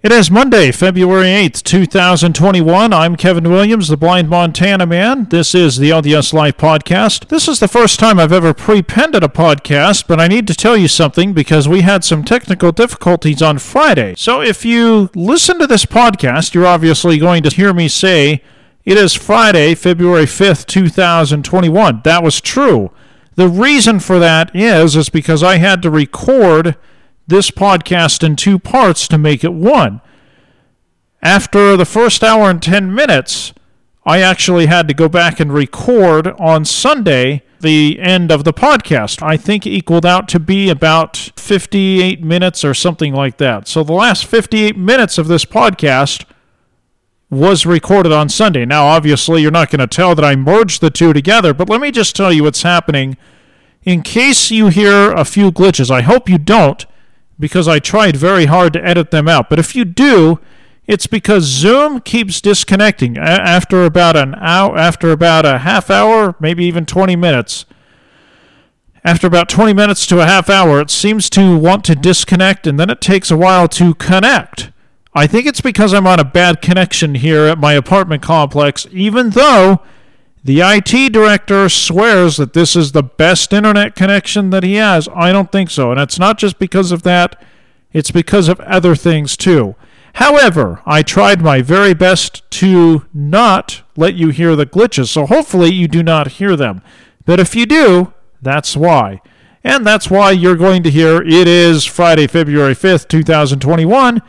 It is Monday, February 8th, 2021. I'm Kevin Williams, the Blind Montana Man. This is the LDS Life Podcast. This is the first time I've ever pre-pended a podcast, but I need to tell you something because we had some technical difficulties on Friday. So if you listen to this podcast, you're obviously going to hear me say it is Friday, February 5th, 2021. That was true. The reason for that is is because I had to record this podcast in two parts to make it one. After the first hour and 10 minutes, I actually had to go back and record on Sunday the end of the podcast. I think it equaled out to be about 58 minutes or something like that. So the last 58 minutes of this podcast was recorded on Sunday. Now, obviously, you're not going to tell that I merged the two together, but let me just tell you what's happening. In case you hear a few glitches, I hope you don't because I tried very hard to edit them out. But if you do, it's because Zoom keeps disconnecting after about an hour, after about a half hour, maybe even 20 minutes. After about 20 minutes to a half hour, it seems to want to disconnect and then it takes a while to connect. I think it's because I'm on a bad connection here at my apartment complex, even though the IT director swears that this is the best internet connection that he has. I don't think so. And it's not just because of that, it's because of other things too. However, I tried my very best to not let you hear the glitches, so hopefully you do not hear them. But if you do, that's why. And that's why you're going to hear it is Friday, February 5th, 2021,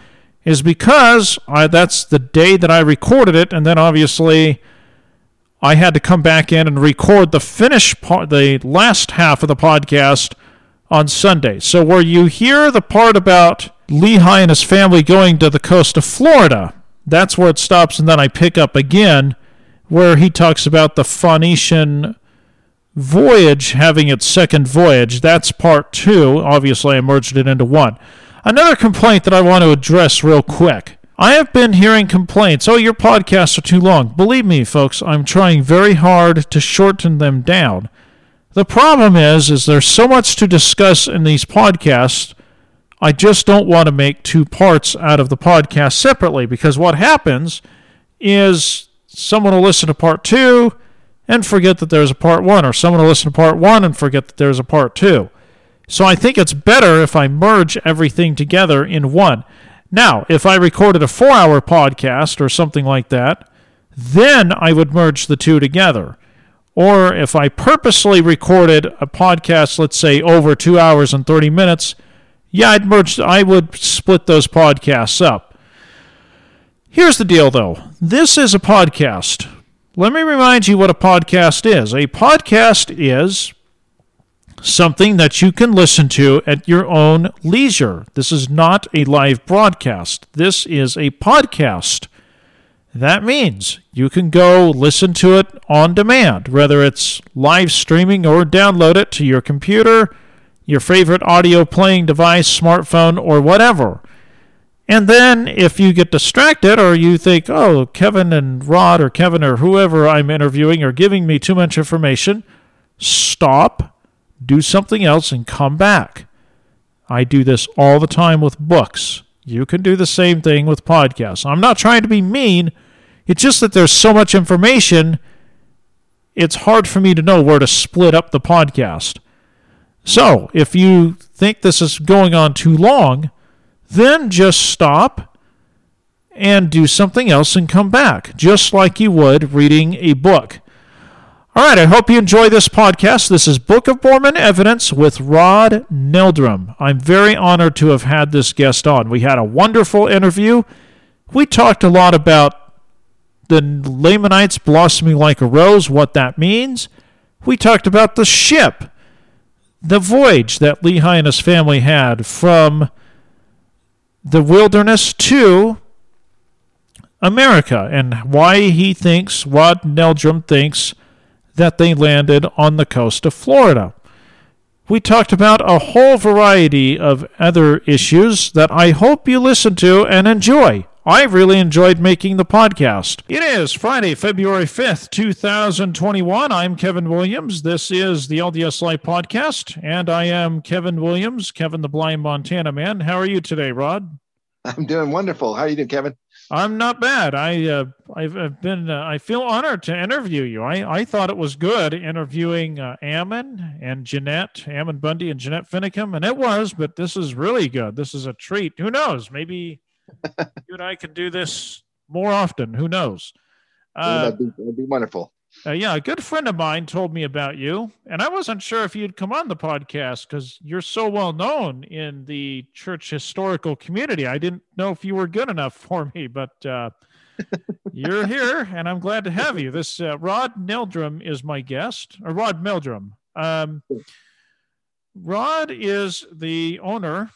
is because I, that's the day that I recorded it, and then obviously I had to come back in and record the finish part, the last half of the podcast on Sunday. So where you hear the part about Lehi and his family going to the coast of Florida, that's where it stops, and then I pick up again where he talks about the Phoenician voyage having its second voyage. That's part two. Obviously, I merged it into one. Another complaint that I want to address real quick. I have been hearing complaints, oh, your podcasts are too long. Believe me, folks, I'm trying very hard to shorten them down. The problem is, is there's so much to discuss in these podcasts. I just don't want to make two parts out of the podcast separately because what happens is someone will listen to part two and forget that there's a part one, or someone will listen to part one and forget that there's a part two. So I think it's better if I merge everything together in one. Now, if I recorded a four hour podcast or something like that, then I would merge the two together. Or if I purposely recorded a podcast, let's say over two hours and 30 minutes, yeah, I'd merge, I would split those podcasts up. Here's the deal though this is a podcast. Let me remind you what a podcast is. A podcast is something that you can listen to at your own leisure. This is not a live broadcast, this is a podcast. That means you can go listen to it on demand, whether it's live streaming or download it to your computer, your favorite audio playing device, smartphone, or whatever. And then if you get distracted or you think, oh, Kevin and Rod or Kevin or whoever I'm interviewing are giving me too much information, stop do something else, and come back. I do this all the time with books. You can do the same thing with podcasts. I'm not trying to be mean. It's just that there's so much information, it's hard for me to know where to split up the podcast. So, if you think this is going on too long, then just stop and do something else and come back, just like you would reading a book. All right, I hope you enjoy this podcast. This is Book of Mormon Evidence with Rod Meldrum. I'm very honored to have had this guest on. We had a wonderful interview. We talked a lot about the Lamanites blossoming like a rose, what that means. We talked about the ship, the voyage that Lehi and his family had from the wilderness to America and why he thinks, Rod Meldrum thinks, that they landed on the coast of Florida. We talked about a whole variety of other issues that I hope you listen to and enjoy. I really enjoyed making the podcast. It is Friday, February 5th, 2021. I'm Kevin Williams. This is the LDS Life Podcast, and I am Kevin Williams, Kevin the Blind Montana Man. How are you today, Rod? I'm doing wonderful. How are you doing, Kevin? I'm not bad. I uh, I've, I've, been uh, I feel honored to interview you. I, I thought it was good interviewing uh, Ammon and Jeanette Ammon Bundy and Jeanette Finicum, and it was. But this is really good. This is a treat. Who knows? Maybe you and I can do this more often. Who knows? Uh, that'd, be, that'd be wonderful. Uh, yeah, a good friend of mine told me about you, and I wasn't sure if you'd come on the podcast because you're so well known in the church historical community. I didn't know if you were good enough for me, but uh, you're here, and I'm glad to have you. This uh, Rod Meldrum is my guest, or Rod Meldrum. Um, Rod is the owner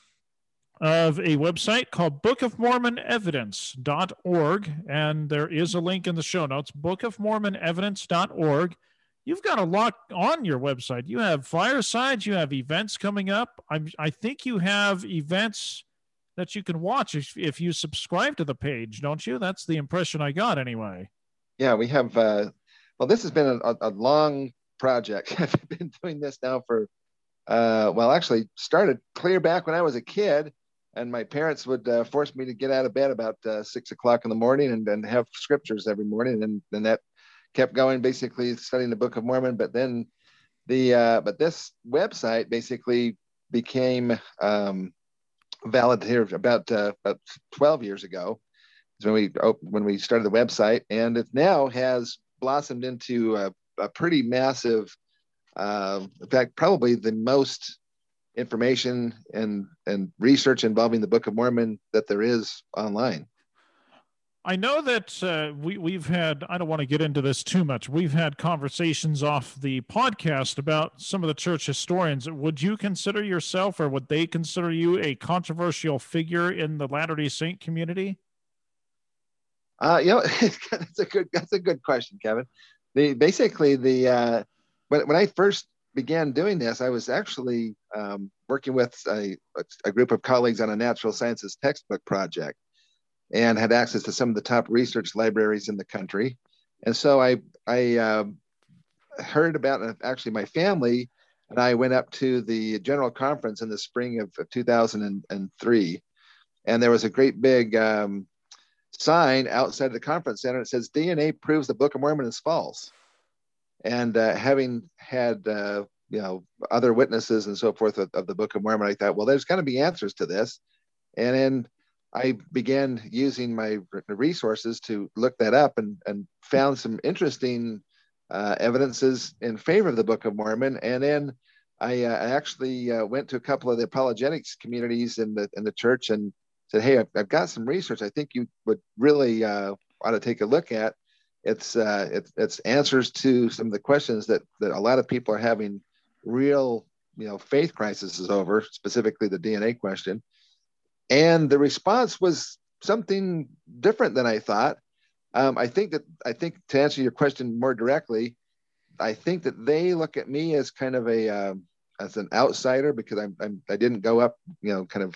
of a website called bookofmormonevidence.org. And there is a link in the show notes, bookofmormonevidence.org. You've got a lot on your website. You have firesides, you have events coming up. I'm, I think you have events that you can watch if, if you subscribe to the page, don't you? That's the impression I got anyway. Yeah, we have. Uh, well, this has been a, a long project. I've been doing this now for, uh, well, actually started clear back when I was a kid and my parents would uh, force me to get out of bed about uh, six o'clock in the morning and, and have scriptures every morning. And that kept going basically studying the book of mormon. But then the uh, but this website basically became um, valid here about uh, about 12 years ago is when we when we started the website. And it now has blossomed into a, a pretty massive uh, in fact probably the most information and and research involving the Book of Mormon that there is online. I know that uh, we we've had. I don't want to get into this too much. We've had conversations off the podcast about some of the church historians. Would you consider yourself, or would they consider you, a controversial figure in the Latter Day Saint community? Uh, you know, that's a good that's a good question, Kevin. The basically the uh, when when I first began doing this, I was actually um, working with a, a, group of colleagues on a natural sciences textbook project and had access to some of the top research libraries in the country. And so I, I uh, heard about uh, actually my family and I went up to the general conference in the spring of 2003. And there was a great big um, sign outside the conference center. It says DNA proves the Book of Mormon is false and uh, having had uh, you know other witnesses and so forth of, of, the Book of Mormon, I thought, well, there's going to be answers to this, and then I began using my resources to look that up and and found some interesting uh, evidences in favor of the Book of Mormon, and then. I, uh, actually uh, went to a couple of the apologetics communities in the in the church and said, "Hey, I've, I've got some research. I think you would really uh, ought to take a look at." It's uh, it's it's answers to some of the questions that that a lot of people are having real you know faith crises over, specifically the DNA question, and the response was something different than I thought. Um, I think that I think to answer your question more directly, I think that they look at me as kind of a uh, as an outsider because I'm, I'm I didn't go up you know kind of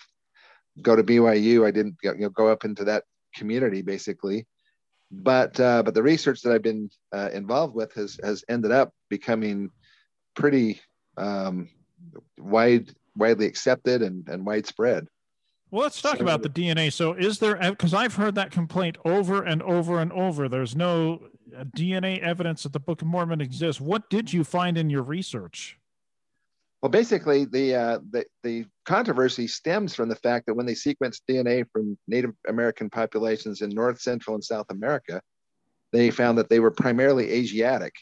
go to BYU. I didn't you know go up into that community basically but uh, but the research that I've been uh, involved with has has ended up becoming pretty um, wide widely accepted and, and widespread. Well, let's talk so, about the DNA. So, is there because I've heard that complaint over and over and over. There's no uh, DNA evidence that the Book of Mormon exists. What did you find in your research? Well, basically, the, uh, the, the controversy stems from the fact that when they sequenced DNA from Native American populations in North, Central, and South America, they found that they were primarily Asiatic.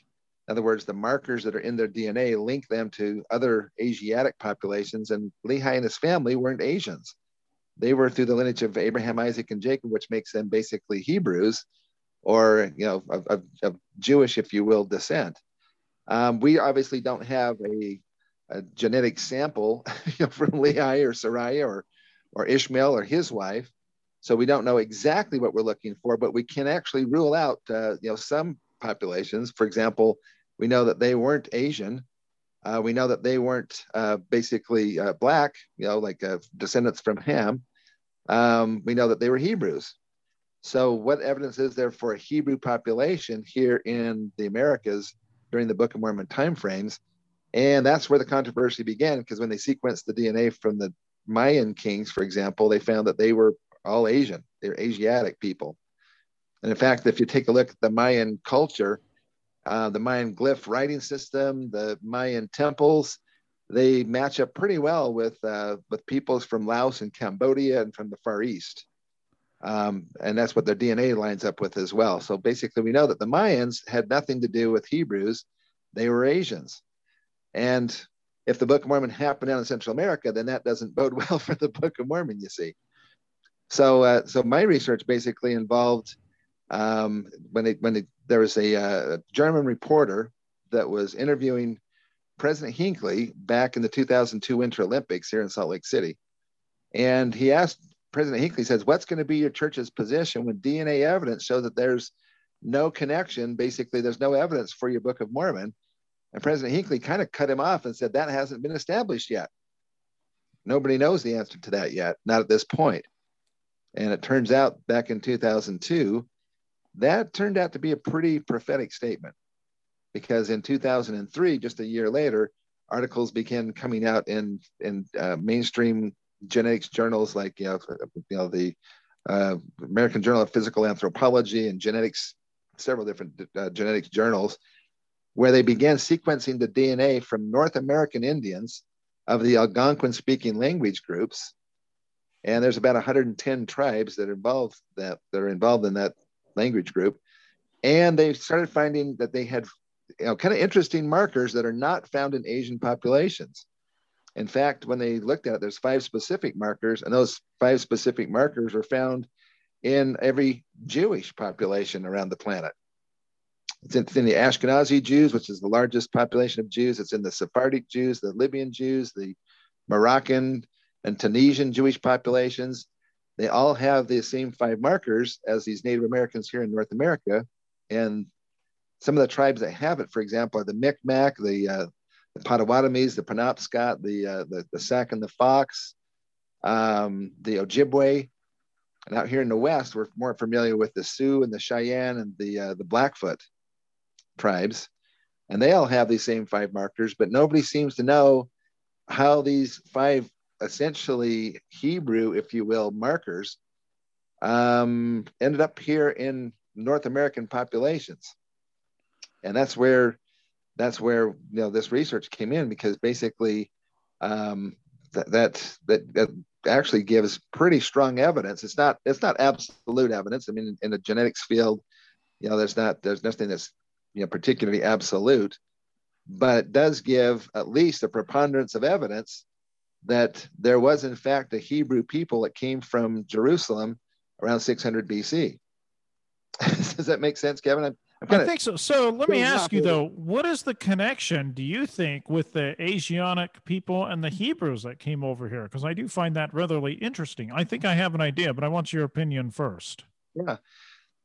In other words, the markers that are in their DNA link them to other Asiatic populations, and Lehi and his family weren't Asians. They were through the lineage of Abraham, Isaac, and Jacob, which makes them basically Hebrews, or you know, of, of, of Jewish, if you will, descent. Um, we obviously don't have a a genetic sample from Lehi or Sariah or, or Ishmael or his wife. So we don't know exactly what we're looking for, but we can actually rule out, uh, you know, some populations. For example, we know that they weren't Asian. Uh, we know that they weren't uh, basically uh, black, you know, like uh, descendants from Ham. Um, we know that they were Hebrews. So, what evidence is there for a Hebrew population here in the Americas during the Book of Mormon timeframes? And that's where the controversy began because when they sequenced the DNA from the Mayan kings, for example, they found that they were all Asian. They're Asiatic people. And in fact, if you take a look at the Mayan culture, uh, the Mayan glyph writing system, the Mayan temples, they match up pretty well with uh, with peoples from Laos and Cambodia and from the Far East. Um, and that's what their DNA lines up with as well. So basically, we know that the Mayans had nothing to do with Hebrews; they were Asians. And if the Book of Mormon happened down in Central America, then that doesn't bode well for the Book of Mormon, you see. So, uh, so my research basically involved um, when it, when it, there was a uh, German reporter that was interviewing President Hinckley back in the 2002 Winter Olympics here in Salt Lake City, and he asked President Hinckley says, "What's going to be your church's position when DNA evidence shows that there's no connection? Basically, there's no evidence for your Book of Mormon." And President Hinckley kind of cut him off and said, "That hasn't been established yet. Nobody knows the answer to that yet, not at this point." And it turns out back in 2002, that turned out to be a pretty prophetic statement because in 2003, just a year later, articles began coming out in, in uh, mainstream genetics journals like you know, you know the uh, American Journal of Physical Anthropology and genetics, several different uh, genetics journals, where they began sequencing the DNA from North American Indians of the Algonquin speaking language groups. And there's about 110 tribes that are involved that, that are involved in that language group. And they started finding that they had you know kind of interesting markers that are not found in asian populations. In fact when they looked at it there's five specific markers and those five specific markers are found in every jewish population around the planet it's in, it's in the ashkenazi jews which is the largest population of jews it's in the sephardic jews the libyan jews the moroccan and Tunisian Jewish populations, they all have the same five markers as these Native Americans here in North America. And some of the tribes that have it, for example, are the Micmac, the, uh, the Potawatomis, the Penobscot, the, uh, the, the Sac and the Fox, um, the Ojibwe. And out here in the West, we're more familiar with the Sioux and the Cheyenne and the, uh, the Blackfoot tribes. And they all have these same five markers, but nobody seems to know how these five essentially Hebrew, if you will, markers um, ended up here in North American populations, and that's where that's where you know this research came in because basically um, that, that that that actually gives pretty strong evidence. It's not it's not absolute evidence. I mean, in the genetics field, you know, there's not there's nothing that's you know particularly absolute, but it does give at least a preponderance of evidence that there was, in fact, a Hebrew people that came from Jerusalem around 600 BC. Does that make sense, Kevin? I'm, I'm i think so. So let me ask you though, what is the connection, do you think, with the Asiatic people and the Hebrews that came over here? Because I do find that rather interesting. I think I have an idea, but I want your opinion first. Yeah.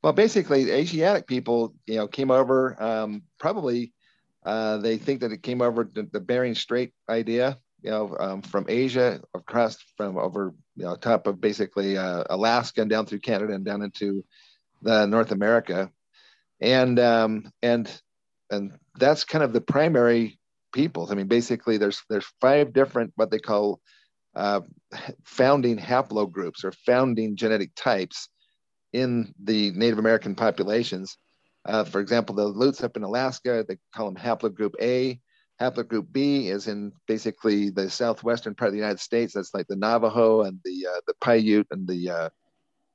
Well, basically, Asiatic people, you know, came over. Um, probably, uh, they think that it came over the, the Bering Strait idea, you know, um, from Asia across from over, you know, top of basically uh, Alaska and down through Canada and down into the North America, and um, and and that's kind of the primary peoples. I mean, basically, there's there's five different what they call uh, founding haplogroups or founding genetic types in the Native American populations. Uh, for example, the Aleuts up in Alaska, they call them haplogroup A. Haplogroup B is in basically the southwestern part of the United States. That's like the Navajo and the uh, the Paiute and the uh,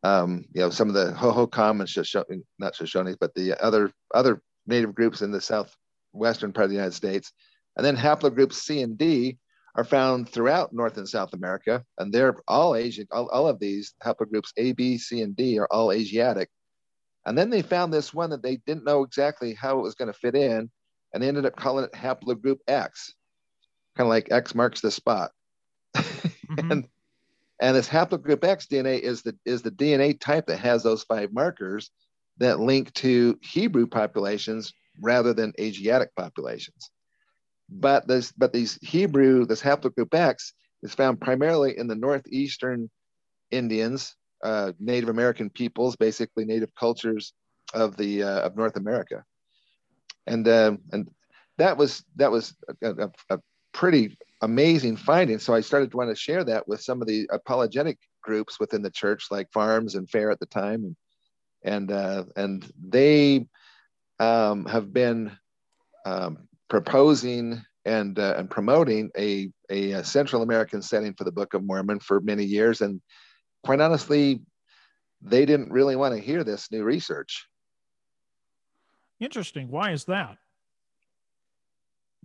um, you know some of the Hohokam and Shoshone, not Shoshone, but the other other native groups in the southwestern part of the United States. And then haplogroups C and D are found throughout North and South America, and they're all Asian. All, all of these haplogroups A, B, C, and D are all Asiatic. And then they found this one that they didn't know exactly how it was going to fit in and they ended up calling it haplogroup X, kind of like X marks the spot. mm-hmm. and and this haplogroup X DNA is the is the DNA type that has those five markers that link to Hebrew populations rather than Asiatic populations. But this but these Hebrew this haplogroup X is found primarily in the northeastern Indians, uh, Native American peoples, basically native cultures of the uh, of North America and uh, and that was that was a, a, a, pretty amazing finding. So I started to want to share that with some of the apologetic groups within the church, like Farms and Fair at the time, and and uh, and they um, have been um, proposing and uh, and promoting a, a Central American setting for the Book of Mormon for many years, and quite honestly, they didn't really want to hear this new research. Interesting. Why is that?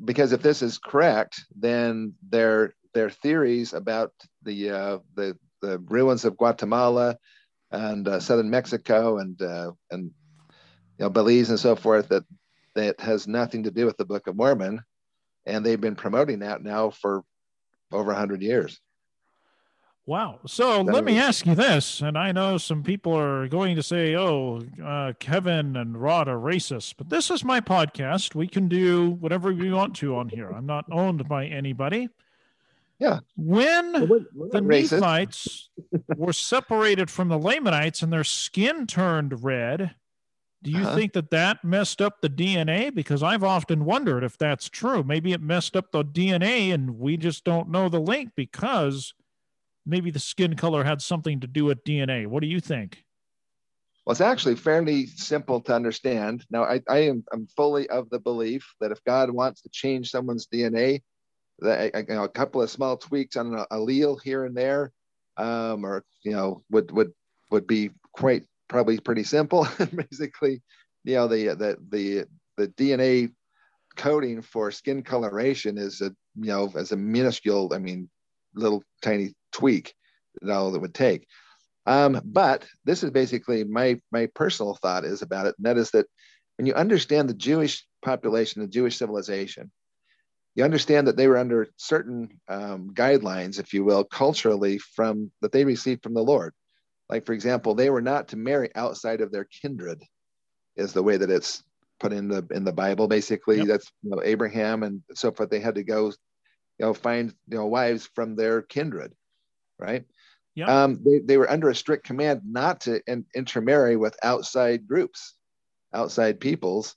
Because if this is correct, then their their theories about the uh, the the ruins of Guatemala and uh, southern Mexico and uh, and you know Belize and so forth that that has nothing to do with the Book of Mormon, and they've been promoting that now for over hundred years. Wow. So let me ask you this, and I know some people are going to say, "Oh, uh, Kevin and Rod are racist," but this is my podcast. We can do whatever we want to on here. I'm not owned by anybody. Yeah. When we're, we're the Nephites were separated from the Lamanites and their skin turned red, do you uh-huh. think that that messed up the DNA? Because I've often wondered if that's true. Maybe it messed up the DNA and we just don't know the link because maybe the skin color had something to do with DNA. What do you think? Well, it's actually fairly simple to understand. Now, I, I am I'm fully of the belief that if God wants to change someone's DNA, that you know, a couple of small tweaks on an allele here and there, um, or you know, would would would be quite probably pretty simple. Basically, you know, the the the the DNA coding for skin coloration is a you know as a minuscule, I mean, little tiny tweak that all it would take. Um, but this is basically my my personal thought is about it, and that is that when you understand the Jewish population, the Jewish civilization, you understand that they were under certain um, guidelines, if you will, culturally from that they received from the Lord. Like, for example, they were not to marry outside of their kindred, is the way that it's put in the in the Bible. Basically, yep. that's you know, Abraham and so forth. They had to go, you know, find you know wives from their kindred, right? Yeah. Um, they, they were under a strict command not to in, intermarry with outside groups, outside peoples.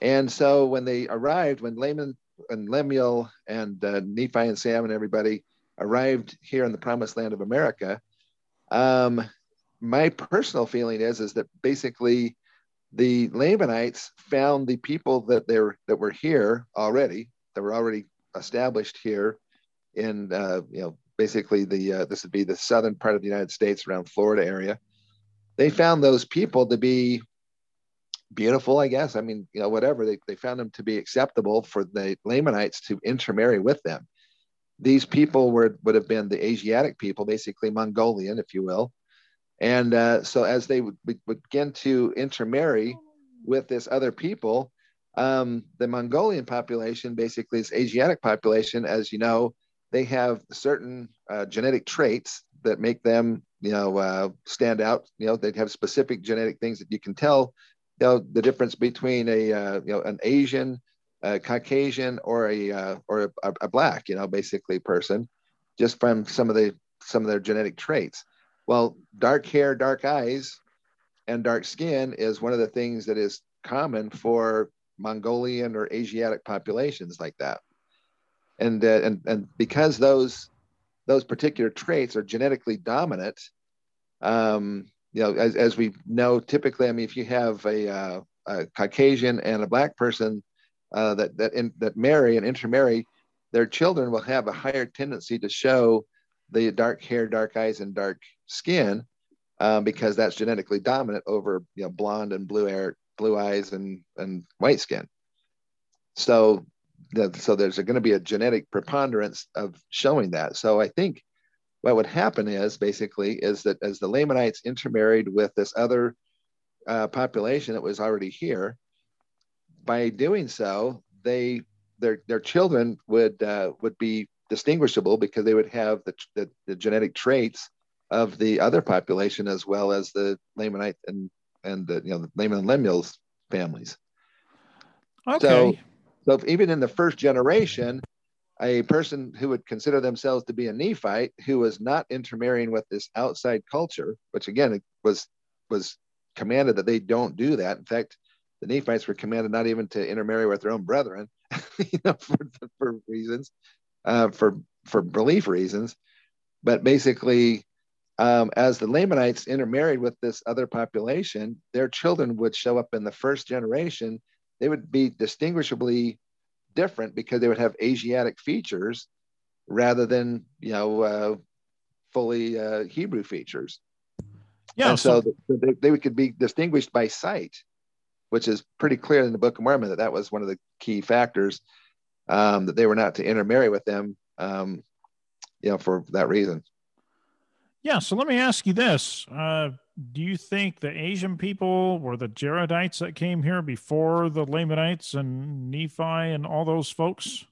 And so when they arrived, when Laman and Lemuel and uh, Nephi and Sam and everybody arrived here in the promised land of America, um, my personal feeling is is that basically the Lamanites found the people that they were that were here already, that were already established here in uh, you know basically the uh, this would be the southern part of the United States around Florida area. They found those people to be beautiful, I guess. I mean, you know, whatever. They, they found them to be acceptable for the Lamanites to intermarry with them. These people were would have been the Asiatic people, basically Mongolian, if you will. And uh, so as they would, begin to intermarry with this other people, um, the Mongolian population, basically this Asiatic population, as you know, they have certain uh, genetic traits that make them, you know, uh, stand out. You know, they have specific genetic things that you can tell you know the difference between a uh, you know an Asian, Caucasian, or a uh, or a, a, black, you know, basically person, just from some of the some of their genetic traits. Well, dark hair, dark eyes, and dark skin is one of the things that is common for Mongolian or Asiatic populations like that. And uh, and and because those those particular traits are genetically dominant, um, you know, as, as we know, typically, I mean, if you have a, uh, a Caucasian and a black person uh, that that in, that marry and intermarry, their children will have a higher tendency to show the dark hair, dark eyes, and dark skin um, because that's genetically dominant over you know blonde and blue hair, blue eyes, and and white skin. So, so there's going to be a genetic preponderance of showing that. So I think what would happen is basically is that as the Lamanites intermarried with this other uh, population that was already here, by doing so, they their their children would uh, would be distinguishable because they would have the, the, the, genetic traits of the other population as well as the Lamanite and and the you know the Laman and Lemuel's families. Okay. So, so even in the first generation, a person who would consider themselves to be a Nephite who was not intermarrying with this outside culture, which again was was commanded that they don't do that. In fact, the Nephites were commanded not even to intermarry with their own brethren, you know, for, for reasons, uh, for for belief reasons. But basically, um, as the Lamanites intermarried with this other population, their children would show up in the first generation. They would be distinguishably different because they would have Asiatic features rather than you know uh, fully uh, Hebrew features. Yeah, and so, so they, they could be distinguished by sight, which is pretty clear in the Book of Mormon that that was one of the key factors um, that they were not to intermarry with them, um, you know, for that reason. Yeah. So let me ask you this: uh, Do you think the Asian people were the Jaredites that came here before the Lamanites and Nephi and all those folks?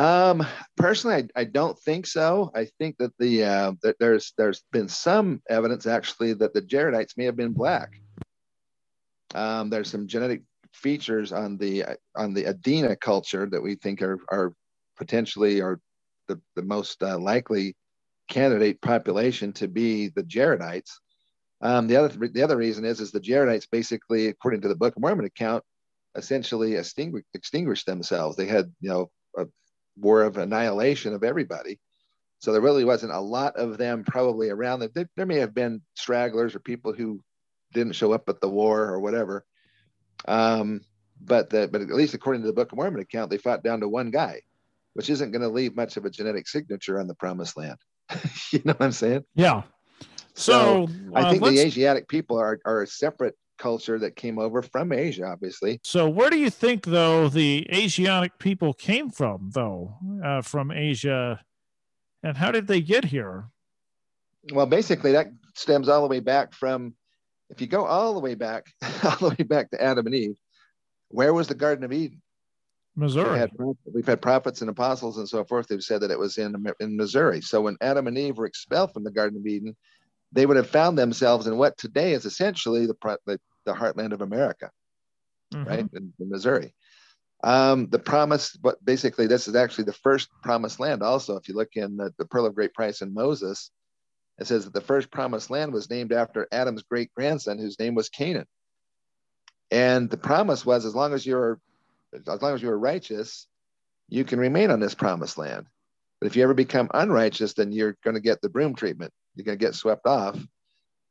Um, personally, I, I, don't think so. I think that the uh, that there's there's been some evidence actually that the Jaredites may have been black. Um, there's some genetic features on the on the Adena culture that we think are are potentially are the, the most uh, likely candidate population to be the Jaredites. Um, the other the other reason is is the Jaredites basically, according to the Book of Mormon account, essentially extinguished, extinguished themselves. They had you know a war of annihilation of everybody. So there really wasn't a lot of them probably around. There, there may have been stragglers or people who didn't show up at the war or whatever. Um, but the, but at least according to the Book of Mormon account, they fought down to one guy, which isn't going to leave much of a genetic signature on the Promised Land. you know what I'm saying? Yeah. So, so uh, I think the Asiatic people are, are a separate culture that came over from Asia, obviously. So where do you think, though, the Asiatic people came from, though, uh, from Asia, and how did they get here? Well, basically, that stems all the way back from, if you go all the way back, all the way back to Adam and Eve, where was the Garden of Eden? Missouri. We had, we've had prophets and apostles and so forth who've said that it was in, in Missouri. So when Adam and Eve were expelled from the Garden of Eden, they would have found themselves in what today is essentially the, the, the heartland of America, mm-hmm. right, in, in Missouri. Um, the promise, but basically, this is actually the first promised land. Also, if you look in the, the Pearl of Great Price in Moses, it says that the first promised land was named after Adam's great grandson, whose name was Canaan. And the promise was, as long as you're as long as you're righteous, you can remain on this promised land. But if you ever become unrighteous, then you're going to get the broom treatment. You're going to get swept off.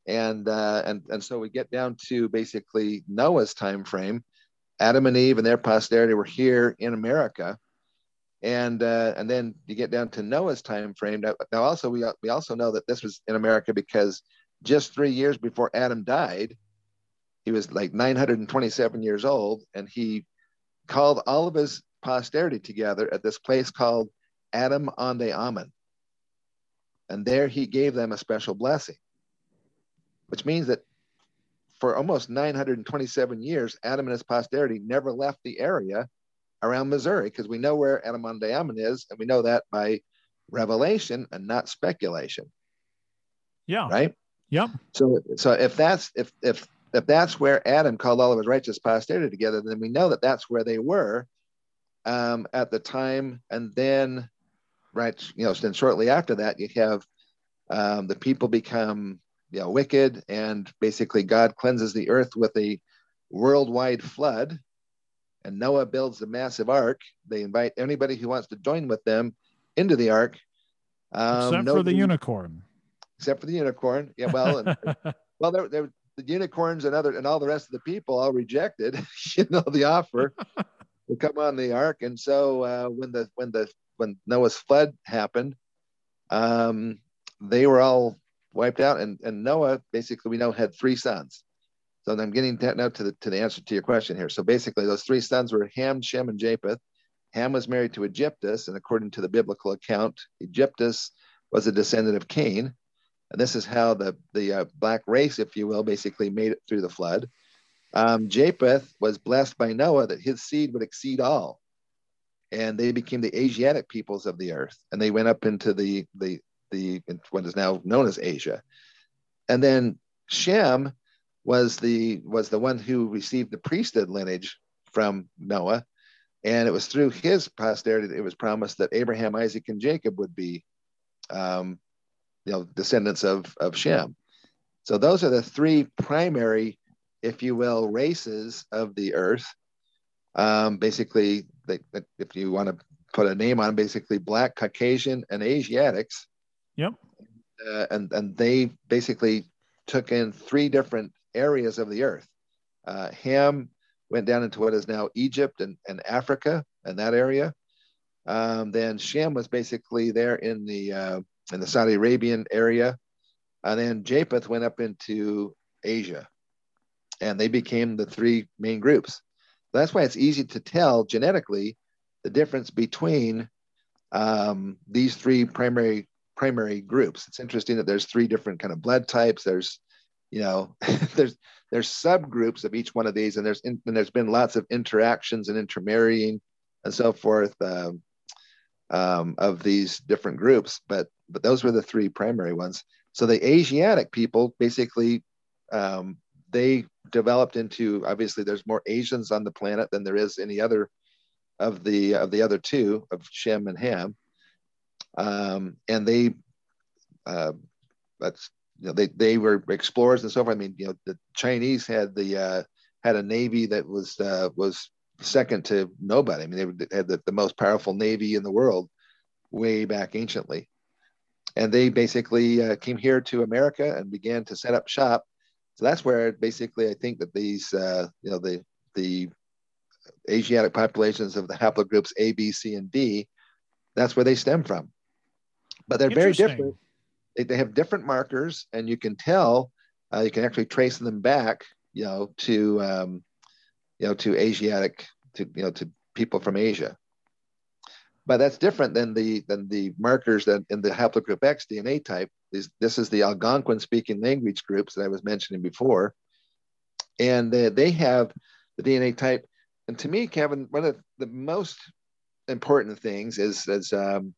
And uh, and and so we get down to basically Noah's time frame. Adam and Eve and their posterity were here in America, and uh, and then you get down to Noah's time frame. Now, now also we we also know that this was in America because just three years before Adam died, he was like 927 years old, and he called all of his posterity together at this place called Adam-ondi-Ahman. And there he gave them a special blessing, which means that for almost 927 years, Adam and his posterity never left the area around Missouri because we know where Ahman is, and we know that by revelation and not speculation. Yeah. Right. Yep. So, so if that's if if if that's where Adam called all of his righteous posterity together, then we know that that's where they were um, at the time. And then, right, you know, then shortly after that, you have um, the people become, you know, wicked, and basically God cleanses the earth with a worldwide flood. And Noah builds a massive ark. They invite anybody who wants to join with them into the ark. Um, except for the unicorn. Except for the unicorn. Yeah, well, and, well, there, there, the unicorns and other and all the rest of the people all rejected, you know, the offer to come on the ark. And so uh, when the when the when Noah's flood happened, um, they were all wiped out. And, and Noah basically we know had three sons. So I'm getting now to the to the answer to your question here. So basically, those three sons were Ham, Shem, and Japheth. Ham was married to Egyptus, and according to the biblical account, Egyptus was a descendant of Cain. And this is how the, the uh, black race, if you will, basically made it through the flood. Um, Japheth was blessed by Noah that his seed would exceed all. And they became the Asiatic peoples of the earth. And they went up into the, the, the what is now known as Asia. And then Shem was the was the one who received the priesthood lineage from Noah. And it was through his posterity that it was promised that Abraham, Isaac, and Jacob would be um, you know descendants of of Shem. So those are the three primary, if you will, races of the earth. Um, basically, they, if you want to put a name on, basically black, Caucasian, and Asiatics. Yep. uh, and and they basically took in three different areas of the earth. Uh, Ham went down into what is now Egypt and, and Africa and that area. Um, then Shem was basically there in the uh, in the Saudi Arabian area, and then Japheth went up into Asia, and they became the three main groups. That's why it's easy to tell genetically the difference between um, these three primary primary groups. It's interesting that there's three different kind of blood types. There's, you know, there's there's subgroups of each one of these, and there's in, and there's been lots of interactions and intermarrying and so forth um, um, of these different groups. But but those were the three primary ones. So the Asiatic people basically um, they developed into obviously there's more Asians on the planet than there is any other of the of the other two of Shem and Ham, um, and they uh, that's you know, they they were explorers and so forth. I mean, you know, the Chinese had the uh, had a navy that was uh, was second to nobody. I mean, they had the, the most powerful navy in the world way back anciently, and they basically uh, came here to America and began to set up shop. So that's where basically I think that these uh, you know the the Asiatic populations of the haplogroups A, B, C, and D, that's where they stem from. But they're very different. They, they have different markers, and you can tell, uh, you can actually trace them back, you know, to, um, you know, to Asiatic, to, you know, to people from Asia. But that's different than the than the markers that in the haplogroup X DNA type. This, this is the Algonquin speaking language groups that I was mentioning before. And uh, they have the DNA type and to me, Kevin, one of the most important things is, is um,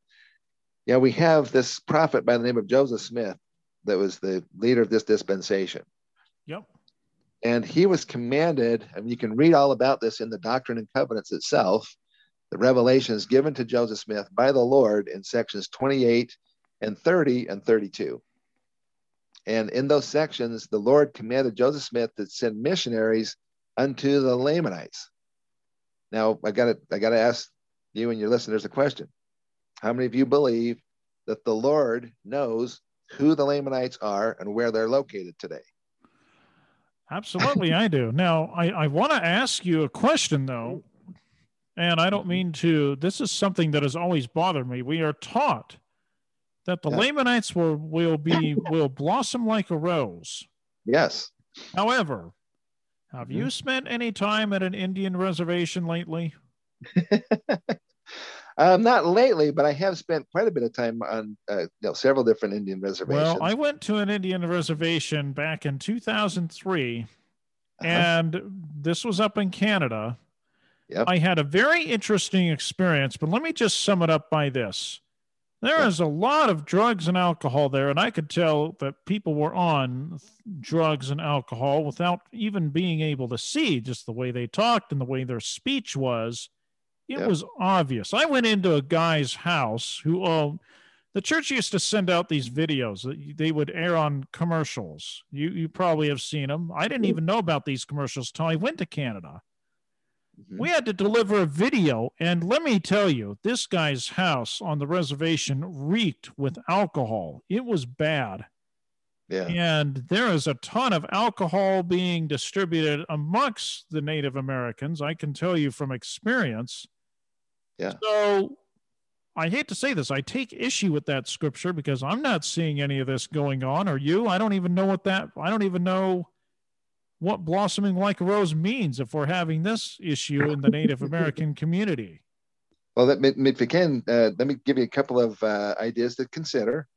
yeah, we have this prophet by the name of Joseph Smith that was the leader of this dispensation. Yep. And he was commanded, and you can read all about this in the Doctrine and Covenants itself, the revelations given to Joseph Smith by the Lord in sections 28 and 30 and 32. And in those sections, the Lord commanded Joseph Smith to send missionaries unto the Lamanites. Now I got to I got to ask you and your listeners a question. How many of you believe that the Lord knows who the Lamanites are and where they're located today? Absolutely, I do. Now, I, I want to ask you a question, though, and I don't mean to. This is something that has always bothered me. We are taught that the yeah. Lamanites will will be will blossom like a rose. Yes. However, have mm-hmm. you spent any time at an Indian reservation lately? um, not lately, but I have spent quite a bit of time on uh, you know, several different Indian reservations. Well, I went to an Indian reservation back in 2003, uh-huh. and this was up in Canada. Yep. I had a very interesting experience, but let me just sum it up by this. There yeah. is a lot of drugs and alcohol there, and I could tell that people were on drugs and alcohol without even being able to see just the way they talked and the way their speech was. It yeah. was obvious. I went into a guy's house who, uh, the church used to send out these videos that they would air on commercials. You you probably have seen them. I didn't even know about these commercials till I went to Canada. Mm-hmm. We had to deliver a video, and let me tell you, this guy's house on the reservation reeked with alcohol. It was bad. Yeah. And there is a ton of alcohol being distributed amongst the Native Americans. I can tell you from experience. Yeah. So I hate to say this. I take issue with that scripture because I'm not seeing any of this going on. Are you? I don't even know what that, I don't even know what blossoming like a rose means if we're having this issue in the Native American community. Well, that, if you can, uh, let me give you a couple of uh, ideas to consider.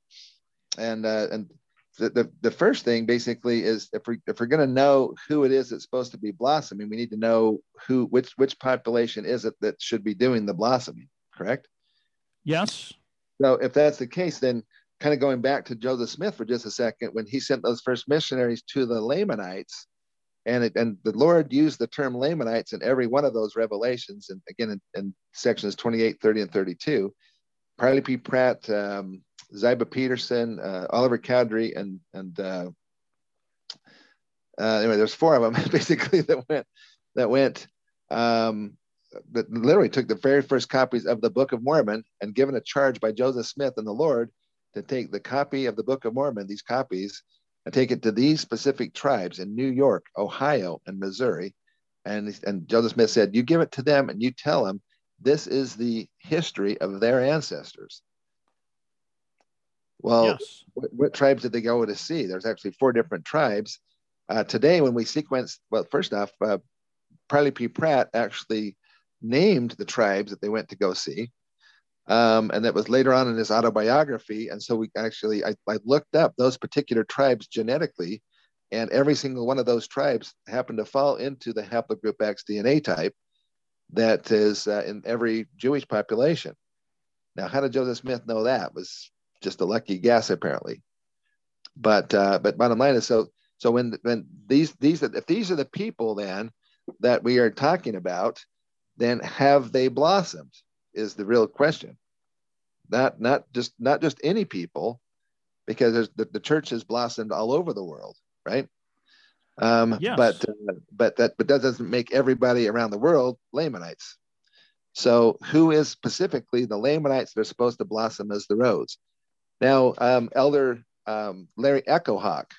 And uh, and the, the, the first thing basically is if we if we're going to know who it is that's supposed to be blossoming, we need to know who which which population is it that should be doing the blossoming. Correct? Yes. So if that's the case, then kind of going back to Joseph Smith for just a second, when he sent those first missionaries to the Lamanites, and it, and the Lord used the term Lamanites in every one of those revelations, and again in, in sections 28, 30, and 32. Parley P. Pratt, um, Ziba Peterson, uh, Oliver Cowdery, and and uh, uh, anyway, there's four of them basically that went that went um, that literally took the very first copies of the Book of Mormon and given a charge by Joseph Smith and the Lord to take the copy of the Book of Mormon, these copies, and take it to these specific tribes in New York, Ohio, and Missouri. And, and Joseph Smith said, You give it to them and you tell them this is the history of their ancestors. Well, yes. what, what, tribes did they go to see? There's actually four different tribes. Uh, today, when we sequence, well, first off, uh, Parley P. Pratt actually named the tribes that they went to go see. Um, and that was later on in his autobiography. And so we actually, I, I looked up those particular tribes genetically, and every single one of those tribes happened to fall into the haplogroup X DNA type that is uh, in every Jewish population. Now, how did Joseph Smith know that? Was just a lucky guess, apparently. But uh, but bottom line is so so when when these these if these are the people then that we are talking about, then have they blossomed? Is the real question. Not not just not just any people, because the, the church has blossomed all over the world, right? Um, yes. But uh, but that but that doesn't make everybody around the world Lamanites. So who is specifically the Lamanites that are supposed to blossom as the rose? Now, um, Elder um, Larry Echohawk,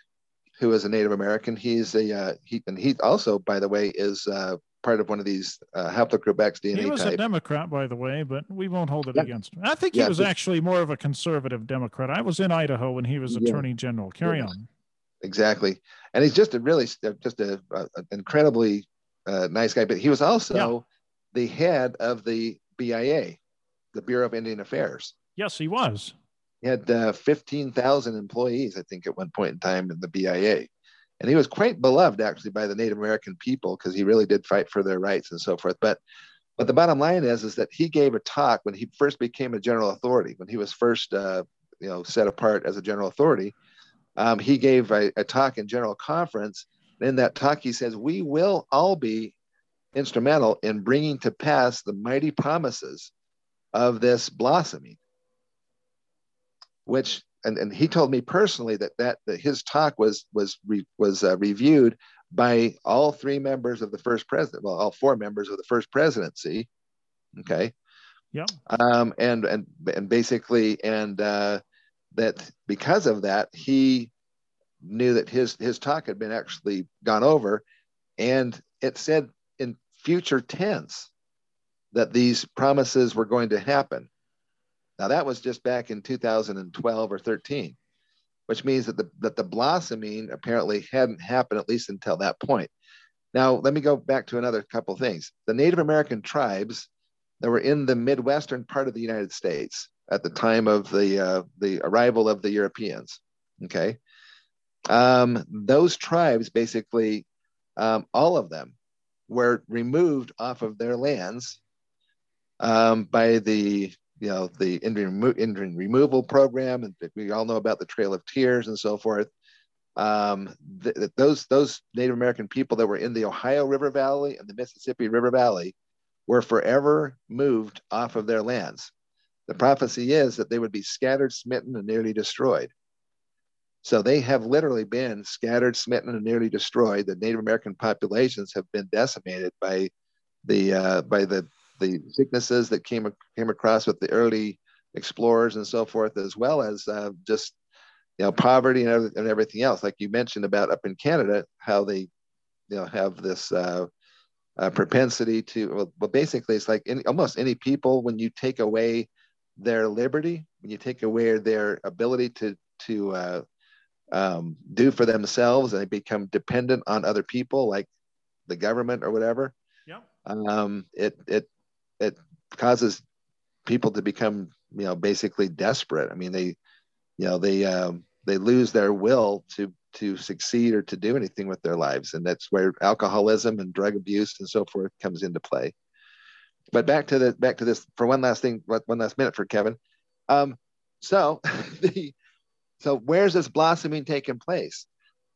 who is a Native American, he's a uh, he and he also, by the way, is uh, part of one of these uh, haplogroup X DNA. He was type. a Democrat, by the way, but we won't hold it yeah. against him. I think he yeah, was actually more of a conservative Democrat. I was in Idaho when he was Attorney. General. Carry on exactly. And he's just a really just a, a an incredibly uh, nice guy. But he was also yeah. the head of the BIA, the Bureau of Indian Affairs. Yes, he was. He had uh, fifteen thousand employees, I think, at one point in time in the BIA. And he was quite beloved actually by the Native American people because he really did fight for their rights and so forth. But but the bottom line is is that he gave a talk when he first became a general authority, when he was first uh, you know set apart as a general authority um, he gave a, a, talk in general conference. In that talk, he says, We will all be instrumental in bringing to pass the mighty promises of this blossoming. Which, and, and he told me personally that, that, that his talk was, was, re, was uh, reviewed by all three members of the first president, well, all four members of the first presidency. Okay. Yeah. Um, and, and, and basically, and, uh, that because of that, he knew that his his talk had been actually gone over, and it said in future tense that these promises were going to happen. Now that was just back in 2012 or 13, which means that the that the blossoming apparently hadn't happened at least until that point. Now let me go back to another couple things. The Native American tribes that were in the midwestern part of the United States at the time of the uh, the arrival of the Europeans. Okay, um, those tribes basically, um, all of them, were removed off of their lands um, by the you know the Indian, Indian removal program, and we all know about the Trail of Tears and so forth. Um, th- those those Native American people that were in the Ohio River Valley and the Mississippi River Valley were forever moved off of their lands. The prophecy is that they would be scattered, smitten, and nearly destroyed. So they have literally been scattered, smitten, and nearly destroyed. The Native American populations have been decimated by the uh, by the the sicknesses that came came across with the early explorers and so forth, as well as uh, just you know poverty and, and everything else. Like you mentioned about up in Canada, how they you know have this uh, uh, propensity to well, well, basically it's like any, almost any people when you take away their liberty, when you take away their ability to to uh, um, do for themselves, and they become dependent on other people, like the government or whatever. Yeah. Um, it it it causes people to become you know basically desperate. I mean they you know they um, they lose their will to to succeed or to do anything with their lives, and that's where alcoholism and drug abuse and so forth comes into play but back to the back to this for one last thing, one last minute for Kevin. Um, so the so where's this blossoming taking place?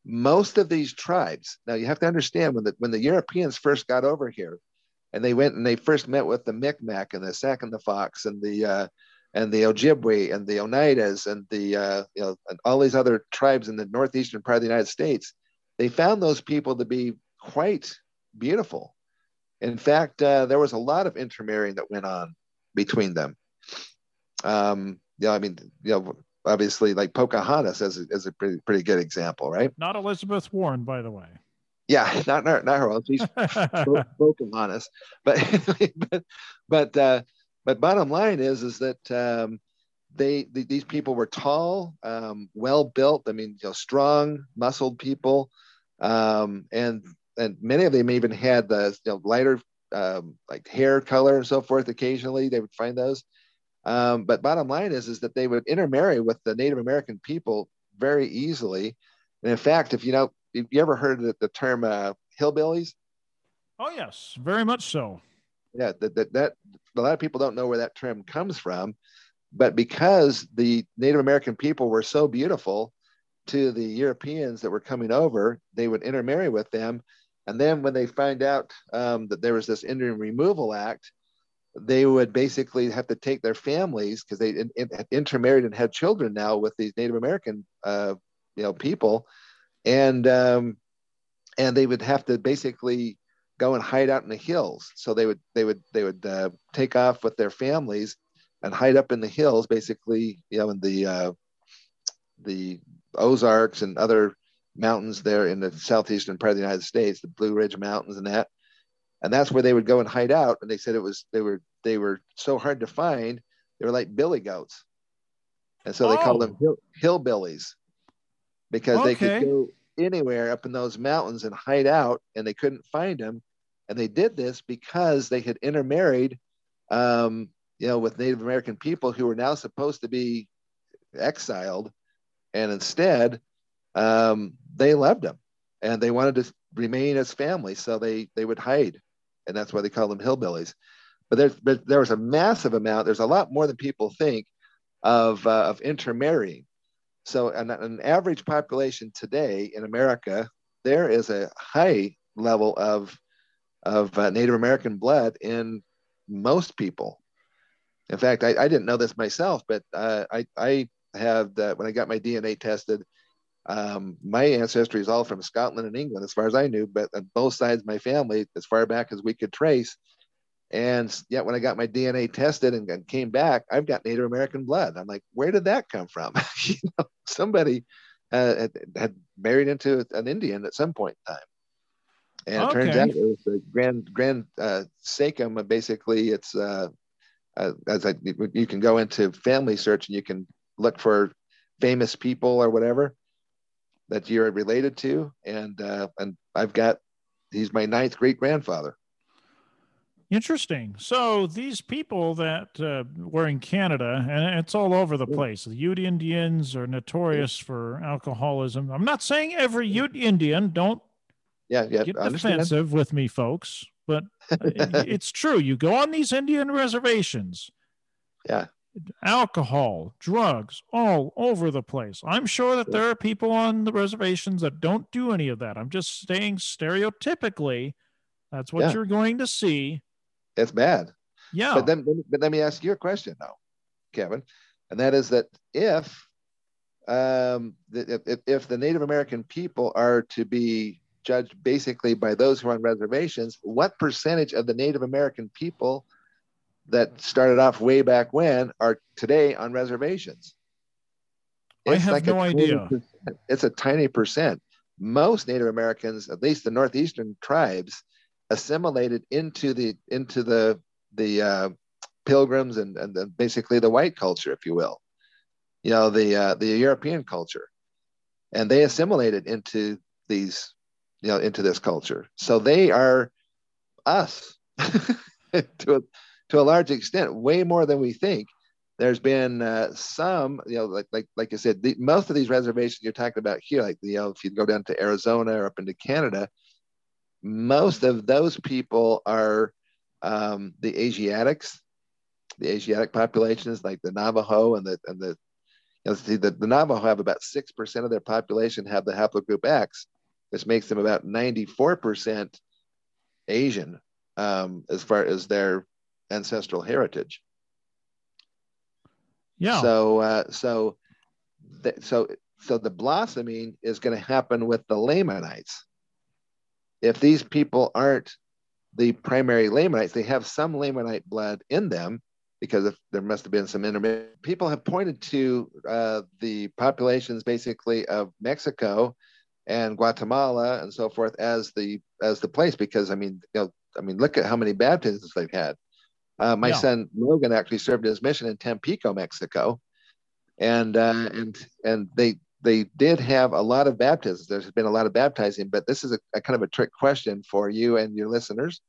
Most of these tribes. Now you have to understand when the when the Europeans first got over here, and they went and they first met with the Micmac and the Sac and the Fox and the uh, and the Ojibwe and the Oneidas and the uh, you know and all these other tribes in the northeastern part of the United States. They found those people to be quite beautiful in fact, uh, there was a lot of intermarrying that went on between them. Um, you know, I mean, you know, obviously like Pocahontas is, a, as a pretty, pretty good example, right? Not Elizabeth Warren, by the way. Yeah, not not, not her. She's Pocahontas, but but but uh, but bottom line is is that um, they, these people were tall, um, well built. I mean, you know, strong, muscled people, um, and and many of them even had the you know, lighter um, like hair color and so forth. Occasionally, they would find those. Um, but bottom line is is that they would intermarry with the Native American people very easily. And in fact, if you know, if you ever heard the, the term uh, hillbillies? Oh yes, very much so. Yeah, that, that that a lot of people don't know where that term comes from but because the Native American people were so beautiful to the Europeans that were coming over, they would intermarry with them. And then when they find out um, that there was this Indian Removal Act, they would basically have to take their families because they in, in, intermarried and had children now with these Native American, uh, you know, people, and um, and they would have to basically go and hide out in the hills. So they would they would they would uh, take off with their families and hide up in the hills, basically, you know, in the uh, the Ozarks and other mountains there in the southeastern part of the United States, the Blue Ridge Mountains and that. And that's where they would go and hide out. And they said it was they were they were so hard to find. They were like billy goats, and so they oh. called them hill, hillbillies because okay. they could go anywhere up in those mountains and hide out, and they couldn't find them. And they did this because they had intermarried um, you know, with Native American people who were now supposed to be exiled, and instead um, they loved them and they wanted to remain as family, so they they would hide, and that's why they call them hillbillies. But there's but there was a massive amount. There's a lot more than people think of uh, of intermarrying. So an, an average population today in America, there is a high level of of uh, Native American blood in most people. In fact, I, I didn't know this myself, but uh, I, I have that when I got my DNA tested, um, my ancestry is all from Scotland and England, as far as I knew, but on both sides of my family, as far back as we could trace. And yet, when I got my DNA tested and, and came back, I've got Native American blood. I'm like, where did that come from? you know, somebody uh, had, had, married into an Indian at some point in time. And okay. it turns out it was a grand grand uh, Sachem. Basically, it's uh, uh, as I, you can go into family search and you can look for famous people or whatever that you're related to, and uh, and I've got he's my ninth great grandfather. Interesting. So these people that uh, were in Canada, and it's all over the place. The Ute Indians are notorious for alcoholism. I'm not saying every Ute Indian. Don't yeah, yeah, get defensive with me, folks but it's true. You go on these Indian reservations. Yeah. Alcohol, drugs, all over the place. I'm sure that there are people on the reservations that don't do any of that. I'm just saying stereotypically, that's what yeah. you're going to see. It's bad. Yeah. But then, but let me ask you a question now, Kevin, and that is that if um, if, if the Native American people are to be judged basically by those who are on reservations. What percentage of the Native American people that started off way back when are today on reservations? It's I have like no idea. It's a tiny percent. Most Native Americans, at least the northeastern tribes, assimilated into the into the the uh, pilgrims and and the, basically the white culture, if you will, you know the uh, the European culture, and they assimilated into these you know into this culture. So they are us to a, to a large extent way more than we think. There's been uh, some you know like like like i said the, most of these reservations you're talking about here like you know if you go down to arizona or up into canada most of those people are um, the asiatics the asiatic populations like the navajo and the and the you know, see the, the navajo have about 6% of their population have the haplogroup x which makes them about 94% Asian um, as far as their ancestral heritage. Yeah. So, uh, so, th- so, so the blossoming is going to happen with the Lamanites. If these people aren't the primary Lamanites, they have some Lamanite blood in them, because if, there must have been some intermittent. People have pointed to uh, the populations basically of Mexico and Guatemala and so forth as the as the place because I mean you know I mean look at how many baptisms they've had. Uh, my yeah. son Logan actually served his mission in Tampico, Mexico, and uh, and and they they did have a lot of baptisms. There's been a lot of baptizing, but this is a, a kind of a trick question for you and your listeners.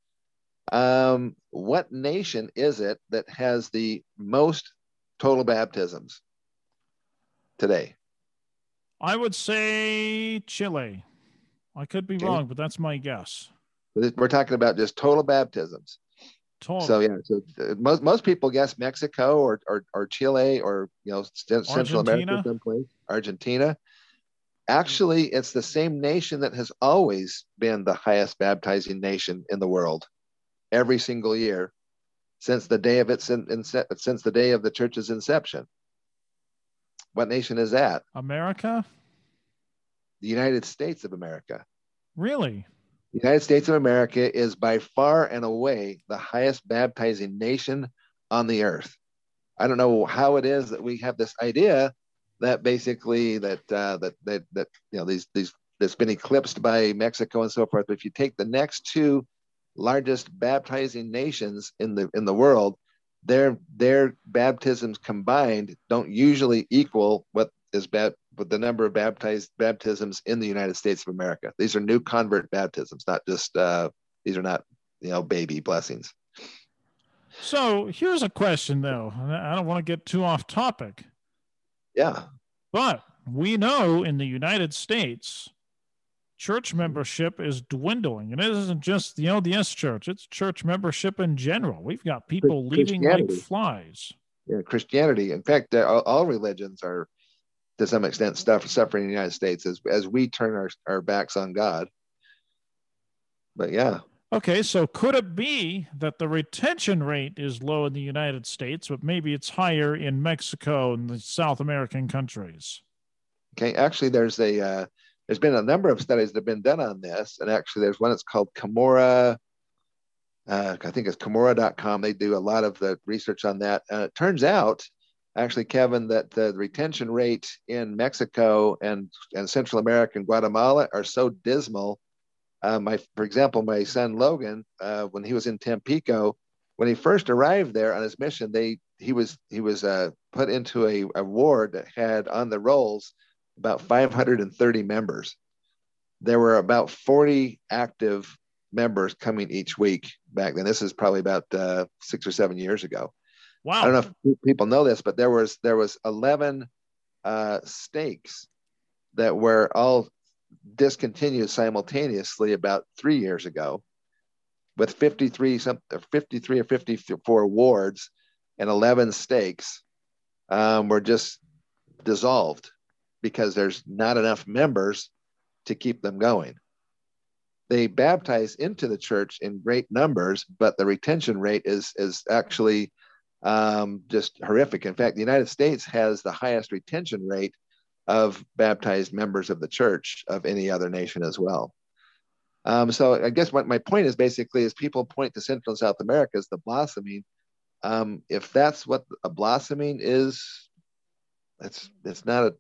Um, what nation is it that has the most total baptisms today? I would say Chile. I could be okay. wrong, but that's my guess. We're talking about just total baptisms. Total. So yeah, so uh, most most people guess Mexico or or, or Chile or you know Central America someplace, Argentina. Actually, it's the same nation that has always been the highest baptizing nation in the world every single year since the day of its in, in, since the day of the church's inception. What nation is that? America. The United States of America. Really? The United States of America is by far and away the highest baptizing nation on the earth. I don't know how it is that we have this idea that basically that uh, that that that you know these these that's been eclipsed by Mexico and so forth. But if you take the next two largest baptizing nations in the in the world, their their baptisms combined don't usually equal what is bad with the number of baptized baptisms in the United States of America. These are new convert baptisms, not just uh, these are not you know baby blessings. So here's a question though. I don't want to get too off topic. Yeah. But we know in the United States church membership is dwindling. And it isn't just the LDS church, it's church membership in general. We've got people leaving like flies. Yeah, Christianity. In fact, all, religions are to some extent stuff, suffering in the United States as, as we turn our, our backs on God. But yeah. Okay, so could it be that the retention rate is low in the United States, but maybe it's higher in Mexico and the South American countries? Okay, actually, there's a uh, there's been a number of studies that have been done on this. And actually, there's one that's called Cumorah. Uh, I think it's Cumorah.com. They do a lot of the research on that. And it turns out, actually, Kevin, that the retention rate in Mexico and, and Central America and Guatemala are so dismal. Uh, my, for example, my son Logan, uh, when he was in Tampico, when he first arrived there on his mission, they he was he was uh, put into a, a ward that had on the rolls about 530 members. There were about 40 active members coming each week back then. This is probably about uh, six or seven years ago. Wow! I don't know if people know this, but there was there was 11 uh, stakes that were all discontinued simultaneously about three years ago, with 53 some 53 or 54 wards and 11 stakes um, were just dissolved because there's not enough members to keep them going. They baptize into the church in great numbers, but the retention rate is is actually um, just horrific. In fact, the United States has the highest retention rate of baptized members of the church of any other nation as well. Um, so I guess what my point is basically is people point to Central and South America as the blossoming. Um, if that's what a blossoming is, it's it's not a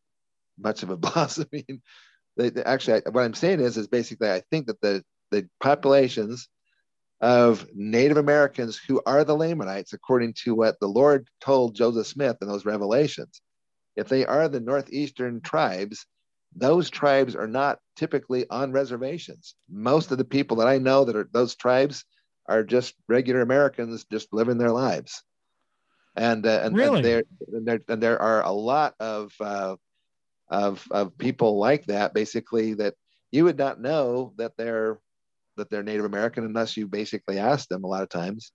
much of a blossoming. They, they, actually, what I'm saying is, is basically, I think that the the populations of Native Americans who are the Lamanites, according to what the Lord told Joseph Smith in those revelations, if they are the northeastern tribes, those tribes are not typically on reservations. Most of the people that I know that are those tribes are just regular Americans, just living their lives. And uh, and, really? and, there, and, there, and there are a lot of uh, of of people like that basically that you would not know that they're that they're Native American unless you basically ask them a lot of times.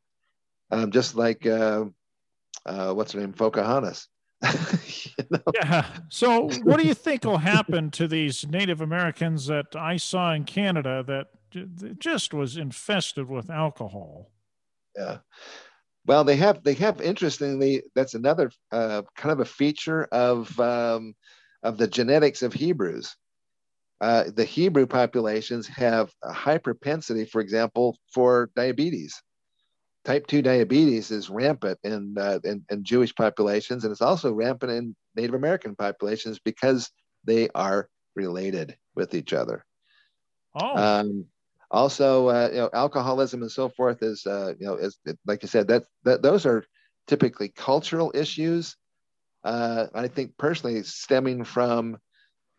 Um, just like uh, uh, what's her name, Pocahontas. you know? Yeah. So, what do you think will happen to these Native Americans that I saw in Canada that just was infested with alcohol? Yeah. Well, they have they have interestingly. That's another uh, kind of a feature of um, of the genetics of Hebrews. Uh, the Hebrew populations have a high propensity, for example, for diabetes. type 2 diabetes is rampant in, uh, in, in Jewish populations, and it's also rampant in Native American populations because they are related with each other. Oh. Um, also, uh, you know, alcoholism and so forth is, uh, you know, is like you said, that, that those are typically cultural issues. Uh, I think personally stemming from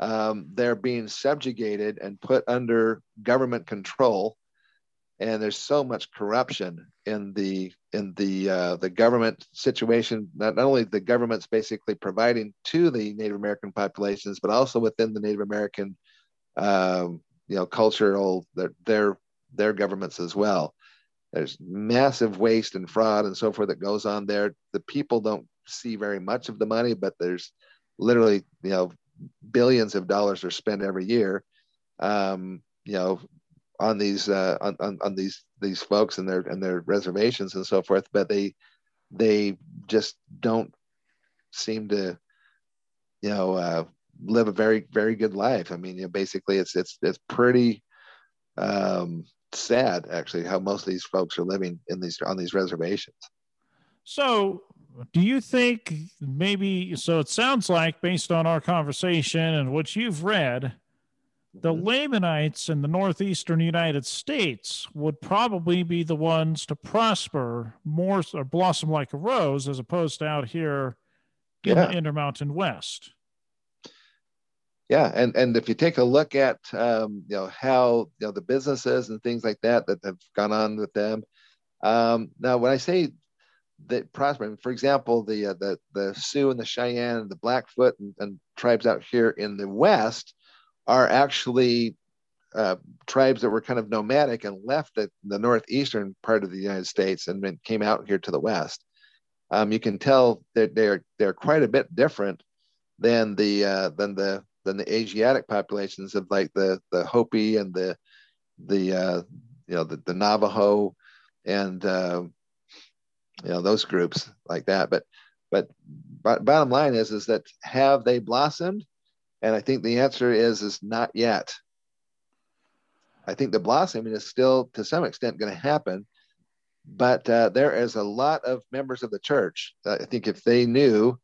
um, they're being subjugated and put under government control and there's so much corruption in the in the uh, the government situation. Not, only the government's basically providing to the Native American populations, but also within the Native American, um, you know, cultural their their their governments as well. There's massive waste and fraud and so forth that goes on there. The people don't see very much of the money, but there's literally you know billions of dollars are spent every year. Um, you know, on these uh, on, on, on these these folks and their and their reservations and so forth, but they they just don't seem to you know uh, live a very very good life. I mean, you know, basically it's it's it's pretty um, sad actually how most of these folks are living in these on these reservations. So, do you think maybe so? It sounds like based on our conversation and what you've read the mm-hmm. Lamanites in the northeastern United States would probably be the ones to prosper more or blossom like a rose as opposed to out here in yeah. the Intermountain West. Yeah, and and if you take a look at um, you know how you know the businesses and things like that that have gone on with them. Um, now, when I say that prosper, for example, the uh, the the Sioux and the Cheyenne and the Blackfoot and, and tribes out here in the West are actually uh, tribes that were kind of nomadic and left the, the northeastern part of the United States and came out here to the west. Um, you can tell that they're they're quite a bit different than the uh, than the than the Asiatic populations of like the the Hopi and the the uh, you know the, the Navajo and uh, you know those groups like that. But but bottom line is is that have they blossomed? And I think the answer is is not yet. I think the blossoming is still to some extent going to happen, but uh, there is a lot of members of the church. I think if they knew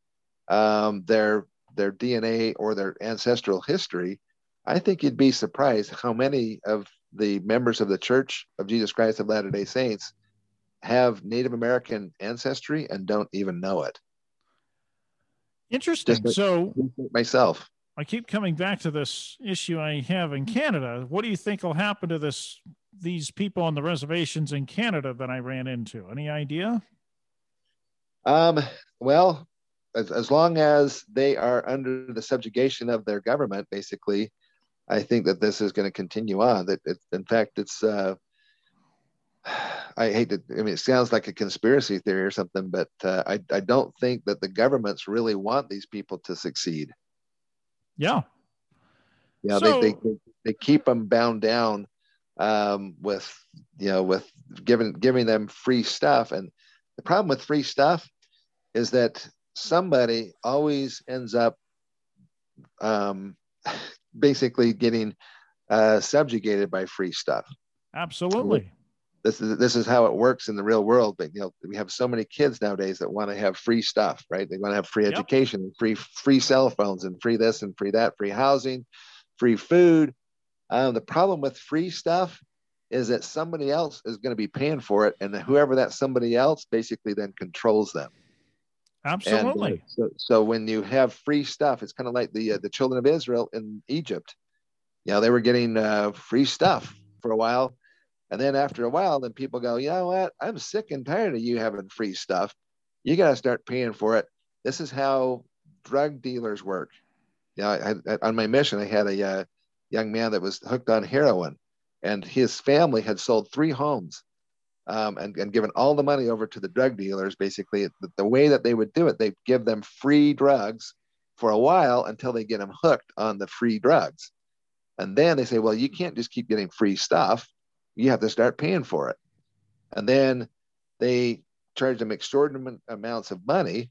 um, their their DNA or their ancestral history, I think you'd be surprised how many of the members of the Church of Jesus Christ of Latter Day Saints have Native American ancestry and don't even know it. Interesting. Just so myself. I keep coming back to this issue I have in Canada. What do you think will happen to this these people on the reservations in Canada that I ran into? Any idea? Um, well, as, as long as they are under the subjugation of their government, basically, I think that this is going to continue on. That it, in fact, it's uh, I hate to. I mean, it sounds like a conspiracy theory or something, but uh, I I don't think that the governments really want these people to succeed. Yeah. Yeah, so, they, they, they keep them bound down um, with you know with giving giving them free stuff, and the problem with free stuff is that somebody always ends up um, basically getting uh, subjugated by free stuff. Absolutely this is this is how it works in the real world. But you know, we have so many kids nowadays that want to have free stuff, right? They want to have free yep. education, free free cell phones, and free this and free that, free housing, free food. Um, the problem with free stuff is that somebody else is going to be paying for it, and whoever that somebody else basically then controls them. Absolutely. And, uh, so, so when you have free stuff, it's kind of like the uh, the children of Israel in Egypt. You know, they were getting uh, free stuff for a while and then after a while, then people go, you know what? I'm sick and tired of you having free stuff. You got to start paying for it. This is how drug dealers work. You know, on my mission, I had a uh, young man that was hooked on heroin, and his family had sold three homes um, and, and given all the money over to the drug dealers. Basically, the, the way that they would do it, they'd give them free drugs for a while until they get them hooked on the free drugs. And then they say, well, you can't just keep getting free stuff you have to start paying for it. And then they charge them extraordinary amounts of money,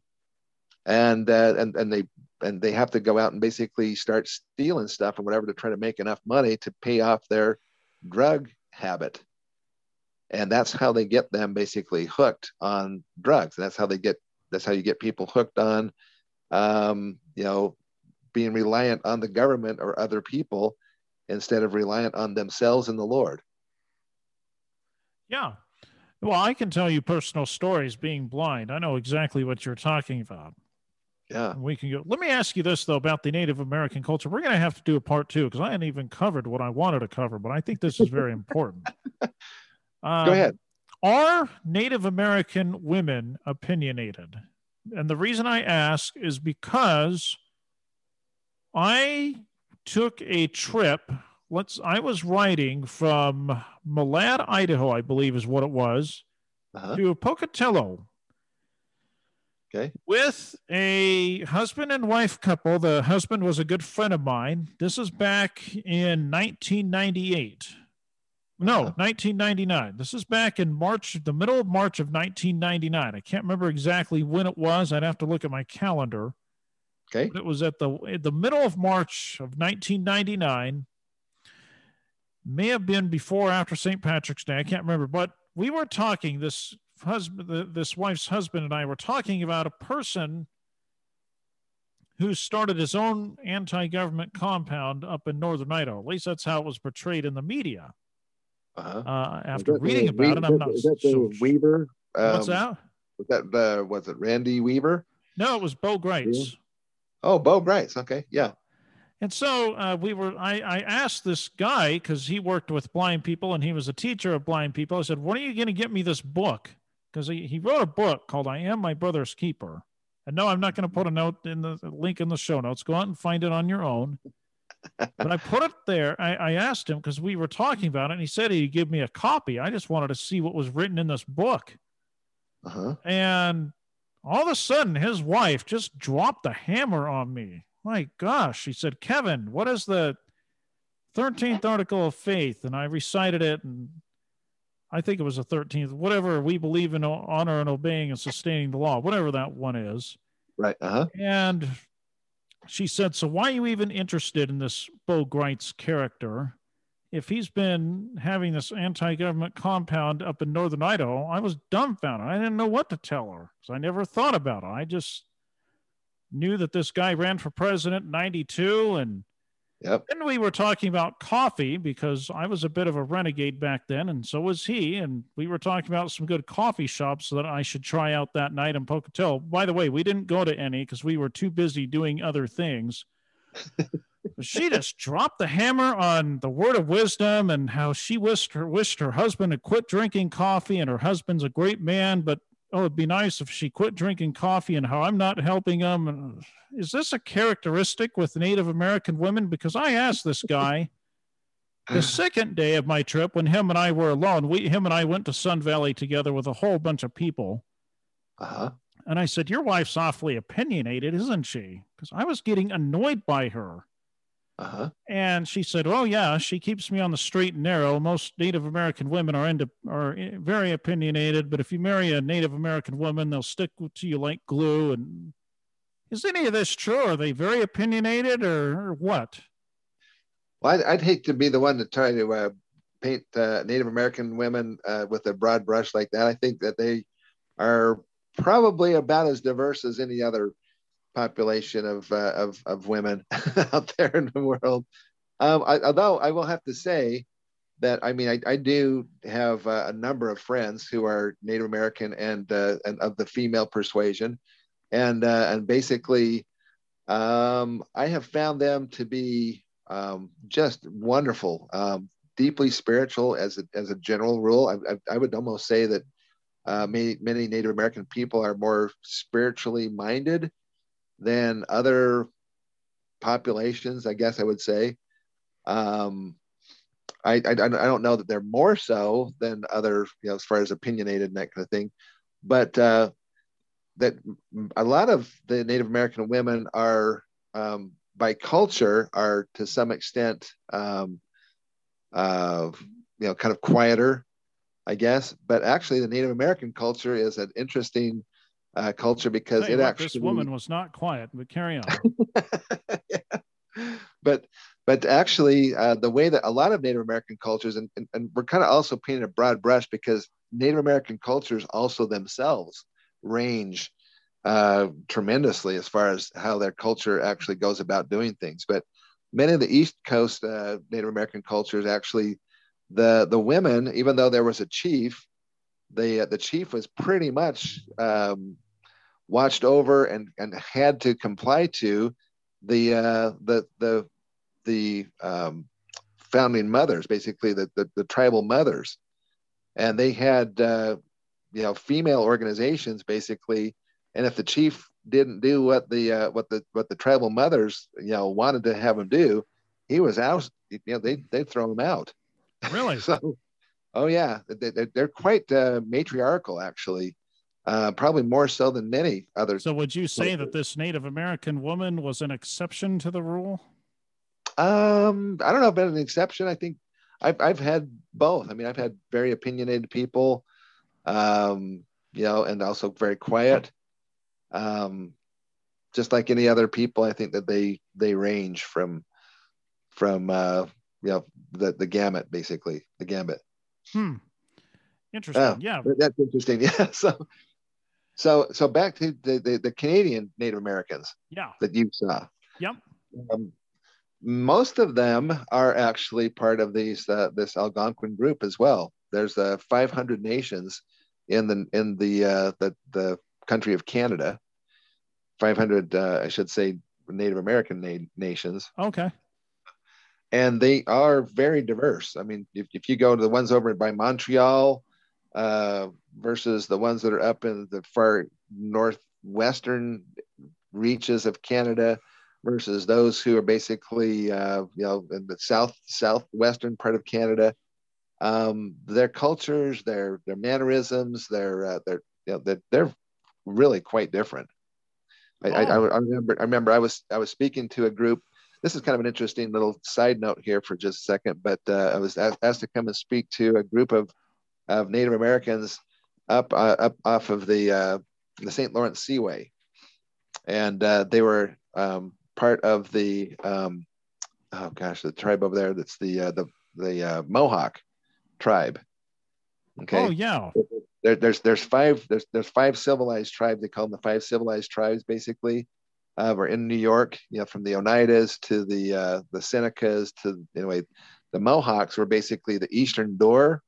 and uh, and and they and they have to go out and basically start stealing stuff or whatever to try to make enough money to pay off their drug habit. and that's how they get them basically hooked on drugs. That's how they get. That's how you get people hooked on, um, you know, being reliant on the government or other people instead of reliant on themselves and the Lord. Yeah. Well, I can tell you personal stories being blind. I know exactly what you're talking about. Yeah. We can go. Let me ask you this, though, about the Native American culture. We're going to have to do a part two because I hadn't even covered what I wanted to cover, but I think this is very important. Um, go ahead. Are Native American women opinionated? And the reason I ask is because I took a trip. Let's. I was riding from Malad, Idaho, I believe is what it was, uh-huh. to Pocatello. Okay. With a husband and wife couple. The husband was a good friend of mine. This is back in 1998. No, uh-huh. 1999. This is back in March, the middle of March of 1999. I can't remember exactly when it was. I'd have to look at my calendar. Okay. But it was at the at the middle of March of 1999. May have been before or after St. Patrick's Day. I can't remember, but we were talking. This husband, this wife's husband, and I were talking about a person who started his own anti-government compound up in northern Idaho. At least that's how it was portrayed in the media. Uh-huh. Uh, after reading about Weaver, it, I'm not. Is that so, Weaver? Um, what's that? Was that uh, was it Randy Weaver? No, it was Bo Gritz. Oh, Bo Gritz. Okay, yeah. And so uh, we were. I, I asked this guy because he worked with blind people and he was a teacher of blind people. I said, "When are you going to get me this book?" Because he, he wrote a book called "I Am My Brother's Keeper." And no, I'm not going to put a note in the link in the show notes. Go out and find it on your own. but I put it there. I, I asked him because we were talking about it, and he said he'd give me a copy. I just wanted to see what was written in this book. Uh-huh. And all of a sudden his wife just dropped the hammer on me. My gosh, she said, Kevin, what is the 13th article of faith? And I recited it, and I think it was the 13th, whatever we believe in honor and obeying and sustaining the law, whatever that one is. Right. Uh-huh. And she said, So why are you even interested in this Bo Gritz character? if he's been having this anti-government compound up in northern Idaho, I was dumbfounded. I didn't know what to tell her because I never thought about it. I just knew that this guy ran for president in 92 and Yep. Then we were talking about coffee because I was a bit of a renegade back then, and so was he. And we were talking about some good coffee shops that I should try out that night in Pocatello. By the way, we didn't go to any because we were too busy doing other things. she just dropped the hammer on the word of wisdom and how she wished her wished her husband to quit drinking coffee and her husband's a great man but oh it'd be nice if she quit drinking coffee and how i'm not helping him is this a characteristic with native american women? Because i asked this guy the second day of my trip when him and i were alone. We him and i went to sun valley together with a whole bunch of people. Uh-huh. and i said your wife's awfully opinionated isn't she? Because i was getting annoyed by her uh-huh. And she said, "Oh yeah, she keeps me on the straight and narrow. Most Native American women are into are very opinionated, but if you marry a Native American woman, they'll stick to you like glue." And is any of this true? Are they very opinionated, or, or what? Well, I'd, I'd, hate to be the one to try to uh, paint uh, Native American women uh, with a broad brush like that. I think that they are probably about as diverse as any other population of uh, of, of women out there in the world. Um, I, although I will have to say that I mean I, I do have uh, a number of friends who are Native American and uh, and of the female persuasion, and uh, and basically um, I have found them to be um, just wonderful, um, deeply spiritual as a, as a general rule. I, I, I would almost say that uh, many, many Native American people are more spiritually minded than other populations, I guess I would say. Um, I, I, I don't know that they're more so than other, you know, as far as opinionated and that kind of thing, but uh, that a lot of the Native American women are, um, by culture, are to some extent, um, uh, you know, kind of quieter, I guess. But actually, the Native American culture is an interesting uh, culture because it what, actually this woman was not quiet but carry on yeah. but but actually, uh, the way that a lot of Native American cultures, and, and, and we're kind of also painting a broad brush because Native American cultures also themselves range uh, tremendously as far as how their culture actually goes about doing things. But many of the East Coast uh, Native American cultures actually, the the women, even though there was a chief, the the chief was pretty much um, watched over and and had to comply to the uh, the the the um, founding mothers, basically the, the, the tribal mothers, and they had uh, you know female organizations basically, and if the chief didn't do what the uh, what the what the tribal mothers you know wanted to have him do, he was out. You know they they'd throw him out. Really? so, oh yeah, they, they're quite uh, matriarchal actually. Uh, probably more so than many others. So, would you say that this Native American woman was an exception to the rule? Um, I don't know about an exception. I think I've I've had both. I mean, I've had very opinionated people, um, you know, and also very quiet. Um, just like any other people, I think that they they range from from uh, you know the the gamut, basically the gambit. Hmm. Interesting. Uh, yeah, that's interesting. Yeah. So so so back to the the, the Canadian Native Americans. Yeah. That you saw. Yep. Um, most of them are actually part of these uh, this Algonquin group as well. There's uh, 500 nations in the in the uh, the the country of Canada. 500, uh, I should say, Native American na- nations. Okay. And they are very diverse. I mean, if, if you go to the ones over by Montreal uh, versus the ones that are up in the far northwestern reaches of Canada, versus those who are basically uh, you know in the south southwestern part of Canada. Um, their cultures, their their mannerisms, their uh, their you know they're, they're really quite different. I. I, I, I, remember I remember I was I was speaking to a group. This is kind of an interesting little side note here for just a second, but uh, I was asked, asked, to come and speak to a group of of Native Americans up uh, up off of the uh, the St. Lawrence Seaway, and uh, they were um, part of the um, oh gosh, the tribe over there. That's the uh, the the uh, Mohawk tribe. Okay. Oh yeah. There, there's there's five there's there's five civilized tribes. They call them the five civilized tribes, basically. Uh, we're in New York, you know, from the Oneidas to the uh, the Senecas to anyway, the Mohawks were basically the eastern door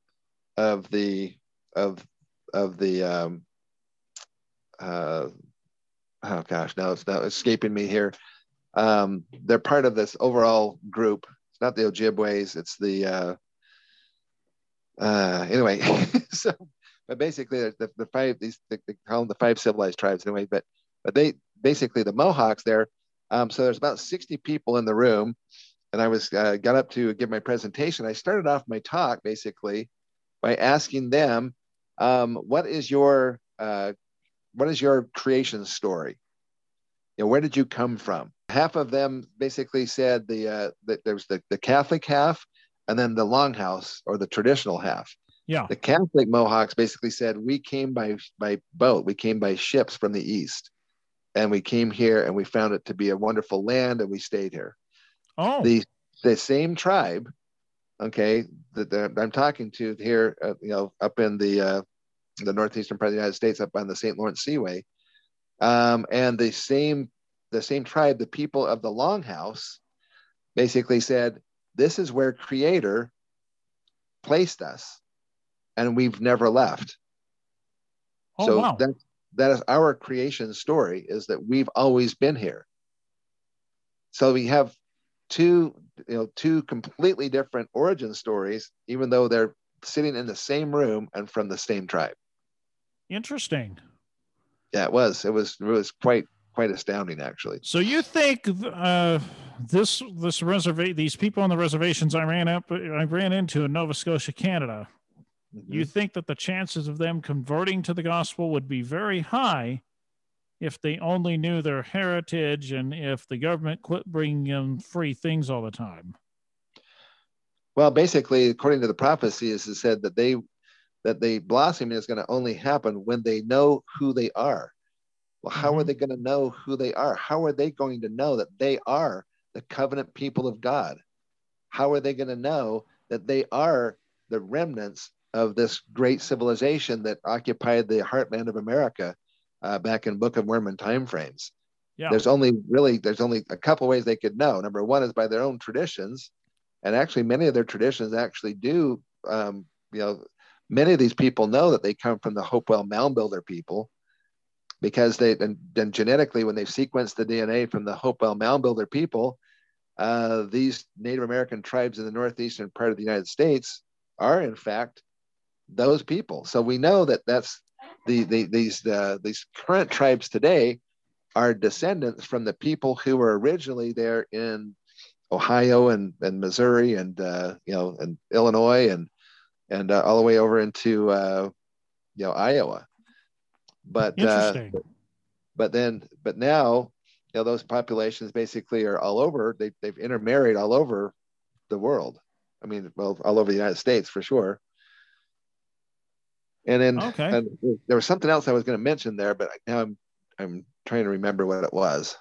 of the of of the um, uh, oh gosh, now it's now escaping me here um, they're part of this overall group. It's not the Ojibways. It's the uh, uh, anyway. so, but basically, the, the five these they, they call them the five civilized tribes anyway. But but they basically the Mohawks there. Um, so there's about 60 people in the room, and I was uh, got up to give my presentation. I started off my talk basically by asking them, um, "What is your uh, what is your creation story? You know, where did you come from?" half of them basically said the uh, that there was the, the Catholic half and then the longhouse or the traditional half. Yeah. The Catholic Mohawks basically said we came by by boat, we came by ships from the east, and we came here and we found it to be a wonderful land and we stayed here. Oh. The the same tribe, okay, that, that I'm talking to here, uh, you know, up in the uh, the northeastern part of the United States, up on the St. Lawrence Seaway, um, and the same the same tribe, the people of the Longhouse, basically said, This is where Creator placed us, and we've never left. Oh, so wow. that, that is our creation story, is that we've always been here. So we have two, you know, two completely different origin stories, even though they're sitting in the same room and from the same tribe. Interesting. Yeah, it was. It was. It was quite quite astounding, actually. So you think uh, this this reservation, these people on the reservations I ran up, I ran into in Nova Scotia, Canada. Mm-hmm. You think that the chances of them converting to the gospel would be very high if they only knew their heritage and if the government quit bringing them free things all the time? Well, basically, according to the prophecy, it said that they that the blossoming is going to only happen when they know who they are. Well, how mm-hmm. are they going to know who they are? How are they going to know that they are the covenant people of God. How are they going to know that they are the remnants of this great civilization that occupied the heartland of America uh, back in Book of Mormon timeframes? Yeah. There's only really there's only a couple ways they could know. Number one is by their own traditions, and actually many of their traditions actually do. Um, you know, many of these people know that they come from the Hopewell Mound Builder people because they and, and genetically when they sequenced the DNA from the Hopewell Mound Builder people, uh, these Native American tribes in the northeastern part of the United States are in fact those people. So we know that that's the, the these uh, these current tribes today are descendants from the people who were originally there in Ohio and, and Missouri and uh, you know and Illinois and and uh, all the way over into uh, you know Iowa. But uh, but then but now you know those populations basically are all over. They they've intermarried all over the world. I mean, well, all over the United States for sure. And then okay. and there was something else I was going to mention there, but now I'm I'm trying to remember what it was.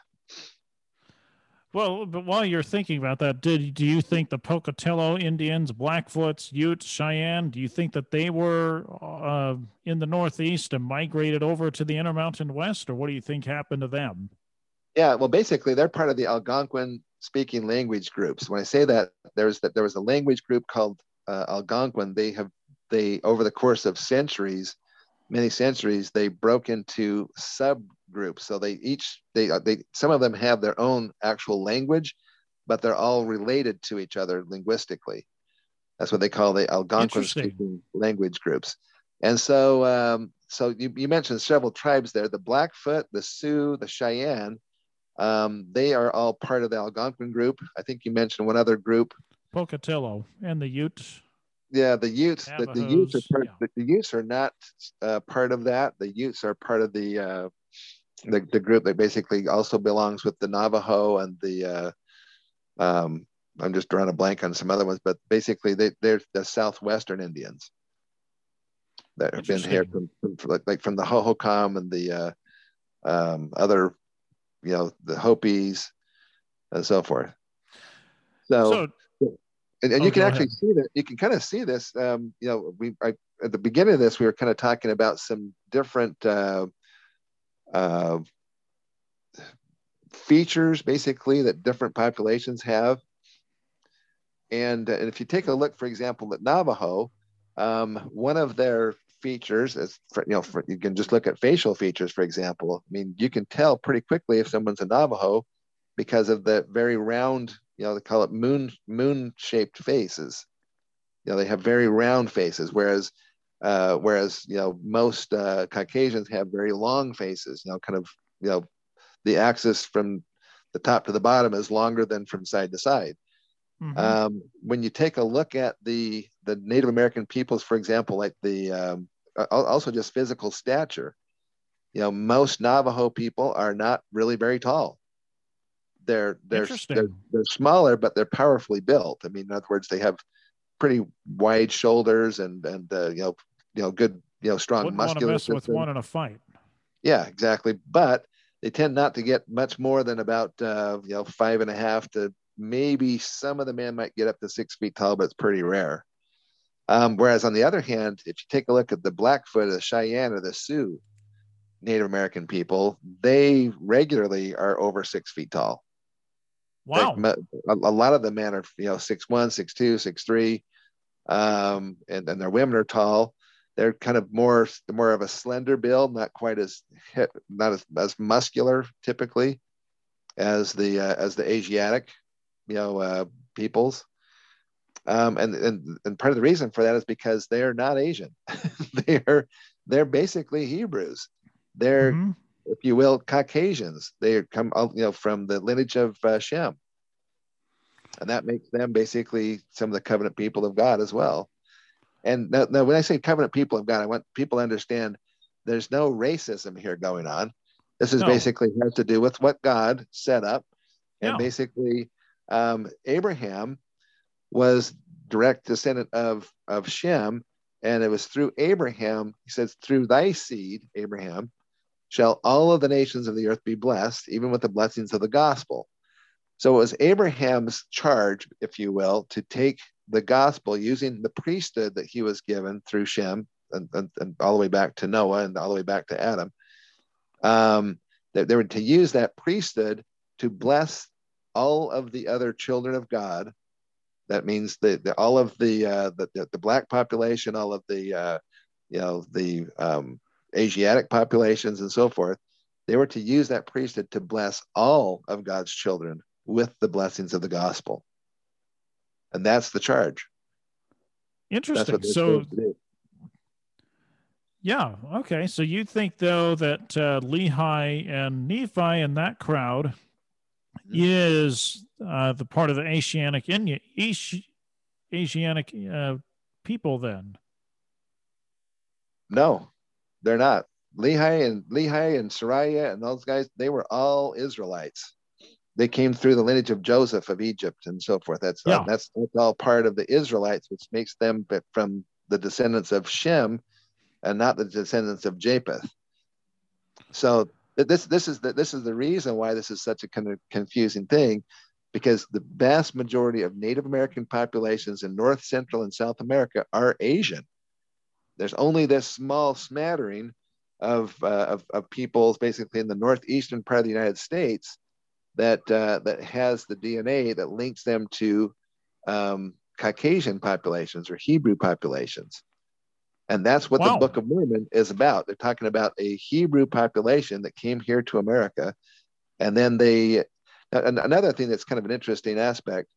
Well, but while you're thinking about that, did do you think the Pocatello Indians, Blackfoots, Utes, Cheyenne, do you think that they were uh, in the Northeast and migrated over to the Intermountain West, or what do you think happened to them? Yeah, well, basically, they're part of the Algonquin speaking language groups. When I say that, there's that there was a language group called uh, Algonquin. They have they over the course of centuries, many centuries, they broke into subgroups. So they each they uh, they some of them have their own actual language, but they're all related to each other linguistically. That's what they call the Algonquin speaking language groups. And so um, so you, you mentioned several tribes there: the Blackfoot, the Sioux, the Cheyenne. Um, they are all part of the Algonquin group. I think you mentioned one other group. Pocatello and the Utes. Yeah, the Utes. The, the Utes are part. Yeah. The, Utes are not uh, part of that. The Utes are part of the uh, the, the group that basically also belongs with the Navajo and the uh, um, I'm just drawing a blank on some other ones, but basically they, they're the southwestern Indians that have been here from, from, like, like from the Hohokam and the uh, um, other, you know, the Hopis and so forth. So, so and, and oh, you can actually ahead. see that you can kind of see this. Um, you know, we I, at the beginning of this we were kind of talking about some different uh, uh, features basically that different populations have. And, and if you take a look, for example, at Navajo, um, one of their features is, for, you know, for, you can just look at facial features, for example. I mean, you can tell pretty quickly if someone's a Navajo because of the very round, you know, they call it moon moon shaped faces. You know, they have very round faces, whereas uh, whereas you know most uh, Caucasians have very long faces. You know, kind of you know the axis from the top to the bottom is longer than from side to side. Mm-hmm. Um, when you take a look at the the Native American peoples, for example, like the um, also just physical stature, you know, most Navajo people are not really very tall. They're they're they're, they're smaller, but they're powerfully built. I mean, in other words, they have pretty wide shoulders and and uh, you know you know good you know strong Wouldn't muscular want to mess with one in a fight. Yeah, exactly. But they tend not to get much more than about uh, you know five and a half to maybe some of the men might get up to six feet tall, but it's pretty rare. Um, whereas on the other hand, if you take a look at the Blackfoot, the Cheyenne, or the Sioux Native American people, they regularly are over six feet tall. Wow. A, a, lot of the men are, you know, six one, six two, six three, um, and, and their women are tall they're kind of more more of a slender build, not quite as hit, not as, as muscular typically as the uh, as the Asiatic, you know, uh, peoples. Um, and, and and part of the reason for that is because they are not Asian. they're they're basically Hebrews. They're, mm-hmm. If you will, Caucasians. They come, you know, from the lineage of uh, Shem, and that makes them basically some of the covenant people of God as well. And now, now, when I say covenant people of God, I want people to understand there's no racism here going on. This is no. basically has to do with what God set up. And basically, um, Abraham was direct descendant of, of Shem. And it was through Abraham, he says, through thy seed, Abraham, shall all of the nations of the earth be blessed, even with the blessings of the gospel. So it was Abraham's charge, if you will, to take the gospel using the priesthood that he was given through Shem and, and, and all the way back to Noah and all the way back to Adam. Um, they, they were to use that priesthood to bless all of the other children of God. That means that the, all of the, uh, the, the black population, all of the uh, you know the um, Asiatic populations and so forth. They were to use that priesthood to bless all of God's children with the blessings of the gospel. And that's the charge. Interesting. So, yeah. Okay. So you think, though, that uh, Lehi and Nephi and that crowd mm-hmm. is uh, the part of the Asiatic, Asiatic uh, people then? No, they're not. Lehi and Lehi and Sariah and those guys, they were all Israelites they came through the lineage of Joseph of Egypt and so forth. That's yeah. that's, that's all part of the Israelites, which makes them from the descendants of Shem and not the descendants of Japheth. So this this is the this is the reason why this is such a kind of confusing thing, because the vast majority of Native American populations in North, Central, and South America are Asian. There's only this small smattering of, uh, of, of peoples basically in the northeastern part of the United States that uh, that has the DNA that links them to um, Caucasian populations or Hebrew populations. And that's what wow. the Book of Mormon is about. They're talking about a Hebrew population that came here to America. And then they, another thing that's kind of an interesting aspect,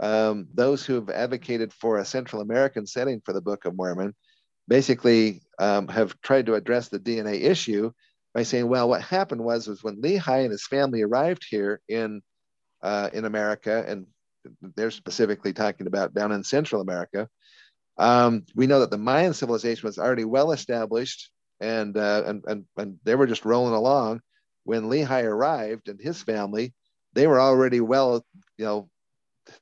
um, those who have advocated for a Central American setting for the Book of Mormon basically um, have tried to address the DNA issue by saying, well, what happened was was when Lehi and his family arrived here in uh, in America, and they're specifically talking about down in Central America. Um, we know that the Mayan civilization was already well established, and, uh, and and and they were just rolling along. When Lehi arrived and his family, they were already well, you know,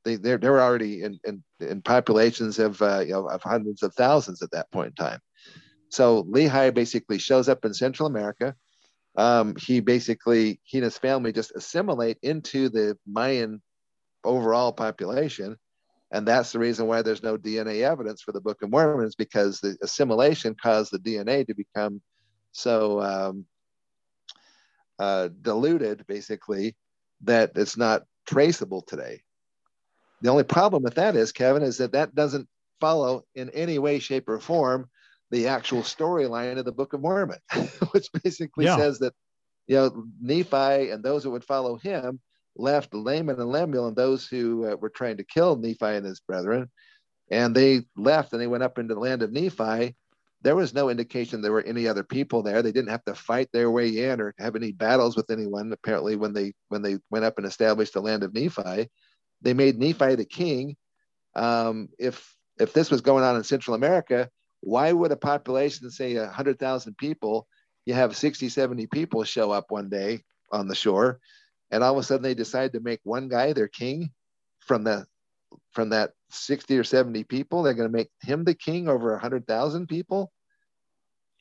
they they were already in, in in populations of uh, you know of hundreds of thousands at that point in time. So Lehi basically shows up in Central America um, he basically he and his family just assimilate into the Mayan overall population, and that's the reason why there's no DNA evidence for the Book of Mormon is because the assimilation caused the DNA to become so um, uh, diluted, basically, that it's not traceable today. The only problem with that is, Kevin, is that that doesn't follow in any way, shape, or form the actual storyline of the Book of Mormon, which basically yeah. says that you know Nephi and those that would follow him left Laman and Lemuel and those who uh, were trying to kill Nephi and his brethren, and they left and they went up into the land of Nephi. There was no indication there were any other people there. They didn't have to fight their way in or have any battles with anyone. Apparently, when they when they went up and established the land of Nephi, they made Nephi the king. Um, if if this was going on in Central America, why would a population, say 100,000 people, you have 60, 70 people show up one day on the shore, and all of a sudden they decide to make one guy their king from the from that 60 or 70 people? They're going to make him the king over 100,000 people?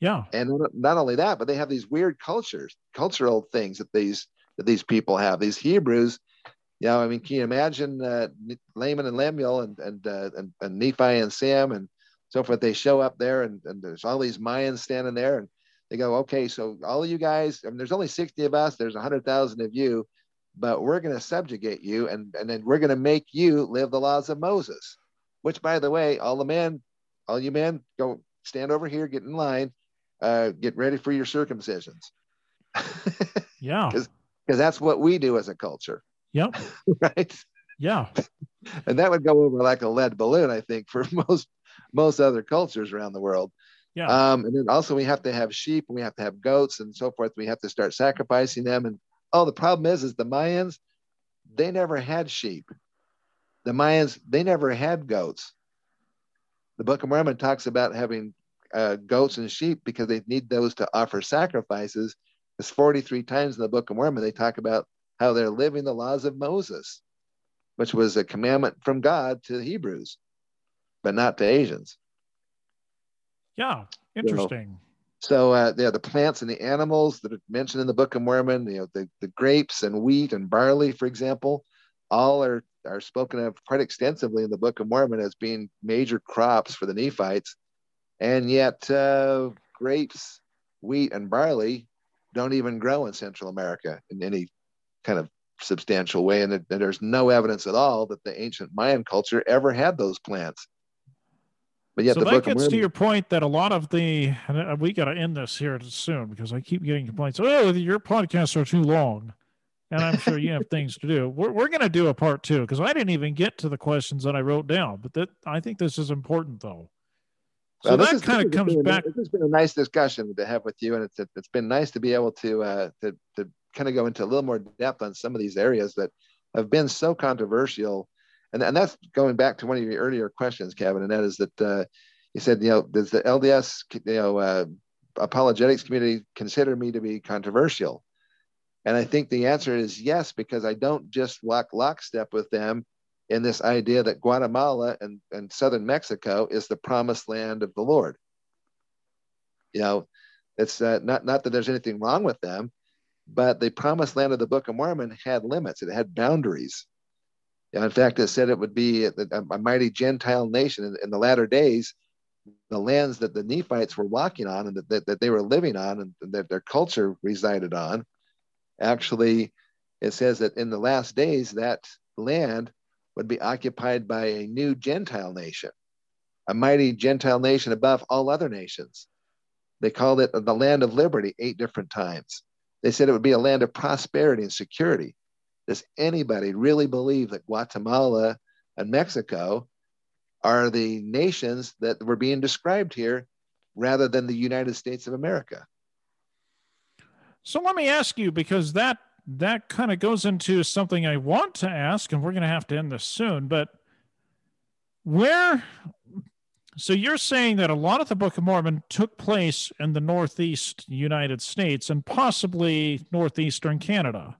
Yeah. And not only that, but they have these weird cultures, cultural things that these that these people have. These Hebrews, you know, I mean, can you imagine uh, Laman and Lemuel and and, uh, and and Nephi and Sam and so forth. They show up there, and, and there's all these Mayans standing there, and they go, okay, so all of you guys, I mean, there's only 60 of us, there's 100,000 of you, but we're going to subjugate you, and, and then we're going to make you live the laws of Moses, which, by the way, all the men, all you men, go stand over here, get in line, uh, get ready for your circumcisions. yeah. Because that's what we do as a culture. Yep. right. Yeah. and that would go over like a lead balloon, I think, for most most other cultures around the world. Yeah. Um, and then also we have to have sheep and we have to have goats and so forth. We have to start sacrificing them. And oh, the problem is, is the Mayans, they never had sheep. The Mayans, they never had goats. The Book of Mormon talks about having uh, goats and sheep because they need those to offer sacrifices. It's 43 times in the Book of Mormon they talk about how they're living the laws of Moses, which was a commandment from God to the Hebrews but not to Asians. Yeah, interesting. So, so uh, yeah, the plants and the animals that are mentioned in the Book of Mormon, you know, the, the grapes and wheat and barley, for example, all are are spoken of quite extensively in the Book of Mormon as being major crops for the Nephites, and yet uh, grapes, wheat, and barley don't even grow in Central America in any kind of substantial way, and, and there's no evidence at all that the ancient Mayan culture ever had those plants. But yet, so that gets Mormon, to your point that a lot of the uh, we got to end this here soon because I keep getting complaints. Oh, your podcasts are too long and I'm sure you have things to do. We're, we're going to do a part two because I didn't even get to the questions that I wrote down, but that I think this is important though. So well, that kind of comes been, back. This has been a nice discussion to have with you, and it's it's been nice to be able to uh, to to kind of go into a little more depth on some of these areas that have been so controversial, and and that's going back to one of your earlier questions, Kevin, and that is that uh, you said you know does the LDS you know uh, apologetics community consider me to be controversial? And I think the answer is yes, because I don't just walk lockstep with them in this idea that Guatemala and, and southern Mexico is the promised land of the Lord. You know, it's uh, not, not that there's anything wrong with them, but the promised land of the Book of Mormon had limits, it had boundaries. In fact, it said it would be a, a mighty Gentile nation in, in, the latter days. The lands that the Nephites were walking on and that, that, that they were living on and that their culture resided on actually it says that in the last days that land would be occupied by a new gentile nation a mighty gentile nation above all other nations they called it the land of liberty eight different times they said it would be a land of prosperity and security does anybody really believe that guatemala and mexico are the nations that were being described here rather than the united states of america so let me ask you because that that kind of goes into something I want to ask, and we're going to have to end this soon. But where? So you're saying that a lot of the Book of Mormon took place in the Northeast United States and possibly northeastern Canada.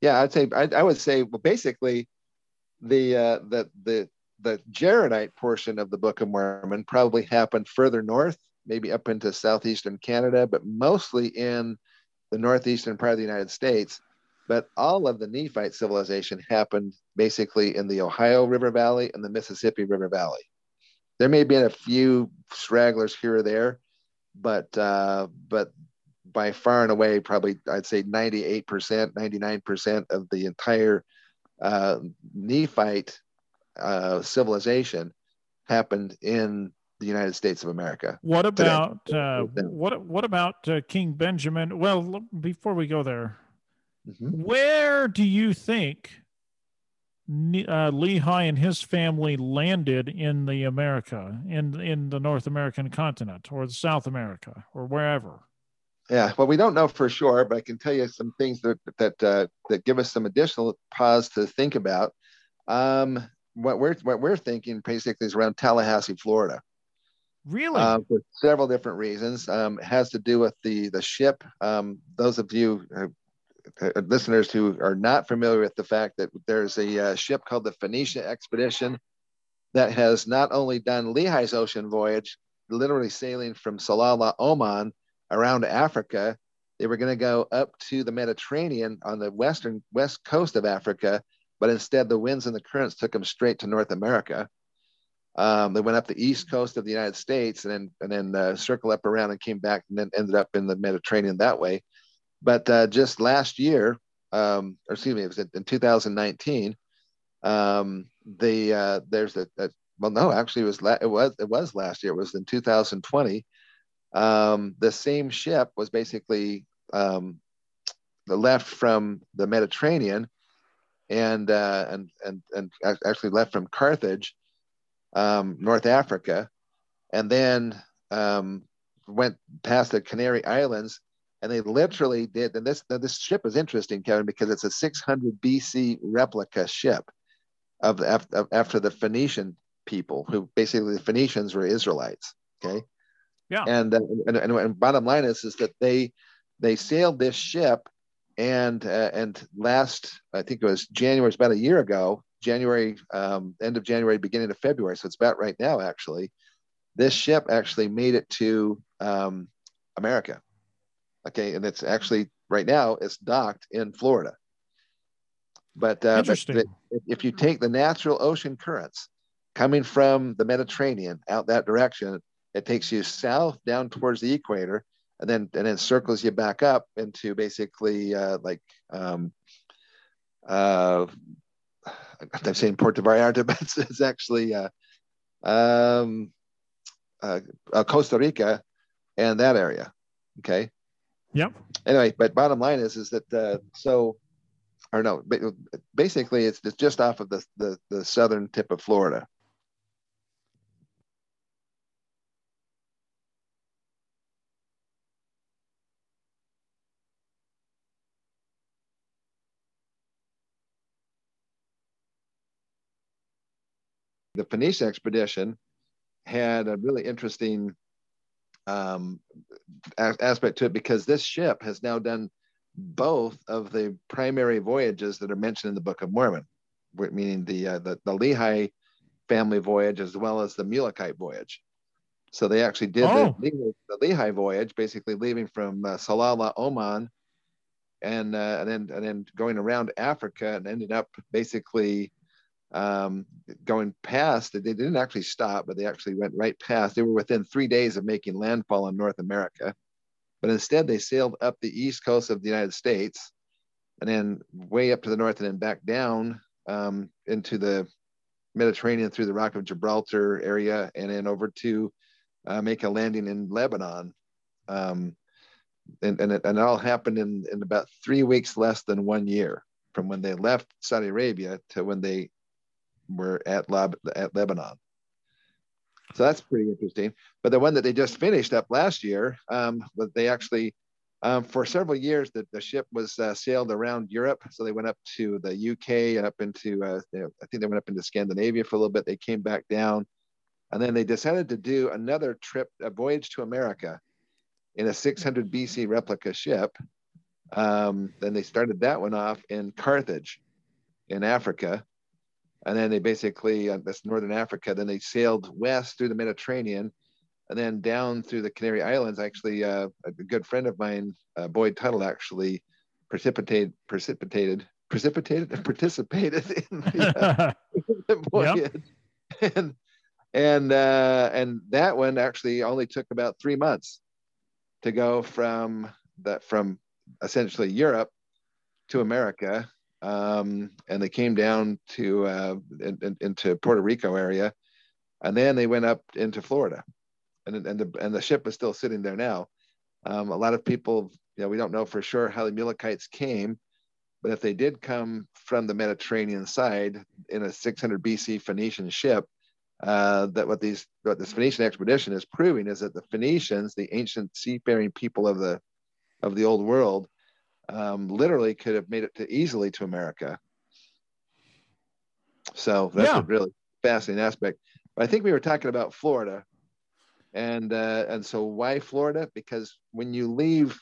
Yeah, I'd say I, I would say well, basically the uh, the the the Jaredite portion of the Book of Mormon probably happened further north maybe up into southeastern Canada, but mostly in the northeastern part of the United States. But all of the Nephite civilization happened basically in the Ohio River Valley and the Mississippi River Valley. There may have been a few stragglers here or there, but uh, but by far and away, probably I'd say 98%, 99% of the entire uh, Nephite uh, civilization happened in the United States of America. What about uh, what what about uh, King Benjamin? Well, before we go there, mm-hmm. where do you think uh, Lehi and his family landed in the America, in in the North American continent, or the South America, or wherever? Yeah, well, we don't know for sure, but I can tell you some things that that uh, that give us some additional pause to think about. Um, what we're what we're thinking basically is around Tallahassee, Florida. Really? Uh, for several different reasons. Um, it has to do with the the ship. Um, those of you listeners who are not familiar with the fact that there's a uh, ship called the Phoenicia Expedition that has not only done Lehi's ocean voyage, literally sailing from Salalah, Oman, around Africa. They were going to go up to the Mediterranean on the western west coast of Africa, but instead the winds and the currents took them straight to North America. Um, they went up the east coast of the United States and then and then uh, circled up around and came back and then ended up in the Mediterranean that way. But uh, just last year, um, or excuse me, it was in 2019. Um, the uh, there's a, a, well, no, actually, it was la- it was it was last year. It was in 2020. Um, the same ship was basically um, left from the Mediterranean and uh, and and and actually left from Carthage um, North Africa, and then um, went past the Canary Islands, and they literally did. And this this ship is interesting, Kevin, because it's a 600 BC replica ship of, of after the Phoenician people, who basically the Phoenicians were Israelites. Okay. Yeah. And, uh, and, and, and bottom line is is that they they sailed this ship and uh, and last I think it was January, it's about a year ago. January, um, end of January, beginning of February. So it's about right now, actually. This ship actually made it to um, America. Okay, and it's actually right now it's docked in Florida. But, uh, but if you take the natural ocean currents coming from the Mediterranean out that direction, it takes you south down towards the equator, and then and then circles you back up into basically uh, like um, uh, I'm saying Puerto Vallarta, but it's, it's actually uh, um, uh, uh, Costa Rica and that area. Okay. Yep. Anyway, but bottom line is is that uh, so or no, basically it's, it's just off of the, the the southern tip of Florida. the Phoenicia expedition had a really interesting um, aspect to it because this ship has now done both of the primary voyages that are mentioned in the Book of Mormon, meaning the uh, the, the Lehi family voyage as well as the Mulekite voyage. So they actually did oh. the, the Lehi voyage, basically leaving from uh, Salalah, Oman, and uh, and then and then going around Africa and ended up basically um, going past. They didn't actually stop, but they actually went right past. They were within three days of making landfall in North America, but instead they sailed up the east coast of the United States, and then way up to the north, and then back down um, into the Mediterranean through the Rock of Gibraltar area, and then over to uh, make a landing in Lebanon. Um, and, and, it, and it all happened in, in about three weeks less than one year from when they left Saudi Arabia to when they were at Lab at Lebanon. So that's pretty interesting. But the one that they just finished up last year, um, but they actually, um, for several years, the, the ship was uh, sailed around Europe. So they went up to the UK and up into, uh, you know, I think they went up into Scandinavia for a little bit. They came back down. And then they decided to do another trip, a voyage to America in a 600 BC replica ship. Um, then they started that one off in Carthage in Africa and then they basically uh, that's northern africa then they sailed west through the mediterranean. And then down through the canary islands actually uh, a good friend of mine uh, boyd tuttle actually precipitated precipitated precipitated and participated in the, uh, the voyage. Yep. and and uh, and that one actually only took about three months to go from that from essentially europe to america um, and they came down to uh, in, in, into Puerto Rico area, and then they went up into Florida, and and the and the ship is still sitting there now. Um, a lot of people, you know, we don't know for sure how the Mulekites came, but if they did come from the Mediterranean side in a 600 BC Phoenician ship, uh, that what these what this Phoenician expedition is proving is that the Phoenicians, the ancient seafaring people of the of the old world, um, literally could have made it to easily to America. So that's yeah. a really fascinating aspect. But I think we were talking about Florida, and uh, and so why Florida? Because when you leave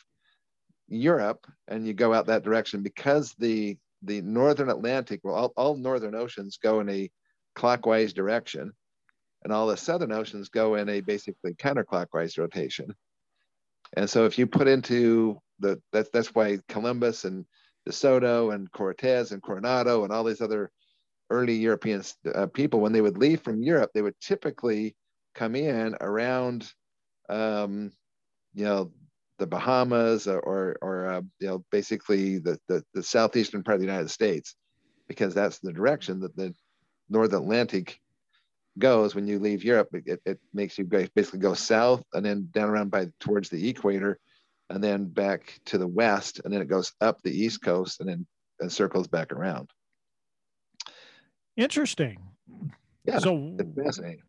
Europe and you go out that direction, because the the northern Atlantic, well, all, all northern oceans go in a clockwise direction, and all the southern oceans go in a basically counterclockwise rotation. And so if you put into the that's that's why Columbus and De Soto and Cortez and Coronado and all these other early European uh, people, when they would leave from Europe, they would typically come in around, um, you know, the Bahamas or or, or uh, you know basically the, the the southeastern part of the United States, because that's the direction that the North Atlantic goes when you leave Europe. It, it makes you basically go south and then down around by towards the equator and then back to the west, and then it goes up the east coast and then and circles back around. Interesting. Yeah, so fascinating.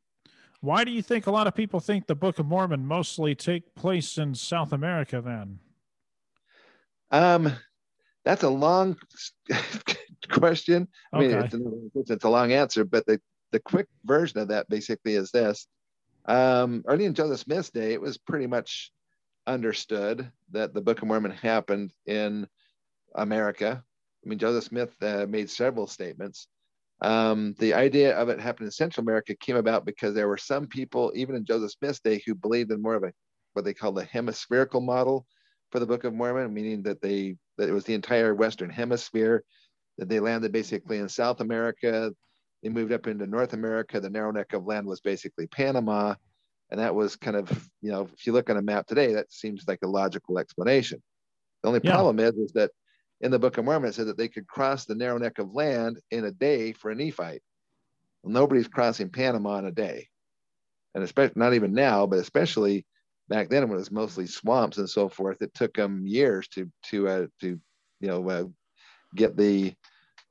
Why do you think a lot of people think the Book of Mormon mostly take place in South America then? Um, that's a long question. I mean, it's, it's, a long answer, but the, the quick version of that basically is this. Um, early in Joseph Smith's day, it was pretty much understood that the Book of Mormon happened in America. I mean, Joseph Smith uh, made several statements. Um, the idea of it happening in Central America came about because there were some people, even in Joseph Smith's day, who believed in more of a what they call the hemispherical model for the Book of Mormon, meaning that they that it was the entire Western Hemisphere that They landed basically in South America. They moved up into North America. The narrow neck of land was basically Panama. And that was kind of, you know, if you look on a map today, that seems like a logical explanation. The only yeah. problem is, is that in the Book of Mormon, it said that they could cross the narrow neck of land in a day for a Nephite. Well, nobody's crossing Panama in a day. And especially not even now, but especially back then when it was mostly swamps and so forth, it took them years to to uh, to you know uh, get the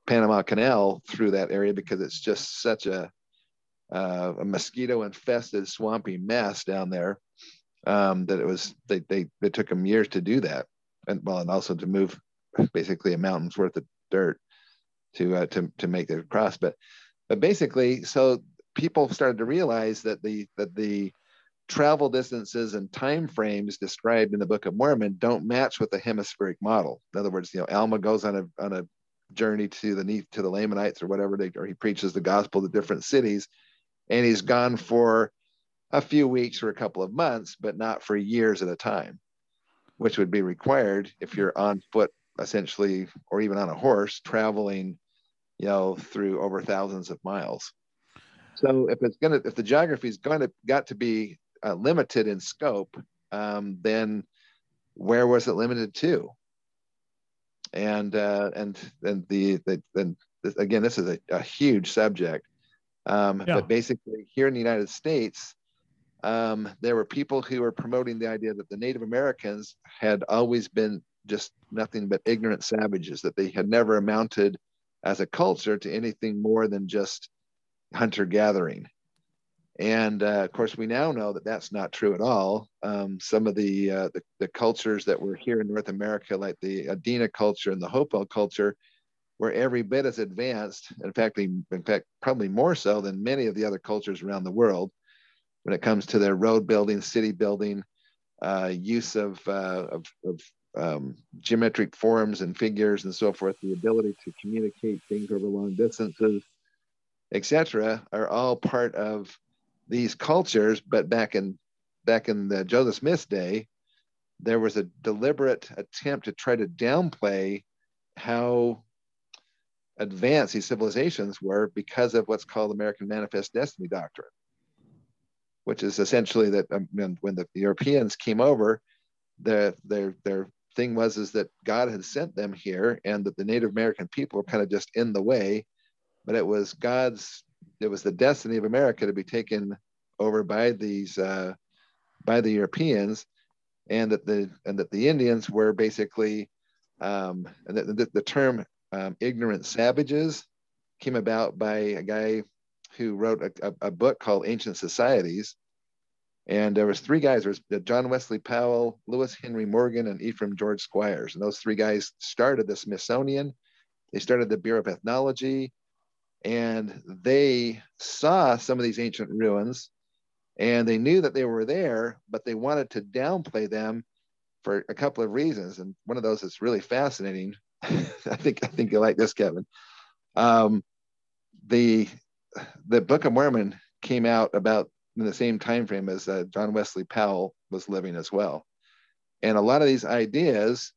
Panama Canal through that area because it's just such a uh, a mosquito infested swampy mess down there um, that it was they, they it took them years to do that and well and also to move basically a mountain's worth of dirt to uh, to to make it across but but basically so people started to realize that the that the travel distances and time frames described in the Book of Mormon don't match with the hemispheric model. In other words, you know, Alma goes on a on a journey to the to the Lamanites or whatever they or he preaches the gospel to different cities, and he's gone for a few weeks or a couple of months, but not for years at a time, which would be required if you're on foot essentially or even on a horse traveling, you know, through over thousands of miles. So if it's gonna if the geography is going to got to be uh, limited in scope, um, then where was it limited to? And uh, and the, the then again, this is a, a huge subject. Um, yeah. But basically, here in the United States, um, there were people who were promoting the idea that the Native Americans had always been just nothing but ignorant savages, that they had never amounted as a culture to anything more than just hunter gathering. And uh, of course, we now know that that's not true at all. Um, some of the, uh, the, the cultures that were here in North America, like the Adena culture and the Hopewell culture, were every bit as advanced. In fact, in fact, probably more so than many of the other cultures around the world when it comes to their road building, city building, uh, use of, uh, of, of um, geometric forms and figures and so forth, the ability to communicate things over long distances, etc., are all part of these cultures, but back in back in the Joseph Smith's day, there was a deliberate attempt to try to downplay how advanced these civilizations were because of what's called American Manifest Destiny Doctrine, which is essentially that um, when the Europeans came over, their their their thing was is that God had sent them here, and that the Native American people were kind of just in the way, but it was God's it was the destiny of America to be taken over by these uh, by the Europeans, and that the and that the Indians were basically um, and the, the, the term um, ignorant savages came about by a guy who wrote a, a, a, book called Ancient Societies. And there was three guys. There was John Wesley Powell, Lewis Henry Morgan, and Ephraim George Squires. And those three guys started the Smithsonian. They started the Bureau of Ethnology and they saw some of these ancient ruins and they knew that they were there but they wanted to downplay them for a couple of reasons and one of those is really fascinating. I think i think you like this kevin. Um, the the book of mormon came out about in the same time frame as uh, john wesley powell was living as well. And a lot of these ideas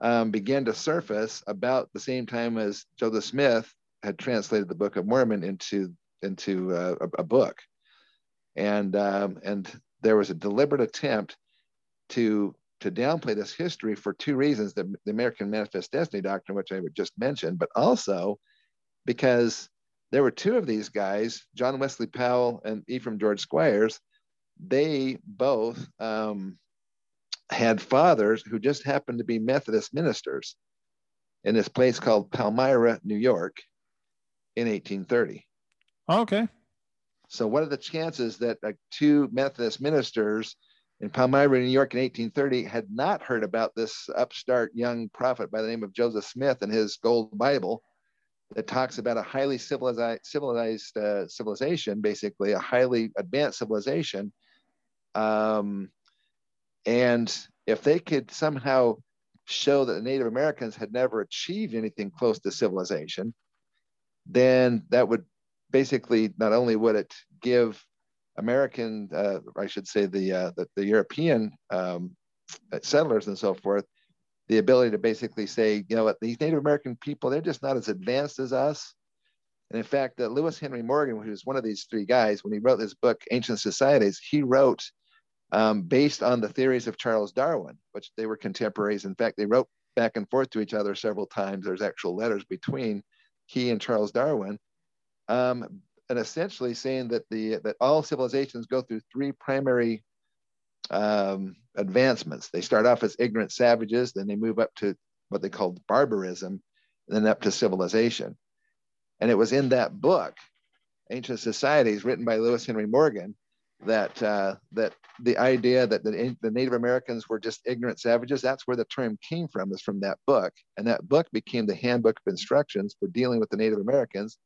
um, began to surface about the same time as joseph smith had translated the Book of Mormon into into uh, a, a, book, and um, and there was a deliberate attempt to to downplay this history for two reasons: the, the American Manifest Destiny doctrine, which I just mentioned, but also because there were two of these guys, John Wesley Powell and Ephraim George Squires. They both um, had fathers who just happened to be Methodist ministers in this place called Palmyra, New York in 1830. okay. So, what are the chances that uh, two Methodist ministers in Palmyra, New York in 1830 had not heard about this upstart young prophet by the name of Joseph Smith and his gold Bible that talks about a highly civilized, civilized uh, civilization, basically a highly advanced civilization. Um, and if they could somehow show that the Native Americans had never achieved anything close to civilization, then that would basically not only would it give American, uh, I should say the, uh, the, the European um, settlers and so forth, the ability to basically say, you know what, these Native American people, they're just not as advanced as us. And in fact, uh, Lewis Henry Morgan, who was one of these three guys, when he wrote this book, Ancient Societies, he wrote um, based on the theories of Charles Darwin, which they were contemporaries. In fact, they wrote back and forth to each other several times. There's actual letters between he and Charles Darwin, um, and essentially saying that the that all civilizations go through three primary um, advancements. They start off as ignorant savages, then they move up to what they called barbarism, then up to civilization. And it was in that book, Ancient Societies, written by Lewis Henry Morgan, that uh, that the idea that the, the Native Americans were just ignorant savages, that's where the term came from, is from that book. And that book became the handbook of instructions for dealing with the Native Americans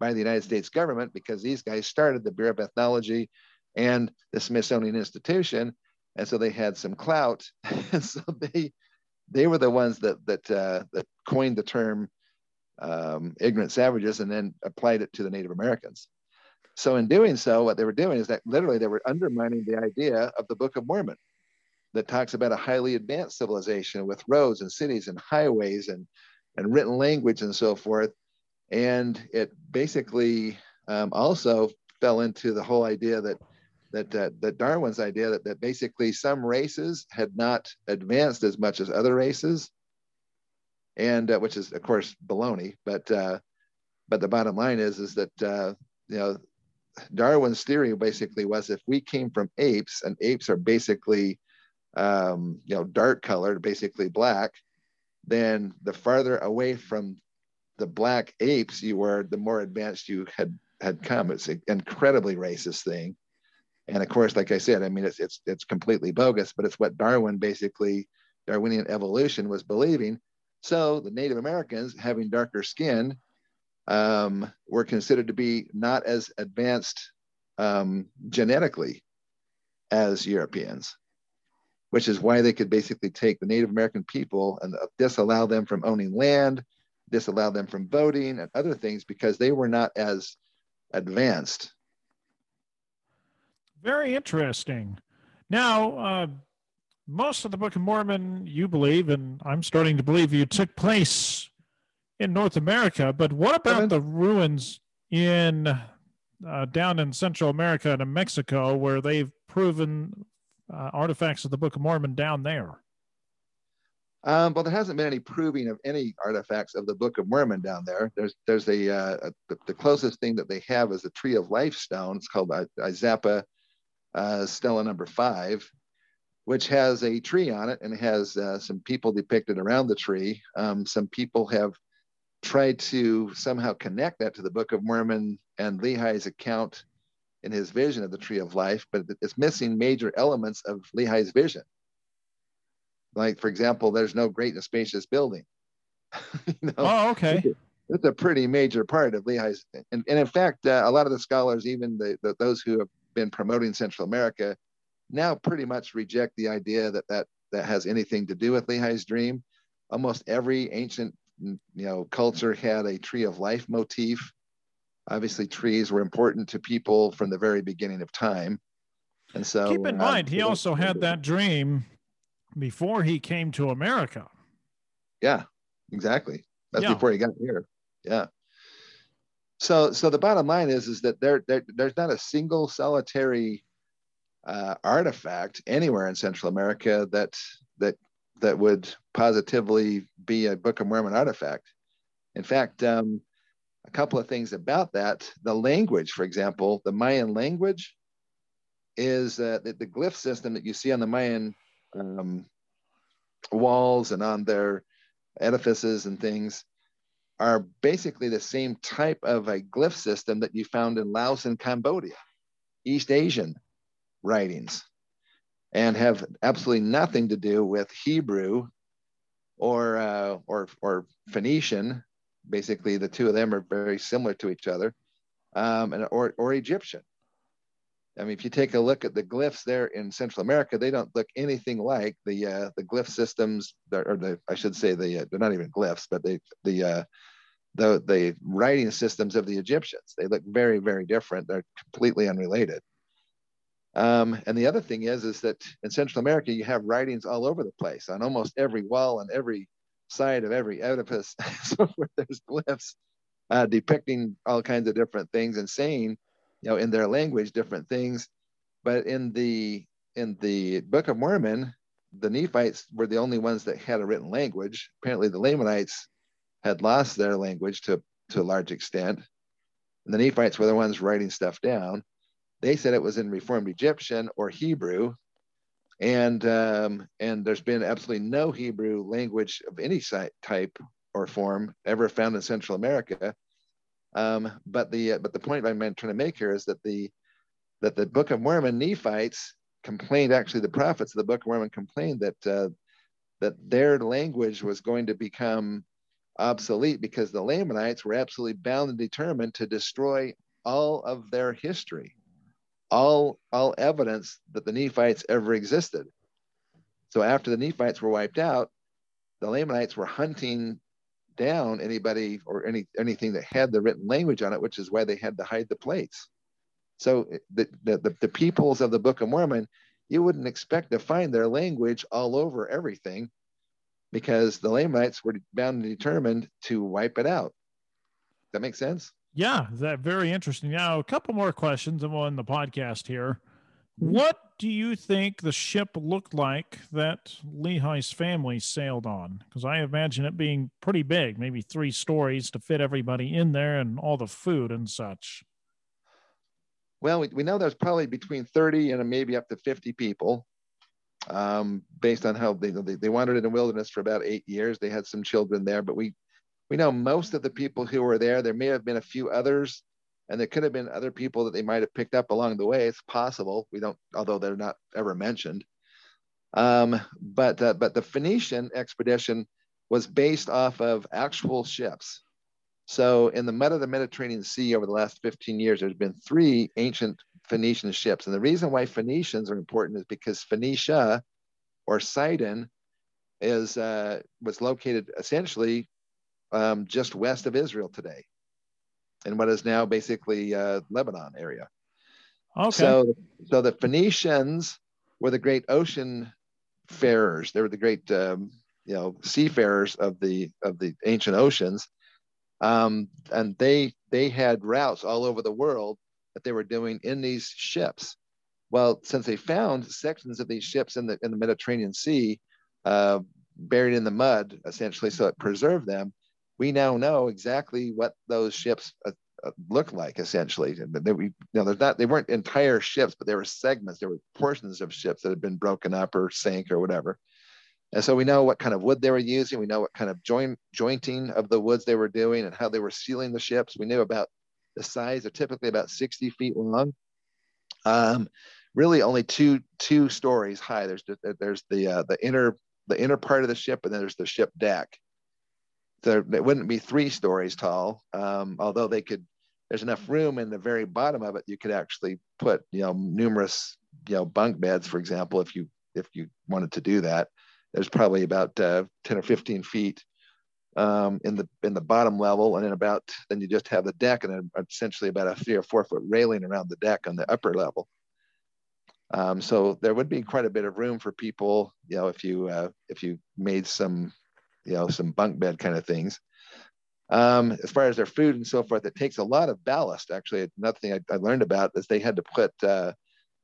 by the United States government because these guys started the Bureau of Ethnology and the Smithsonian Institution. And so they had some clout. and so they they were the ones that that uh, that coined the term um, ignorant savages and then applied it to the Native Americans. So in doing so, what they were doing is that literally they were undermining the idea of the Book of Mormon that talks about a highly advanced civilization with roads and cities and highways and, and written language and so forth. And it basically um, also fell into the whole idea that that, uh, that Darwin's idea that, that basically some races had not advanced as much as other races, and uh, which is of course baloney. But uh, but the bottom line is is that uh, you know Darwin's theory basically was if we came from apes, and apes are basically, um, you know, dark colored, basically black, then the farther away from the black apes you were, the more advanced you had had come. It's an incredibly racist thing, and of course, like I said, I mean, it's it's it's completely bogus, but it's what Darwin basically Darwinian evolution was believing. So the Native Americans having darker skin um, were considered to be not as advanced um, genetically as Europeans, which is why they could basically take the Native American people and disallow them from owning land, disallow them from voting and other things because they were not as advanced. Very interesting. Now, uh, most of the Book of Mormon, you believe, and I'm starting to believe you, took place in North America, but what about the ruins in uh, down in Central America and in Mexico, where they've proven uh, artifacts of the Book of Mormon down there? Um, well, there hasn't been any proving of any artifacts of the Book of Mormon down there. There's there's a, uh, a the, the, closest thing that they have is a Tree of Life stone. It's called Izapa uh, Stela Number Five, which has a tree on it and has uh, some people depicted around the tree. Um, some people have tried to somehow connect that to the Book of Mormon and Lehi's account in his vision of the tree of life, but it's missing major elements of Lehi's vision. Like, for example, there's no great and spacious building. you know? Oh, okay. That's a pretty major part of Lehi's. And, and in fact, uh, a lot of the scholars, even the, the, those who have been promoting Central America, now pretty much reject the idea that that, that has anything to do with Lehi's dream. Almost every ancient you know, culture had a tree of life motif. Obviously, trees were important to people from the very beginning of time. And so keep in uh, mind, he also had that dream before he came to America. Yeah, exactly. That's yeah. before he got here. Yeah. So, so the bottom line is, is that there, there there's not a single solitary uh, artifact anywhere in Central America that that that would positively be a Book of Mormon artifact. In fact, um, a couple of things about that. The language, for example, the Mayan language is uh, the, the, glyph system that you see on the Mayan um, walls and on their edifices and things are basically the same type of a glyph system that you found in Laos and Cambodia, East Asian writings and have absolutely nothing to do with Hebrew or uh, or or Phoenician. Basically, the two of them are very similar to each other, um, and or or Egyptian. I mean, if you take a look at the glyphs there in Central America, they don't look anything like the uh, the glyph systems, or the I should say the uh, they're not even glyphs, but they the uh, the the writing systems of the Egyptians. They look very very different. They're completely unrelated. Um, and the other thing is, is that in Central America, you have writings all over the place on almost every wall and every side of every edifice. so there's glyphs uh, depicting all kinds of different things and saying, you know, in their language, different things. But in the in the Book of Mormon, the Nephites were the only ones that had a written language. Apparently, the Lamanites had lost their language to to a large extent. And the Nephites were the ones writing stuff down. They said it was in Reformed Egyptian or Hebrew, and um, and there's been absolutely no Hebrew language of any type or form ever found in Central America. Um, but the uh, but the point I'm trying to make here is that the that the Book of Mormon Nephites complained. Actually, the prophets of the Book of Mormon complained that uh, that their language was going to become obsolete because the Lamanites were absolutely bound and determined to destroy all of their history all all evidence that the Nephites ever existed. So after the Nephites were wiped out, the Lamanites were hunting down anybody or any anything that had the written language on it, which is why they had to hide the plates. So the, the, the peoples of the Book of Mormon, you wouldn't expect to find their language all over everything because the Lamanites were bound and determined to wipe it out. That makes sense? Yeah, that very interesting. Now, a couple more questions and we'll end the podcast here. What do you think the ship looked like that Lehi's family sailed on? Because I imagine it being pretty big, maybe three stories to fit everybody in there and all the food and such. Well, we, we know there's probably between 30 and maybe up to 50 people, um, based on how they, they, they wandered in the wilderness for about eight years. They had some children there, but we we know most of the people who were there. There may have been a few others, and there could have been other people that they might have picked up along the way. It's possible. We don't, although they're not ever mentioned. Um, but uh, but the Phoenician expedition was based off of actual ships. So in the mud of the Mediterranean Sea over the last 15 years, there's been three ancient Phoenician ships. And the reason why Phoenicians are important is because Phoenicia or Sidon is uh, was located essentially um, just west of Israel today, in what is now basically uh, Lebanon area. Okay. So, so the Phoenicians were the great ocean farers. They were the great, um, you know, seafarers of the of the ancient oceans, um, and they they had routes all over the world that they were doing in these ships. Well, since they found sections of these ships in the in the Mediterranean Sea, uh, buried in the mud, essentially, so it preserved them we now know exactly what those ships uh, uh, look like essentially. They, we, you know, not, they weren't entire ships, but there were segments, there were portions of ships that had been broken up or sank or whatever. And so we know what kind of wood they were using. We know what kind of joint jointing of the woods they were doing and how they were sealing the ships. We knew about the size. They're typically about 60 feet long. Um, really only two two stories high. There's there's the uh, the inner the inner part of the ship, and then there's the ship deck there, it wouldn't be three stories tall, um, although they could. There's enough room in the very bottom of it. You could actually put, you know, numerous, you know, bunk beds, for example, if you if you wanted to do that. There's probably about uh, 10 or 15 feet um, in the in the bottom level, and then about then you just have the deck, and then essentially about a three or four foot railing around the deck on the upper level. Um, so there would be quite a bit of room for people, you know, if you uh, if you made some you know, some bunk bed kind of things. Um, as far as their food and so forth, it takes a lot of ballast. Actually, another thing I, I learned about is they had to put uh,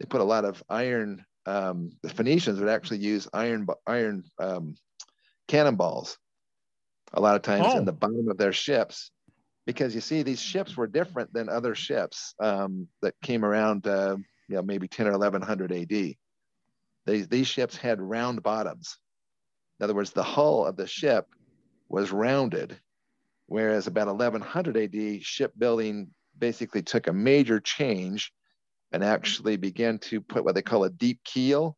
they put a lot of iron. Um, the Phoenicians would actually use iron iron um, cannonballs a lot of times oh. in the bottom of their ships because you see these ships were different than other ships um, that came around uh, you know maybe 10 or 1100 AD. These these ships had round bottoms in other words, the hull of the ship was rounded, whereas about 1100 AD, shipbuilding basically took a major change and actually began to put what they call a deep keel.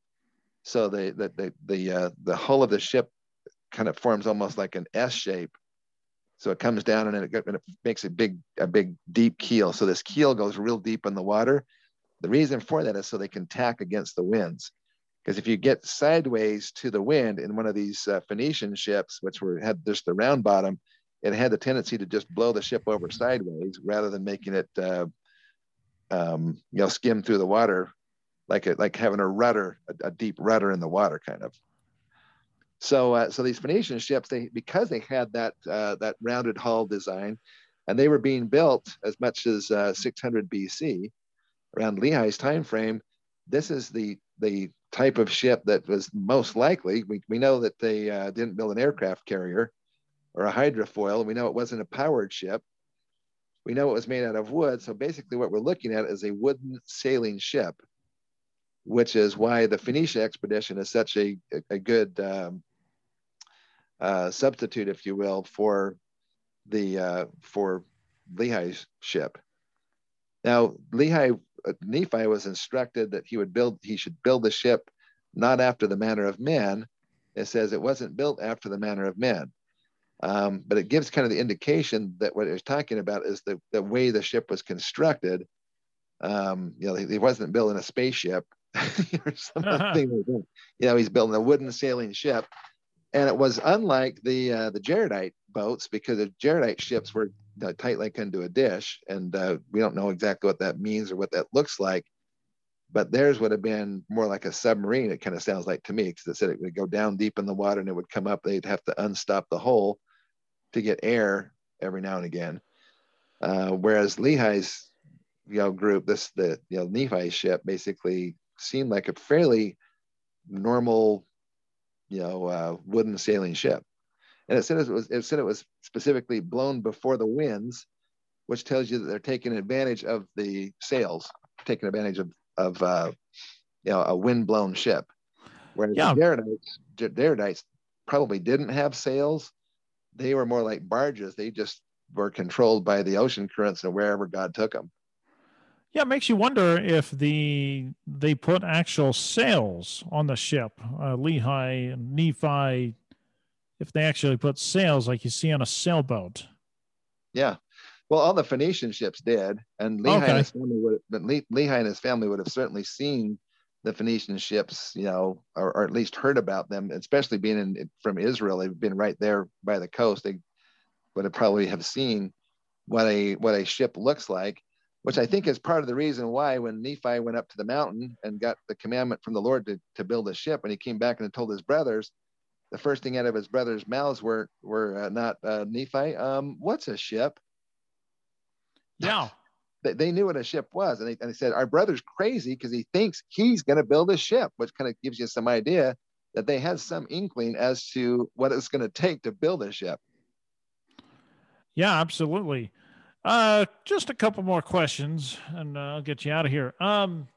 So the the the the, uh, the hull of the ship kind of forms almost like an S shape. So it comes down and it, and it makes a big a big deep keel. So this keel goes real deep in the water. The reason for that is so they can tack against the winds. Because if you get sideways to the wind in one of these uh, Phoenician ships, which were had just the round bottom, it had the tendency to just blow the ship over sideways rather than making it, uh, um, you know, skim through the water like a, like having a rudder, a, a deep rudder in the water, kind of. So, uh, so these Phoenician ships, they because they had that uh, that rounded hull design, and they were being built as much as uh, 600 BC, around Lehi's time frame. This is the the type of ship that was most likely. We, we know that they uh, didn't build an aircraft carrier or a hydrofoil. We know it wasn't a powered ship. We know it was made out of wood. So basically, what we're looking at is a wooden sailing ship, which is why the Phoenicia expedition is such a, a, good um, uh, substitute, if you will, for the uh, for Lehi's ship. Now, Lehi Nephi was instructed that he would build he should build the ship not after the manner of men. It says it wasn't built after the manner of men. Um, but it gives kind of the indication that what it's talking about is the, the way the ship was constructed. Um, you know, he, he, wasn't building a spaceship or something. Uh-huh. You know, he's building a wooden sailing ship and it was unlike the uh, the Jaredite boats because the Jaredite ships were uh, tight like into a dish, and uh, we don't know exactly what that means or what that looks like. But theirs would have been more like a submarine. It kind of sounds like to me because it said it would go down deep in the water and it would come up. They'd have to unstop the hole to get air every now and again. Uh, whereas Lehi's you know group, this the you know Nephi ship basically seemed like a fairly normal you know, uh, wooden sailing ship. And it said it was it said it was specifically blown before the winds, which tells you that they're taking advantage of the sails, taking advantage of of uh, you know a wind blown ship. Whereas yeah. the Jaredites, Jaredites probably didn't have sails; they were more like barges. They just were controlled by the ocean currents and wherever God took them. Yeah, it makes you wonder if the they put actual sails on the ship, uh, Lehi, Nephi, if they actually put sails like you see on a sailboat. Yeah, well, all the Phoenician ships did, and Lehi, okay. and, his family would, but Lehi and his family would have certainly seen the Phoenician ships, you know, or, or at least heard about them, especially being in, from Israel. They've been right there by the coast. They would have probably have seen what a what a ship looks like which I think is part of the reason why when Nephi went up to the mountain and got the commandment from the Lord to, to build a ship, and he came back and told his brothers, the first thing out of his brothers' mouths were were uh, not uh, Nephi. Um, what's a ship? Yeah. they, they knew what a ship was, and they, and they said, "Our brother's crazy because he thinks he's going to build a ship," which kind of gives you some idea that they had some inkling as to what it's going to take to build a ship. Yeah, absolutely. Uh, just a couple more questions, and uh, I'll get you out of here. Um,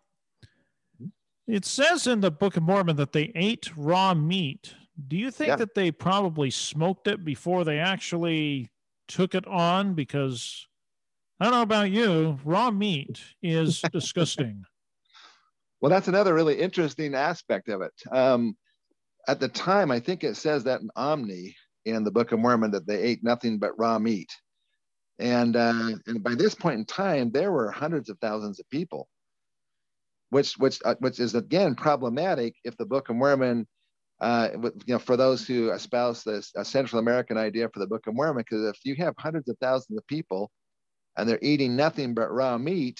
it says in the Book of Mormon that they ate raw meat. Do you think yeah. that they probably smoked it before they actually took it on? Because I don't know about you, raw meat is disgusting. Well, that's another really interesting aspect of it. Um, at the time, I think it says that in Omni in the Book of Mormon that they ate nothing but raw meat. And, uh, and by this point in time, there were hundreds of thousands of people, which, which, uh, which is again problematic if the Book of Mormon, uh, you know, for those who espouse this a Central American idea for the Book of Mormon, because if you have hundreds of thousands of people and they're eating nothing but raw meat,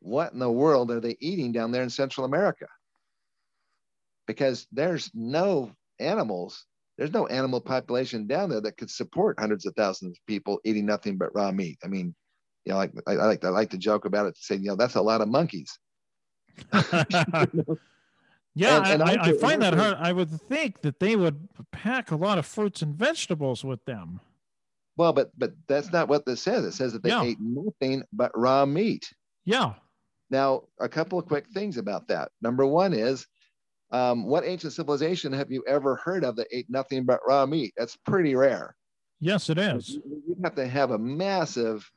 what in the world are they eating down there in Central America? Because there's no animals there's no animal population down there that could support hundreds of thousands of people eating nothing but raw meat. I mean, you know, like I, I like I like to joke about it to say, you know, that's a lot of monkeys. Yeah, and, and I, I, I, find that hard. I would think that they would pack a lot of fruits and vegetables with them. Well, but but that's not what this says. It says that they yeah. ate nothing but raw meat. Yeah. Now, a couple of quick things about that. Number one is um, what ancient civilization have you ever heard of that ate nothing but raw meat? That's pretty rare. Yes, it is. You have to have a massive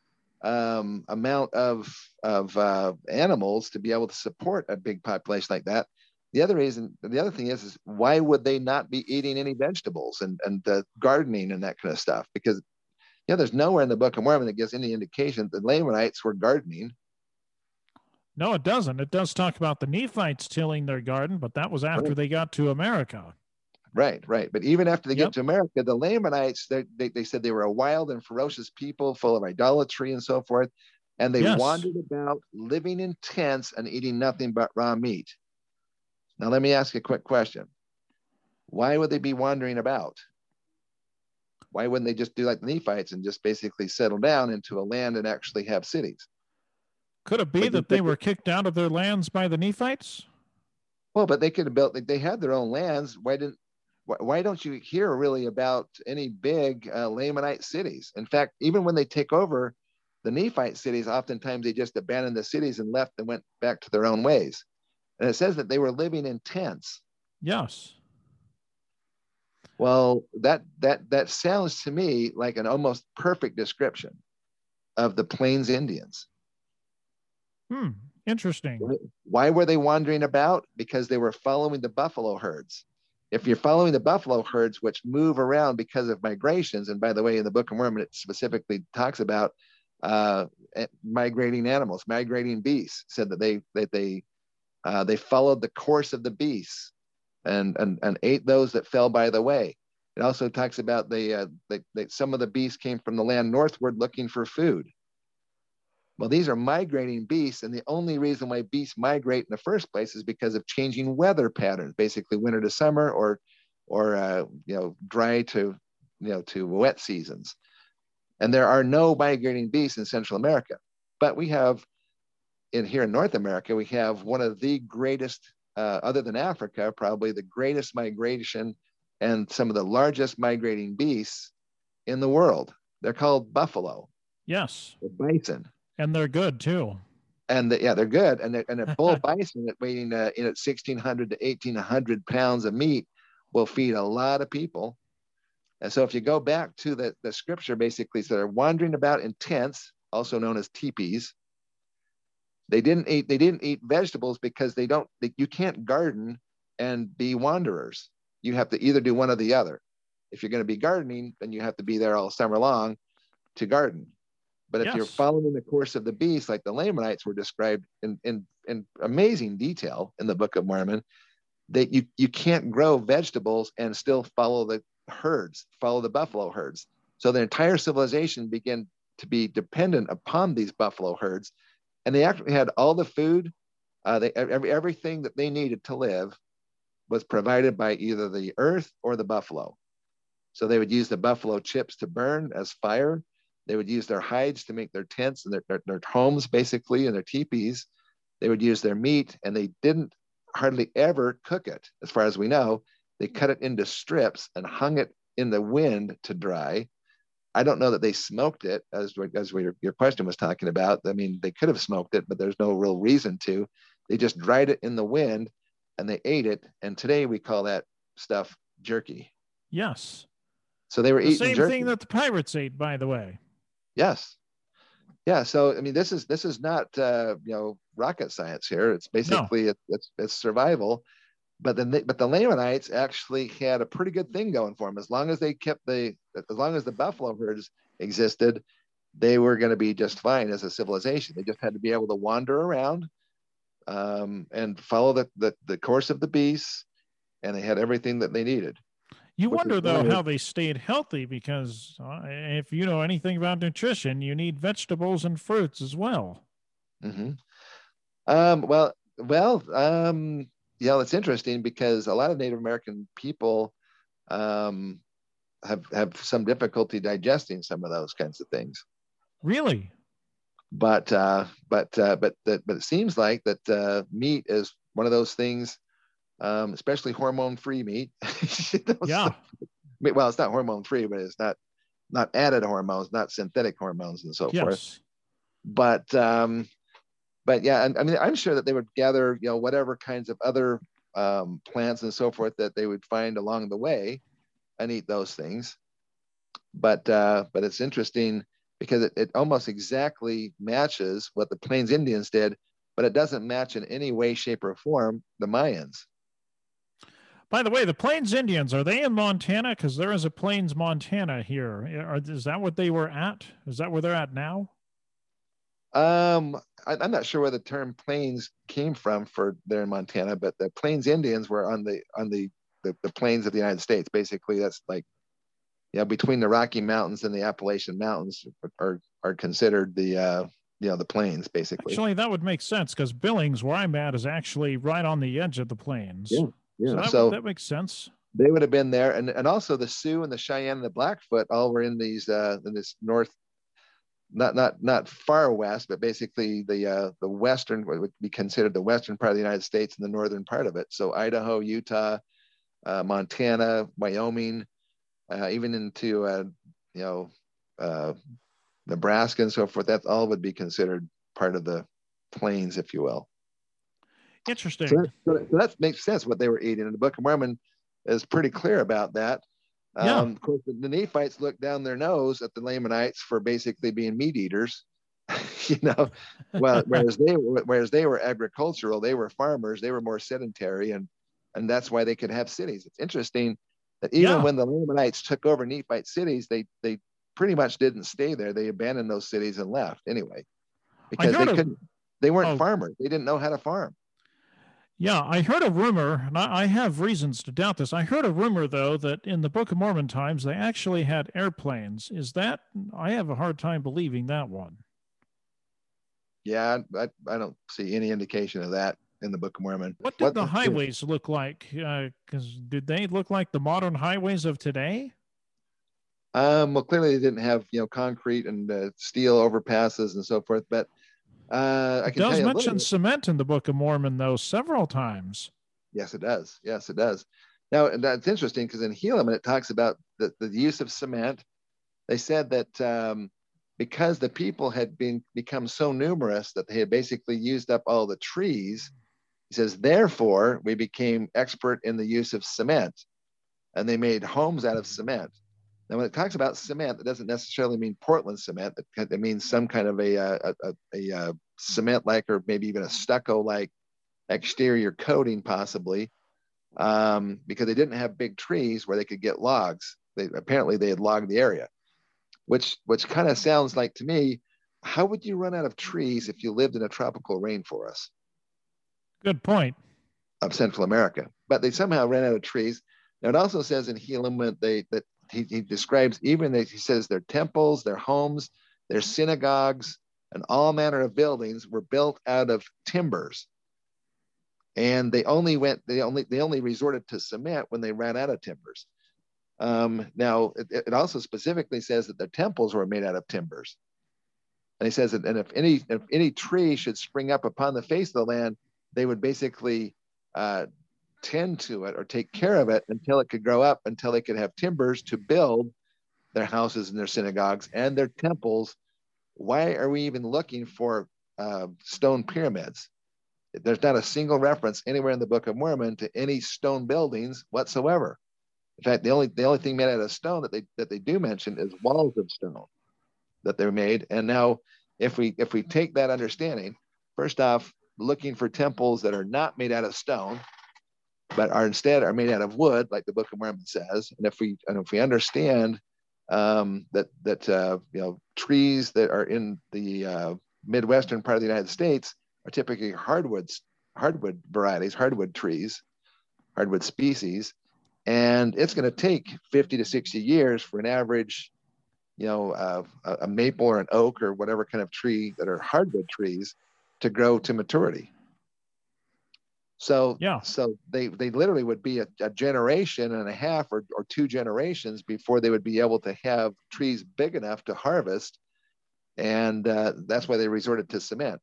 um, amount of of uh, animals to be able to support a big population like that. The other reason, the other thing is, is why would they not be eating any vegetables and and uh, gardening and that kind of stuff? Because you know, there's nowhere in the Book of Mormon that gives any indication that Lamanites were gardening. No, it doesn't. It does talk about the Nephites tilling their garden, but that was after right. they got to America. Right, right. But even after they yep. get to America, the Lamanites, they, they, they said they were a wild and ferocious people full of idolatry and so forth. and they Yes. wandered about, living in tents and eating nothing but raw meat. Now, let me ask you a quick question. Why would they be wandering about? Why wouldn't they just do like the Nephites and just basically settle down into a land and actually have cities? Could it be But that the- they were kicked out of their lands by the Nephites? Well, but they could have built. Like, they had their own lands. Why didn't? Why, why don't you hear really about any big uh, Lamanite cities? In fact, even when they take over the Nephite cities, oftentimes they just abandoned the cities and left and went back to their own ways. And it says that they were living in tents. Yes. Well, that that that sounds to me like an almost perfect description of the Plains Indians. Hmm. Interesting. Why were they wandering about? Because they were following the buffalo herds. If you're following the buffalo herds, which move around because of migrations, and by the way, in the Book of Mormon, it specifically talks about uh, migrating animals, migrating beasts. Said that they that they uh, they followed the course of the beasts and and and ate those that fell by the way. It also talks about the, uh, the, the some of the beasts came from the land northward looking for food. Well, these are migrating beasts, and the only reason why beasts migrate in the first place is because of changing weather patterns, basically winter to summer, or or uh, you know dry to you know to wet seasons. And there are no migrating beasts in Central America, but we have in here in North America we have one of the greatest, uh, other than Africa, probably the greatest migration and some of the largest migrating beasts in the world. They're called buffalo, Yes. or bison And they're good too. and the, yeah, they're good. And the, and a bull bison at weighing uh, in at sixteen hundred to eighteen hundred pounds of meat will feed a lot of people. And so, if you go back to the the scripture, basically, so they're wandering about in tents, also known as teepees. They didn't eat. They didn't eat vegetables because they don't. They, you can't garden and be wanderers. You have to either do one or the other. If you're going to be gardening, then you have to be there all summer long to garden. But if you're following the course of the beast, like the Lamanites were described in, in, in amazing detail in the Book of Mormon, that you, you can't grow vegetables and still follow the herds, follow the buffalo herds. So the entire civilization began to be dependent upon these buffalo herds. And they actually had all the food, uh, they, every, everything that they needed to live was provided by either the earth or the buffalo. So they would use the buffalo chips to burn as fire. They would use their hides to make their tents and their, their, their homes, basically, and their teepees. They would use their meat, and they didn't hardly ever cook it, as far as we know. They cut it into strips and hung it in the wind to dry. I don't know that they smoked it, as as we, your question was talking about. I mean, they could have smoked it, but there's no real reason to. They just dried it in the wind, and they ate it. And today we call that stuff jerky. Yes. So they were The eating same jerky. thing that the pirates ate, by the way. Yes. Yeah. So I mean, this is this is not uh, you know rocket science here. It's basically it, it's it's survival. But then, they, but the Lamanites actually had a pretty good thing going for them. As long as they kept the, as long as the buffalo herds existed, they were going to be just fine as a civilization. They just had to be able to wander around um, and follow the, the the course of the beasts, and they had everything that they needed. You wonder though how they stayed healthy because uh, if you know anything about nutrition, you need vegetables and fruits as well. hmm Um, well, well, um, yeah, it's interesting because a lot of Native American people um, have have some difficulty digesting some of those kinds of things. Really? But uh, but uh, but that but it seems like that uh, meat is one of those things, um, especially hormone-free meat. Yeah. Well, it's not hormone-free, but it's not not added hormones, not synthetic hormones, and so forth Yes. but um, but yeah, and, I mean, I'm sure that they would gather, you know, whatever kinds of other um, plants and so forth that they would find along the way, and eat those things. But uh, but it's interesting because it, it almost exactly matches what the Plains Indians did, but it doesn't match in any way, shape, or form the Mayans. By the way, the Plains Indians are they in Montana? Because there is a Plains, Montana here. Are, is that what they were at? Is that where they're at now? Um, I, I'm not sure where the term plains came from for there in Montana, but the Plains Indians were on the on the the, the plains of the United States. Basically, that's like yeah, between the Rocky Mountains and the Appalachian Mountains are are considered the uh, you know the plains basically. Actually, that would make sense because Billings, where I'm at, is actually right on the edge of the plains. Yeah, yeah. So that, So, that makes sense. they would have been there, and and also the Sioux and the Cheyenne and the Blackfoot all were in these uh, in this north, not not not far west, but basically the uh, the western what would be considered the western part of the United States and the northern part of it. So Idaho, Utah, uh, Montana, Wyoming, uh, even into uh, you know uh, Nebraska and so forth. That all would be considered part of the plains, if you will. Interesting. So that, so that- so that makes sense what they were eating. And the Book of Mormon is pretty clear about that. Yeah. Um, of course, the, the Nephites looked down their nose at the Lamanites for basically being meat eaters. you know, well, whereas they were, whereas they were agricultural, they were farmers, they were more sedentary, and and that's why they could have cities. It's interesting that even Yeah. when the Lamanites took over Nephite cities, they they pretty much didn't stay there. They abandoned those cities and left anyway, because they of- couldn't. They weren't Oh. farmers. They didn't know how to farm. Yeah, I heard a rumor, and I, have reasons to doubt this. I heard a rumor, though, that in the Book of Mormon times they actually had airplanes. Is that? I have a hard time believing that one. Yeah, I, I don't see any indication of that in the Book of Mormon. What did What the highways look like? Because did they look like the modern highways of today? Um, well, clearly they didn't have you know concrete and uh, steel overpasses and so forth, but uh, I It can tell does you a little mention cement in the Book of Mormon, though, several times. Yes, it does. Yes, it does. Now, and that's interesting because in Helaman it talks about the, the use of cement. They said that um, because the people had been become so numerous that they had basically used up all the trees, he says, therefore we became expert in the use of cement, and they made homes out of cement. Now, when it talks about cement, it doesn't necessarily mean Portland cement. It, it means some kind of a, uh, a, a, a, uh cement-like or maybe even a stucco-like exterior coating, possibly, um, because they didn't have big trees where they could get logs. They apparently they had logged the area, which which kind of sounds like to me, how would you run out of trees if you lived in a tropical rainforest Good point. of Central America? But they somehow ran out of trees. Now it also says in Helaman they that he, he describes even that he says their temples, their homes, their synagogues, and all manner of buildings were built out of timbers. And they only went, they only they only resorted to cement when they ran out of timbers. Um, now it, it also specifically says that their temples were made out of timbers. And he says that, and if any if any tree should spring up upon the face of the land, they would basically uh, tend to it or take care of it until it could grow up, until they could have timbers to build their houses and their synagogues and their temples. Why are we even looking for uh, stone pyramids? There's not a single reference anywhere in the Book of Mormon to any stone buildings whatsoever. In fact, the only the only thing made out of stone that they that they do mention is walls of stone that they're made. And now, if we if we take that understanding, first off, looking for temples that are not made out of stone, but are instead are made out of wood, like the Book of Mormon says. And if we and if we understand um, that that uh, you know trees that are in the uh, midwestern part of the United States are typically hardwoods, hardwood varieties, hardwood trees, hardwood species, and it's going to take 50 to 60 years for an average, you know, uh, a, a maple or an oak or whatever kind of tree that are hardwood trees to grow to maturity. So Yeah. so they they literally would be a, a generation and a half or, or two generations before they would be able to have trees big enough to harvest, and uh, that's why they resorted to cement.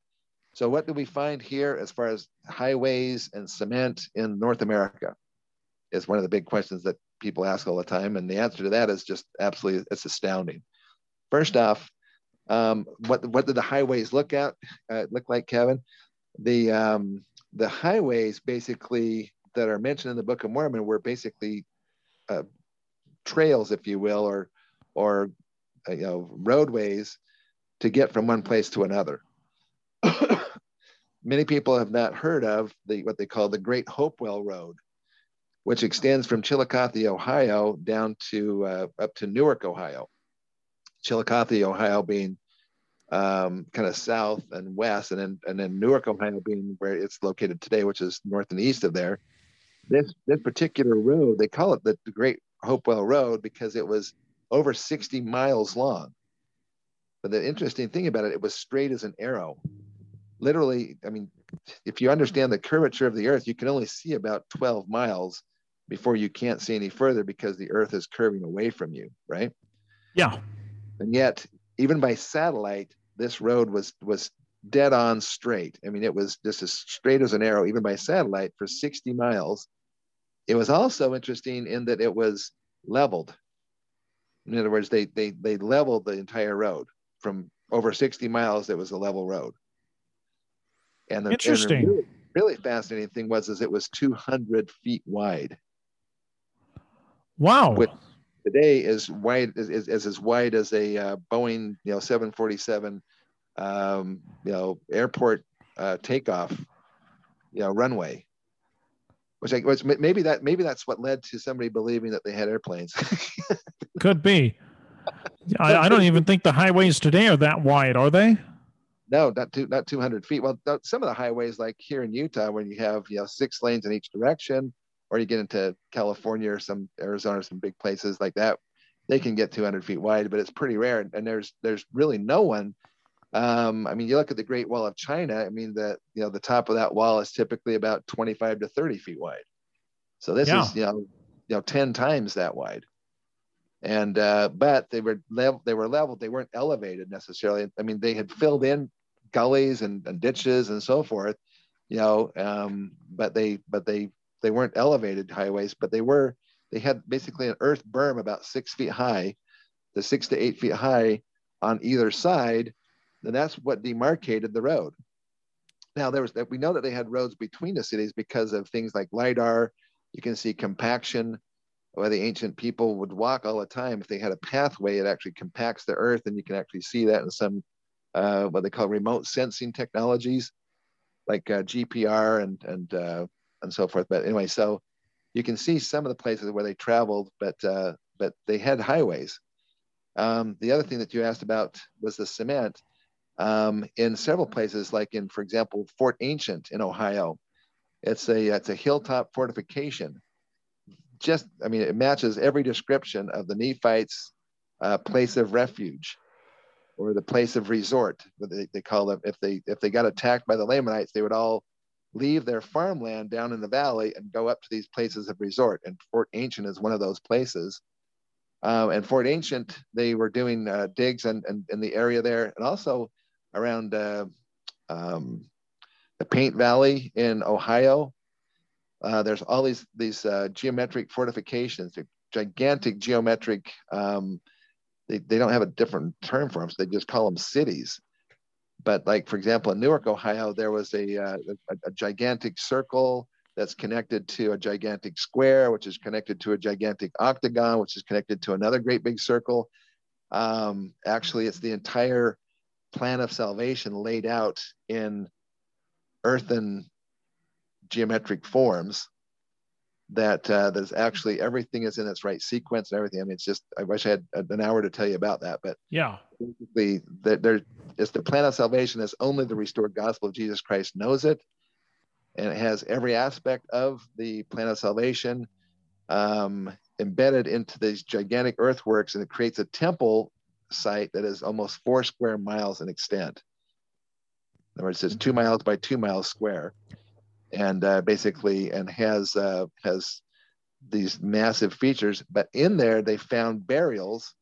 So what do we find here as far as highways and cement in North America? Is one of the big questions that people ask all the time, and the answer to that is just absolutely it's astounding. First off, um, what what did the highways look at uh, look like, Kevin? The um, the highways basically that are mentioned in the Book of Mormon were basically uh, trails, if you will, or or uh, you know roadways to get from one place to another. Many people have not heard of the what they call the Great Hopewell Road, which extends from Chillicothe, Ohio, down to uh, up to Newark, Ohio. Chillicothe, Ohio, being um, kind of south and west, and then and then Newark, Ohio, being where it's located today, which is north and east of there. This this particular road, they call it the, the Great Hopewell Road because it was over 60 miles long. But the interesting thing about it, it was straight as an arrow. Literally, I mean, if you understand the curvature of the earth, you can only see about 12 miles before you can't see any further because the earth is curving away from you, right? Yeah. And yet, even by satellite, this road was was dead on straight. I mean, it was just as straight as an arrow, even by satellite, for 60 miles. It was also interesting in that it was leveled. In other words, they they they leveled the entire road from over 60 miles. It was a level road. And the, interesting. And the really, really fascinating thing was is it was 200 feet wide. Wow. Which today is wide is, is, is as wide as a uh, Boeing you know 747 um, you know airport uh, takeoff you know runway which I which maybe that maybe that's what led to somebody believing that they had airplanes. Could be. I, I, don't even think the highways today are that wide, are they? No, not two, not 200 feet. Well, some of the highways, like here in Utah, when you have you know six lanes in each direction, or you get into California or some Arizona, some big places like that, they can get 200 feet wide, but it's pretty rare. And there's there's really no one um, I mean, you look at the Great Wall of China. I mean, the you know the top of that wall is typically about 25 to 30 feet wide. So this yeah. is you know you know 10 times that wide. And uh, but they were level they were leveled. They weren't elevated necessarily. I mean, they had filled in gullies and, and ditches and so forth. You know, um, but they but they they weren't elevated highways, but they were they had basically an earth berm about six feet high, the six to eight feet high on either side then that's what demarcated the road. Now there was that we know that they had roads between the cities because of things like lidar. You can see compaction, where the ancient people would walk all the time. If they had a pathway, it actually compacts the earth, and you can actually see that in some uh, what they call remote sensing technologies, like uh, GPR and and uh, and so forth. But anyway, so you can see some of the places where they traveled, but uh, but they had highways. Um, the other thing that you asked about was the cement um, in several places, like in, for example, Fort Ancient in Ohio. It's a it's a hilltop fortification. Just, I mean, it matches every description of the Nephites' uh, place of refuge or the place of resort. They, they call them if they if they got attacked by the Lamanites, they would all leave their farmland down in the valley and go up to these places of resort. And Fort Ancient is one of those places. Um, and Fort Ancient, they were doing uh, digs and in, in, in, the area there, and also around uh, um, the Paint Valley in Ohio. Uh, there's all these these uh, geometric fortifications, gigantic geometric. Um, they, they don't have a different term for them, so they just call them cities. But like for example, in Newark, Ohio, there was a, uh, a, a gigantic circle that's connected to a gigantic square, which is connected to a gigantic octagon, which is connected to another great big circle. Um, actually, it's the entire plan of salvation laid out in earthen geometric forms that uh, there's actually everything is in its right sequence and everything. I mean, it's just I wish I had an hour to tell you about that, but yeah, basically that there is the plan of salvation is only the restored gospel of Jesus Christ knows it, and it has every aspect of the plan of salvation um, embedded into these gigantic earthworks, and it creates a temple site that is almost four square miles in extent. In other words, it's two miles by two miles square, and uh, basically, and has uh, has these massive features. But in there, they found burials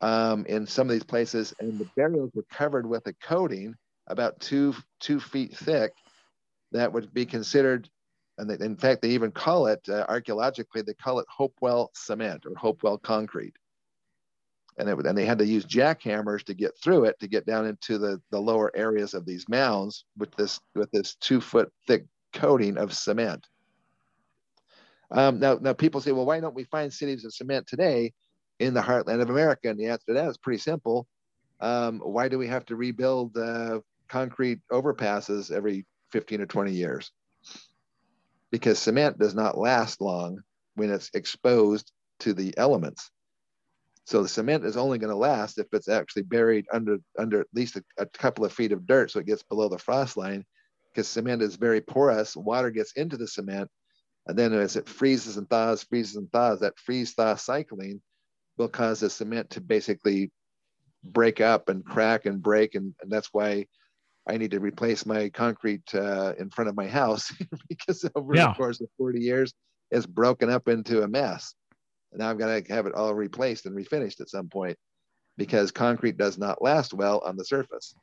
um, in some of these places, and the burials were covered with a coating about two two feet thick that would be considered. And they, in fact, they even call it uh, archaeologically. They call it Hopewell cement or Hopewell concrete and it, and they had to use jackhammers to get through it to get down into the, the lower areas of these mounds with this with this two foot thick coating of cement. Um, now, now people say, well, why don't we find cities of cement today in the heartland of America? And the answer to that is pretty simple. Um, why do we have to rebuild uh, concrete overpasses every 15 or 20 years? Because cement does not last long when it's exposed to the elements. So the cement is only going to last if it's actually buried under under at least a, a, couple of feet of dirt, so it gets below the frost line. Because cement is very porous, water gets into the cement, and then as it freezes and thaws, freezes and thaws, that freeze thaw cycling will cause the cement to basically break up and crack and break, and, and that's why I need to replace my concrete uh, in front of my house because over yeah. the course of 40 years, it's broken up into a mess. Now I've got to have it all replaced and refinished at some point because concrete does not last well on the surface.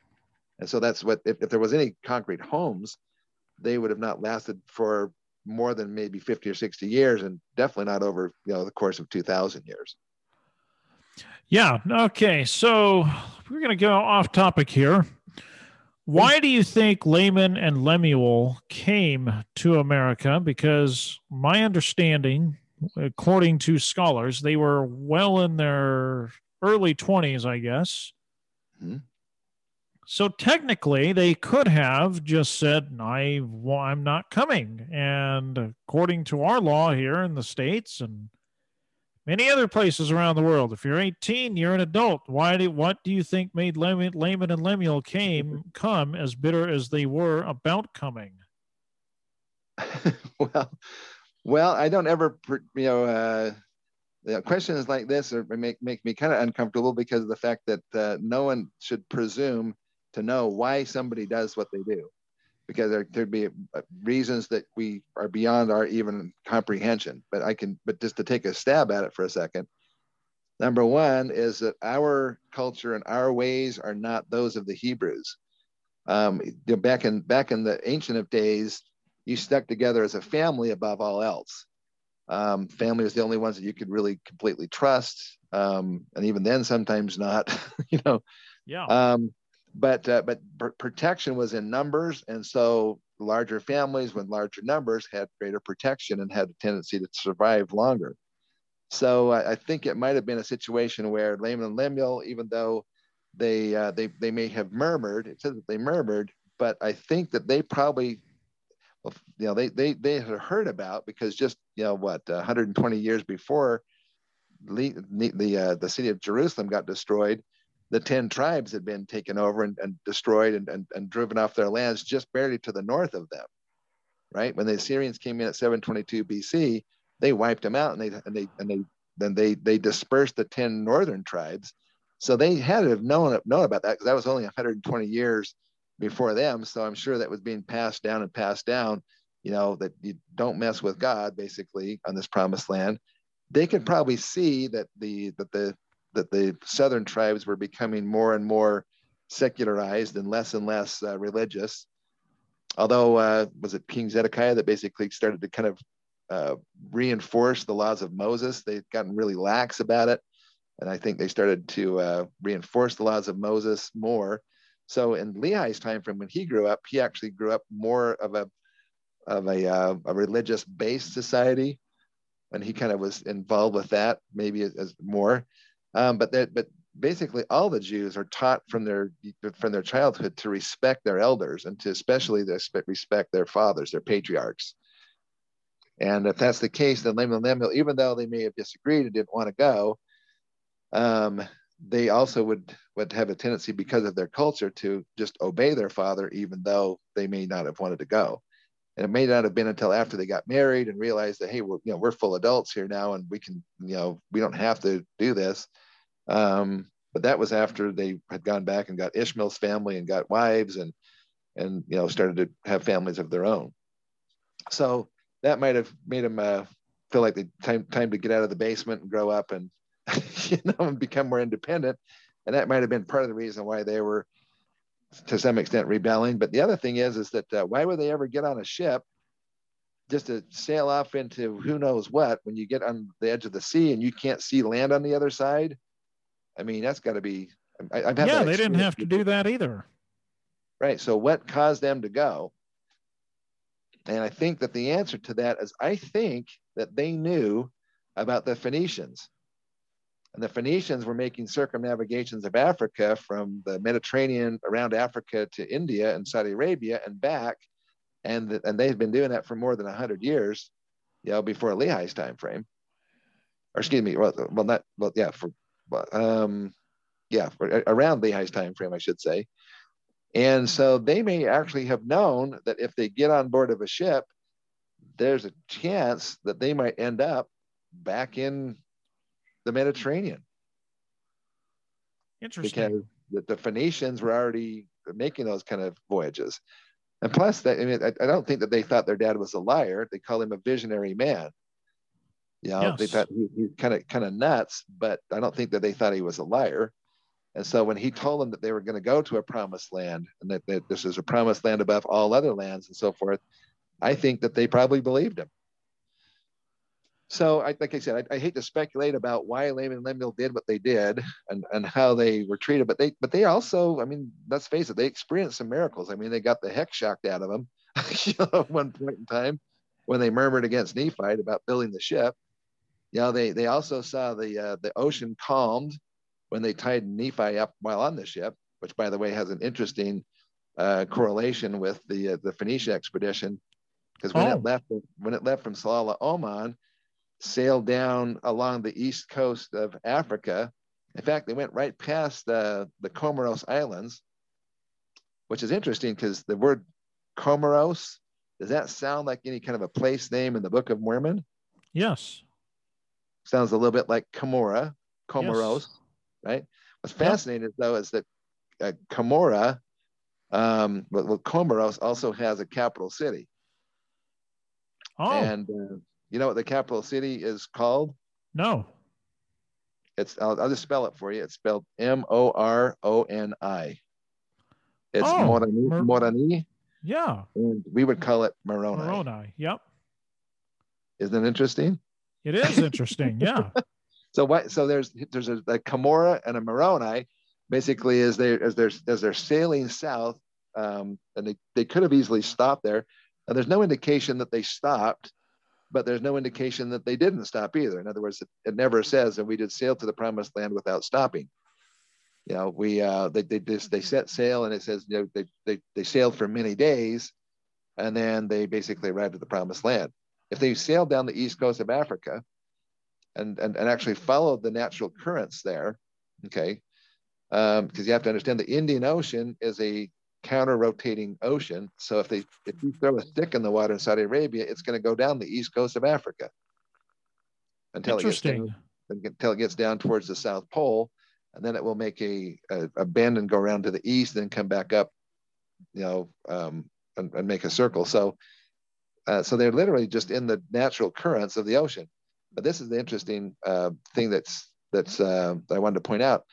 And so that's what, if, if there was any concrete homes, they would have not lasted for more than maybe 50 or 60 years and definitely not over, you know, the course of 2000 years. Yeah. Okay. So we're going to go off topic here. Why do you think Laman and Lemuel came to America? Because my understanding, according to scholars, they were well in their early 20s, I guess. Mm-hmm. So technically, they could have just said, I, well, I'm not coming. And according to our law here in the States and many other places around the world, if you're 18, you're an adult. Why do, what do you think made Laman, Laman and Lemuel came, come as bitter as they were about coming? well, well, I don't ever, you know, uh, the questions like this are, make, make me kind of uncomfortable because of the fact that uh, no one should presume to know why somebody does what they do. Because there could be uh, reasons that we are beyond our even comprehension. But i can but just to take a stab at it for a second number one is that our culture and our ways are not those of the hebrews. Um, back in back in the ancient of days you stuck together as a family above all else. Um, family was the only ones that you could really completely trust um, and even then sometimes not you know. Yeah. Um, but uh, but protection was in numbers, and so larger families with larger numbers had greater protection and had a tendency to survive longer. So I, I think it might have been a situation where Laman and Lemuel, even though they uh, they they may have murmured, it says that they murmured, but I think that they probably you know they they they had heard about because just you know what 120 years before the the, uh, the city of Jerusalem got destroyed the 10 tribes had been taken over and, and destroyed and, and, and driven off their lands just barely to the north of them right? When the assyrians came in at 722 bc they wiped them out and they and they and they then they they dispersed the 10 northern tribes. So they had to have known known about that because that was only 120 years before them so i'm sure that was being passed down and passed down you know that you don't mess with god basically on this promised land they could probably see that the that the that the southern tribes were becoming more and more secularized and less and less uh, religious. Although, uh, was it King Zedekiah that basically started to kind of uh, reinforce the laws of Moses? They'd gotten really lax about it. And I think they started to uh, reinforce the laws of Moses more. So in Lehi's time frame, when he grew up, he actually grew up more of a of a, uh, a religious based society, and he kind of was involved with that maybe as, as more. Um, but that, but basically all the Jews are taught from their from their childhood to respect their elders and to especially respect their fathers, their patriarchs. And if that's the case, then Laman and Lemuel, even though they may have disagreed and didn't want to go, um, they also would would have a tendency because of their culture to just obey their father, even though they may not have wanted to go. And it may not have been until after they got married and realized that hey, we're you know we're full adults here now, and we can you know we don't have to do this um, but that was after they had gone back and got Ishmael's family and got wives and and you know started to have families of their own. So that might have made them uh, feel like the time time to get out of the basement and grow up and you know and become more independent. And that might have been part of the reason why they were to some extent rebelling. But the other thing is, is that uh, why would they ever get on a ship just to sail off into who knows what when you get on the edge of the sea and you can't see land on the other side? I mean, that's got to be. I, had yeah, they didn't have to do that either. Right. So, what caused them to go? And I think that the answer to that is I think that they knew about the Phoenicians. And the Phoenicians were making circumnavigations of Africa from the Mediterranean around Africa to India and Saudi Arabia and back. And, the, and they've been doing that for more than 100 years, you know, before Lehi's time frame. Or excuse me, well, well not, well, yeah, for um, yeah, around Lehi's time frame, I should say. And so they may actually have known that if they get on board of a ship, there's a chance that they might end up back in the Mediterranean. Interesting. Because the, the Phoenicians were already making those kind of voyages. And plus, that I mean, I, I, don't think that they thought their dad was a liar. They call him a visionary man. You know, yes. they thought he, he kind of kind of nuts, but I don't think that they thought he was a liar. And so when he told them that they were going to go to a promised land and that, that this is a promised land above all other lands and so forth, I think that they probably believed him. So, I, like I said, I, I, hate to speculate about why Laman and Lemuel did what they did and, and how they were treated, but they but they also, I mean, let's face it, they experienced some miracles. I mean, they got the heck shocked out of them you know, at one point in time when they murmured against Nephite about building the ship. You know, they they also saw the uh, the ocean calmed when they tied Nephi up while on the ship, which, by the way, has an interesting uh, correlation with the uh, the Phoenicia expedition, because when oh. it left when it left from Salalah Oman, sailed down along the east coast of Africa. In fact, they went right past the the Comoros Islands, which is interesting because the word Comoros does that sound like any kind of a place name in the Book of Mormon? Yes. Sounds a little bit like Cumorah, Comoros. Yes right? What's fascinating yep. though is that uh, Cumorah, um, well, Comoros also has a capital city. Oh. And uh, you know what the capital city is called? No. It's I'll, I'll just spell it for you. It's spelled M O R O N I. It's oh, Moroni, Mer- Moroni. Yeah. And we would call it Moroni. Moroni. Yep. Isn't it interesting? It is interesting. Yeah. So what? So there's there's a, a Cumorah and a Moroni, basically as they as they're as they're sailing south, um, and they, they could have easily stopped there. And there's no indication that they stopped, but there's no indication that they didn't stop either. In other words, it, it never says that we did sail to the promised land without stopping. You know, we uh, they they just they set sail and it says you know they they they sailed for many days, and then they basically arrived at the promised land. If they sailed down the east coast of Africa, and, and, and actually followed the natural currents there. Okay. Because um, you have to understand the Indian Ocean is a counter rotating ocean. So if they if you throw a stick in the water in Saudi Arabia, it's going to go down the east coast of Africa until it gets down, until it gets down towards the South Pole, and then it will make a, a, a bend and go around to the east, then come back up, you know, um, and, and, make a circle. So uh, so they're literally just in the natural currents of the ocean. But this is the interesting uh, thing that's that's uh, that I wanted to point out.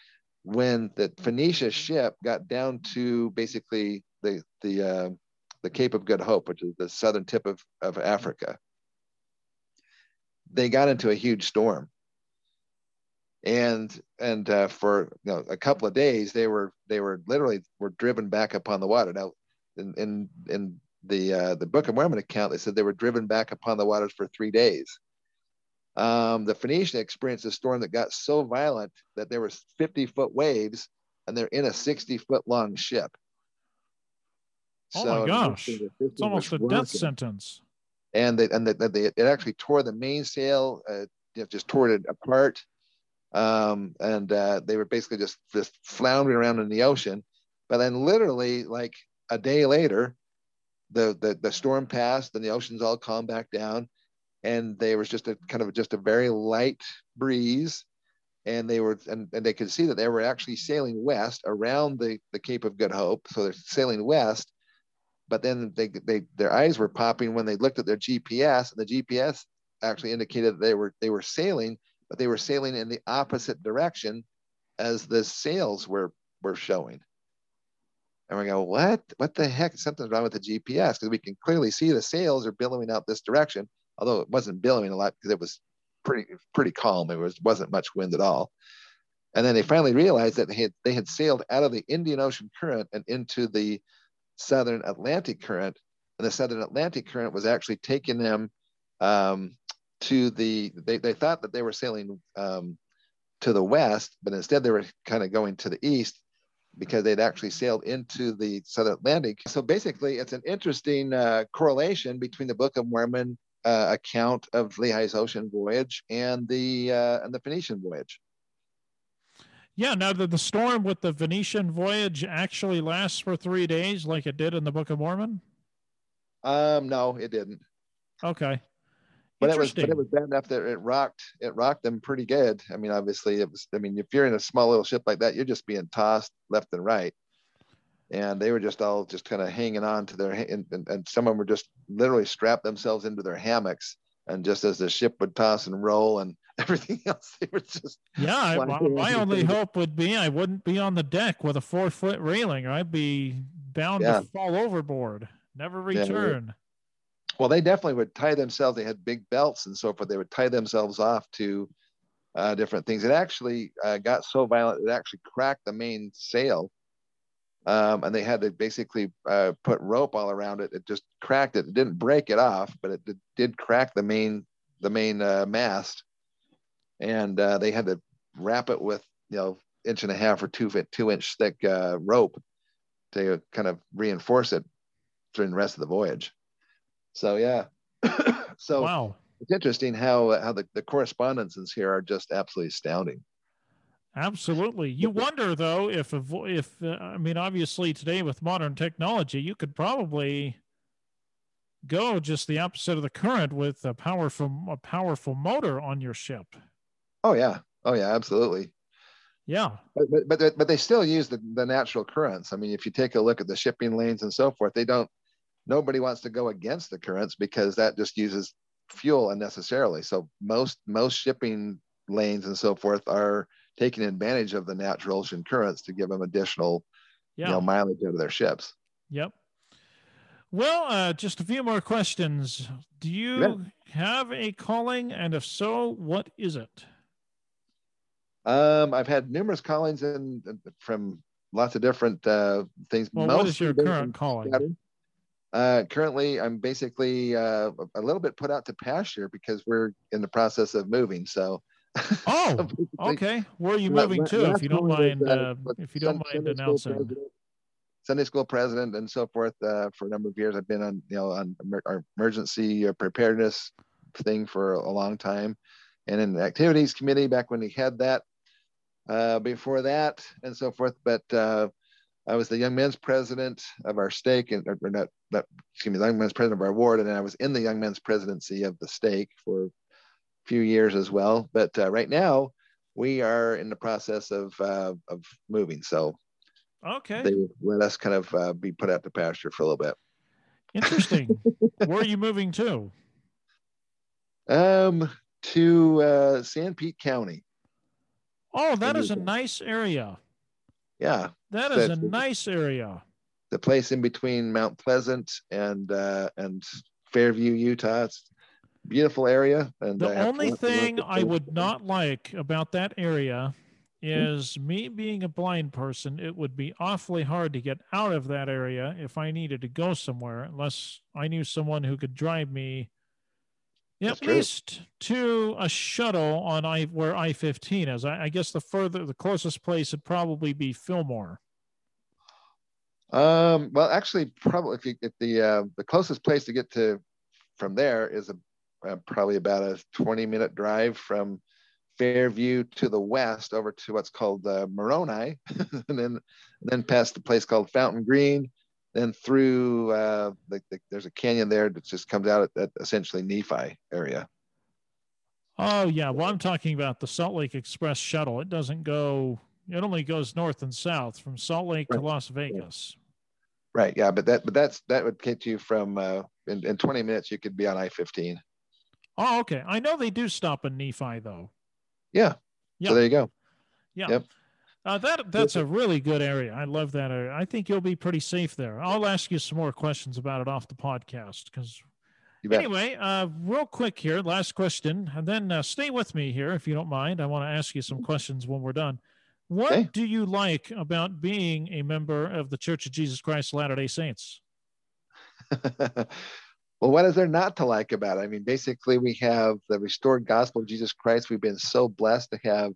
When the Phoenicia ship got down to basically the the uh, the Cape of Good Hope, which is the southern tip of, of Africa, they got into a huge storm. And and uh, for you know, a couple of days, they were they were literally were driven back upon the water. Now, in in, in the uh, the Book of Mormon account, they said they were driven back upon the waters for three days. Um, the Phoenician experienced a storm that got so violent that there was 50 foot waves and they're in a 60 foot long ship. Oh so my gosh. It's almost a death sentence. And they, and they, they, it actually tore the mainsail, uh, just tore it apart. Um, and uh, they were basically just, just floundering around in the ocean. But then literally like a day later, the, the, the storm passed and the ocean's all calmed back down and there was just a kind of just a very light breeze. And they were and, and they could see that they were actually sailing west around the, the cape of good hope. So they're sailing west but then they, they their eyes were popping when they looked at their gps and the gps actually indicated that they were they were sailing but they were sailing in the opposite direction as the sails were were showing. And we go what? What the heck? Something's wrong with the gps because we can clearly see the sails are billowing out this direction although it wasn't billowing a lot because it was pretty pretty calm. There was wasn't much wind at all. And then they finally realized that they had they had sailed out of the Indian Ocean current and into the Southern Atlantic current, and the Southern Atlantic current was actually taking them um, to the. They they thought that they were sailing um, to the west, but instead they were kind of going to the east because they'd actually sailed into the Southern Atlantic. So basically, it's an interesting uh, correlation between the Book of Mormon uh, account of Lehi's ocean voyage and the uh, and the Phoenician voyage. Yeah, now the, the storm with the Phoenician voyage actually lasts for three days, like it did in the Book of Mormon. Um, no, it didn't. Okay. but it was but it was bad enough that it rocked it rocked them pretty good. I mean, obviously it was. I mean, if you're in a small little ship like that, you're just being tossed left and right, and they were just all just kind of hanging on to their and, and, and some of them were just literally strapped themselves into their hammocks, and just as the ship would toss and roll and everything else, they were just yeah. my, my only hope would be I wouldn't be on the deck with a four foot railing. I'd be bound yeah. to fall overboard, never return. Yeah, well, they definitely would tie themselves. They had big belts and so forth. They would tie themselves off to uh, different things. It actually uh, got so violent it actually cracked the main sail, um, and they had to basically uh, put rope all around it. It just cracked it. It didn't break it off, but it did, did crack the main the main uh, mast, and uh, they had to wrap it with you know inch and a half or two foot two inch thick uh, rope to kind of reinforce it during the rest of the voyage. So yeah. so wow. it's interesting how how the, the correspondences here are just absolutely astounding. Absolutely. You wonder though if if uh, I mean obviously today with modern technology you could probably go just the opposite of the current with a powerful a powerful motor on your ship. Oh yeah. Oh yeah, absolutely. Yeah. But but but they still use the, the natural currents. I mean, if you take a look at the shipping lanes and so forth, they don't nobody wants to go against the currents because that just uses fuel unnecessarily. So most most shipping lanes and so forth are taking advantage of the natural ocean currents to give them additional yeah. you know, mileage out of their ships. Yep. Well, uh, just a few more questions. Do you yeah. have a calling, and if so, what is it? Um, I've had numerous callings and from lots of different uh, things. Well, what is your current calling? Uh, currently, I'm basically uh, a little bit put out to pasture because we're in the process of moving. So, oh, okay. Where are you moving to? If you don't mind, uh, if you don't mind Sunday announcing. Sunday school president and so forth uh, for a number of years. I've been on, you know, on our emergency uh, preparedness thing for a long time, and in the activities committee back when we had that. Uh, before that and so forth, but I was the young men's president of our stake, and or not, not excuse me, the young men's president of our ward, and I was in the young men's presidency of the stake for few years as well. But uh, right now, we are in the process of uh, of moving, so okay, they let us kind of uh, be put out to pasture for a little bit. Interesting. Where are you moving to? Um, to uh, Sanpete County. Oh, that is a nice area. Yeah. That is a nice area. The place in between Mount Pleasant and uh, and Fairview, Utah. It's beautiful area. And the only thing I would not like about that area hmm? is hmm me being a blind person. It would be awfully hard to get out of that area if I needed to go somewhere, unless I knew someone who could drive me at least to a shuttle on I where I fifteen is. I, I, guess the further the closest place would probably be Fillmore. Um, well, actually, probably if you if the uh, the closest place to get to from there is a uh, probably about a twenty minute drive from Fairview to the west over to what's called uh, Moroni, and then then past the place called Fountain Green, then through uh, the, the, there's a canyon there that just comes out at, at essentially Nephi area. Oh yeah, well I'm talking about the Salt Lake Express shuttle. It doesn't go. It only goes north and south from Salt Lake right. to Las Vegas. Right. Yeah, but that but that's that would get you from uh, in, in 20 minutes. You could be on I-15. Oh, okay. I know they do stop in Nephi though. Yeah. Yeah. So there you go. Yeah. Yep. Uh, that that's a really good area. I love that area. I think you'll be pretty safe there. I'll ask you some more questions about it off the podcast because. Anyway, uh, real quick here, last question, and then uh, stay with me here if you don't mind. I want to ask you some questions when we're done. What okay. do you like about being a member of the Church of Jesus Christ Latter Day Saints? well, what is there not to like about it? I mean, basically, we have the restored gospel of Jesus Christ. We've been so blessed to have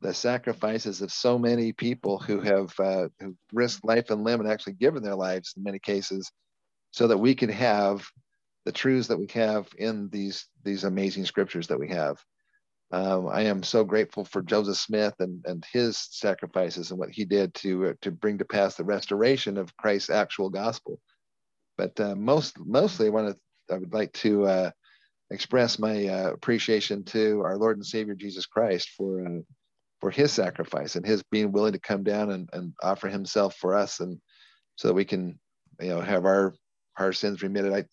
the sacrifices of so many people who have uh, who risked life and limb and actually given their lives in many cases, so that we can have the truths that we have in these these amazing scriptures that we have. Um, I am so grateful for Joseph Smith and and his sacrifices and what he did to uh, to bring to pass the restoration of Christ's actual gospel. But uh, most mostly, I want to I would like to uh, express my uh, appreciation to our Lord and Savior Jesus Christ for uh, for His sacrifice and His being willing to come down and, and offer Himself for us, and so that we can, you know, have our our sins remitted. I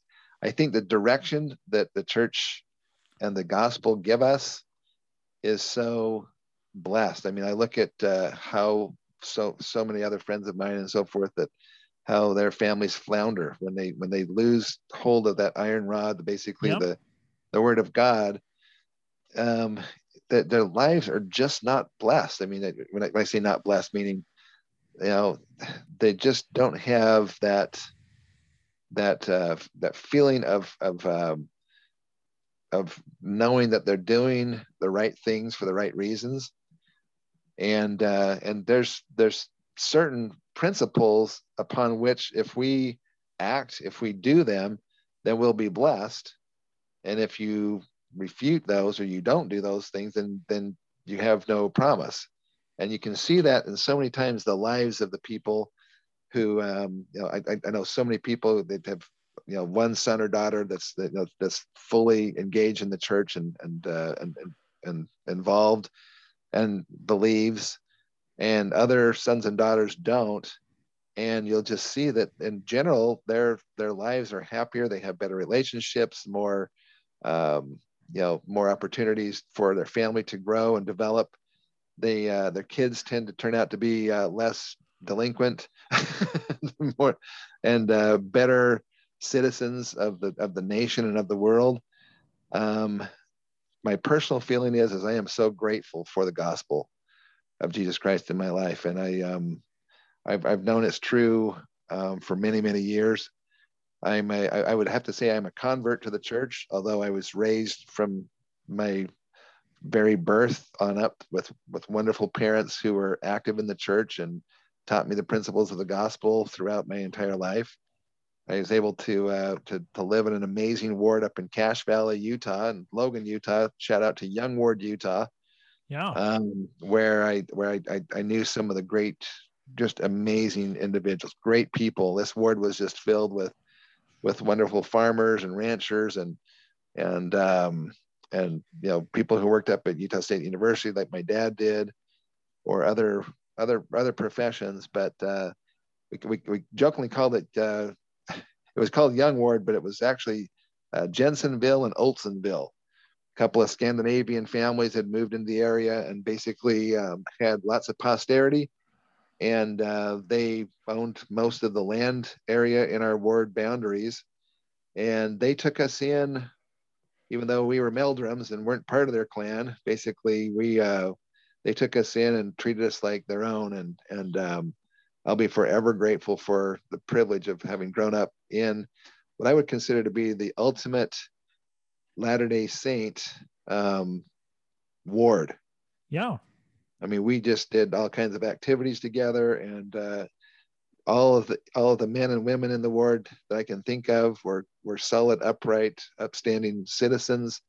I think the direction that the church and the gospel give us is so blessed. I mean, I look at uh, how so so many other friends of mine and so forth that how their families flounder when they when they lose hold of that iron rod, basically yep. the the word of God. Um, that their lives are just not blessed. I mean, when I, when I say not blessed, meaning you know they just don't have that that uh, that feeling of of um, of knowing that they're doing the right things for the right reasons and uh, and there's there's certain principles upon which if we act if we do them then we'll be blessed. And if you refute those or you don't do those things then then you have no promise. And you can see that in so many times the lives of the people who um, you know I, I know so many people that have you know one son or daughter that's that, you know, that's fully engaged in the church and and uh, and, and and involved and believes and other sons and daughters don't. And you'll just see that in general their their lives are happier. They have better relationships more um, you know more opportunities for their family to grow and develop. They uh, their kids tend to turn out to be uh, less delinquent more and uh, better citizens of the of the nation and of the world. Um, my personal feeling is, is I am so grateful for the gospel of Jesus Christ in my life, and I um, I've, I've known it's true um, for many many years. I'm a, I would have to say I'm a convert to the church, although I was raised from my very birth on up with with wonderful parents who were active in the church and taught me the principles of the gospel throughout my entire life. I was able to, uh, to to live in an amazing ward up in Cache Valley, Utah, and Logan, Utah. Shout out to Young Ward, Utah. Yeah. Um, where I where I, I, I knew some of the great, just amazing individuals, great people. This ward was just filled with with wonderful farmers and ranchers and and um, and you know people who worked up at Utah State University, like my dad did, or other other other professions. But uh, we, we, we jokingly called it uh, it was called Young Ward, but it was actually uh, Jensenville and Olsonville. Couple of Scandinavian families had moved into the area and basically um, had lots of posterity. And uh, they owned most of the land area in our ward boundaries. And they took us in, even though we were Meldrums and weren't part of their clan. Basically, we uh, they took us in and treated us like their own. And and um, I'll be forever grateful for the privilege of having grown up in what I would consider to be the ultimate Latter day Saint um, ward. Yeah. I mean, we just did all kinds of activities together, and uh, all of the all of the men and women in the ward that I can think of were were solid, upright, upstanding citizens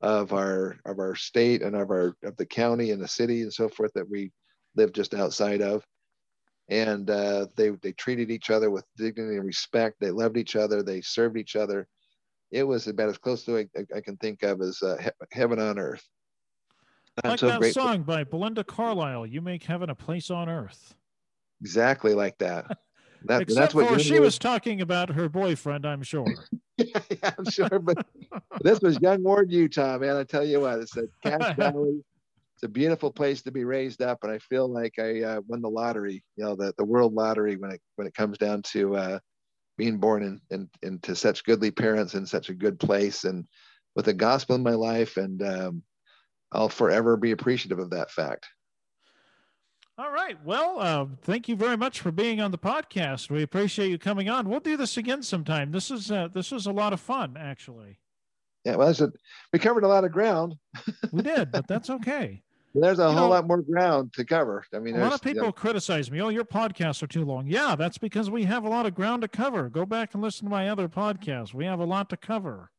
of our of our state and of our of the county and the city and so forth that we live just outside of and uh, they they treated each other with dignity and respect. They loved each other. They served each other. It was about as close to I, I can think of as uh, he- heaven on earth. I'm like so that grateful. song by Belinda Carlisle, "You Make Heaven a Place on Earth." Exactly like that. That, Except that's what for she was talking about her boyfriend, I'm sure. yeah, I'm sure, but this was Young Ward, Utah, man. I tell you what, it's a Valley it's a beautiful place to be raised up, and I feel like I uh, won the lottery. You know, the, the world lottery when it when it comes down to uh, being born in, in, into such goodly parents in such a good place, and with the gospel in my life, and um, I'll forever be appreciative of that fact. All right. Well, uh, thank you very much for being on the podcast. We appreciate you coming on. We'll do this again sometime. This is uh, this was a lot of fun, actually. Yeah, well, said, we covered a lot of ground. we did, but that's okay. There's a whole know, lot more ground to cover. I mean, a lot of people you know, criticize me. Oh, your podcasts are too long. Yeah, that's because we have a lot of ground to cover. Go back and listen to my other podcasts. We have a lot to cover.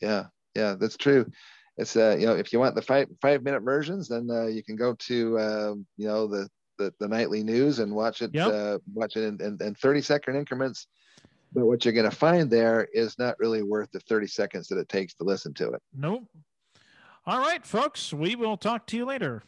Yeah, yeah, that's true. It's uh, you know, if you want the five five minute versions, then uh, you can go to uh, you know the, the the nightly news and watch it yep. uh, watch it in, in, in 30 second increments but what you're going to find there is not really worth the 30 seconds that it takes to listen to it. Nope. All right, folks, we will talk to you later.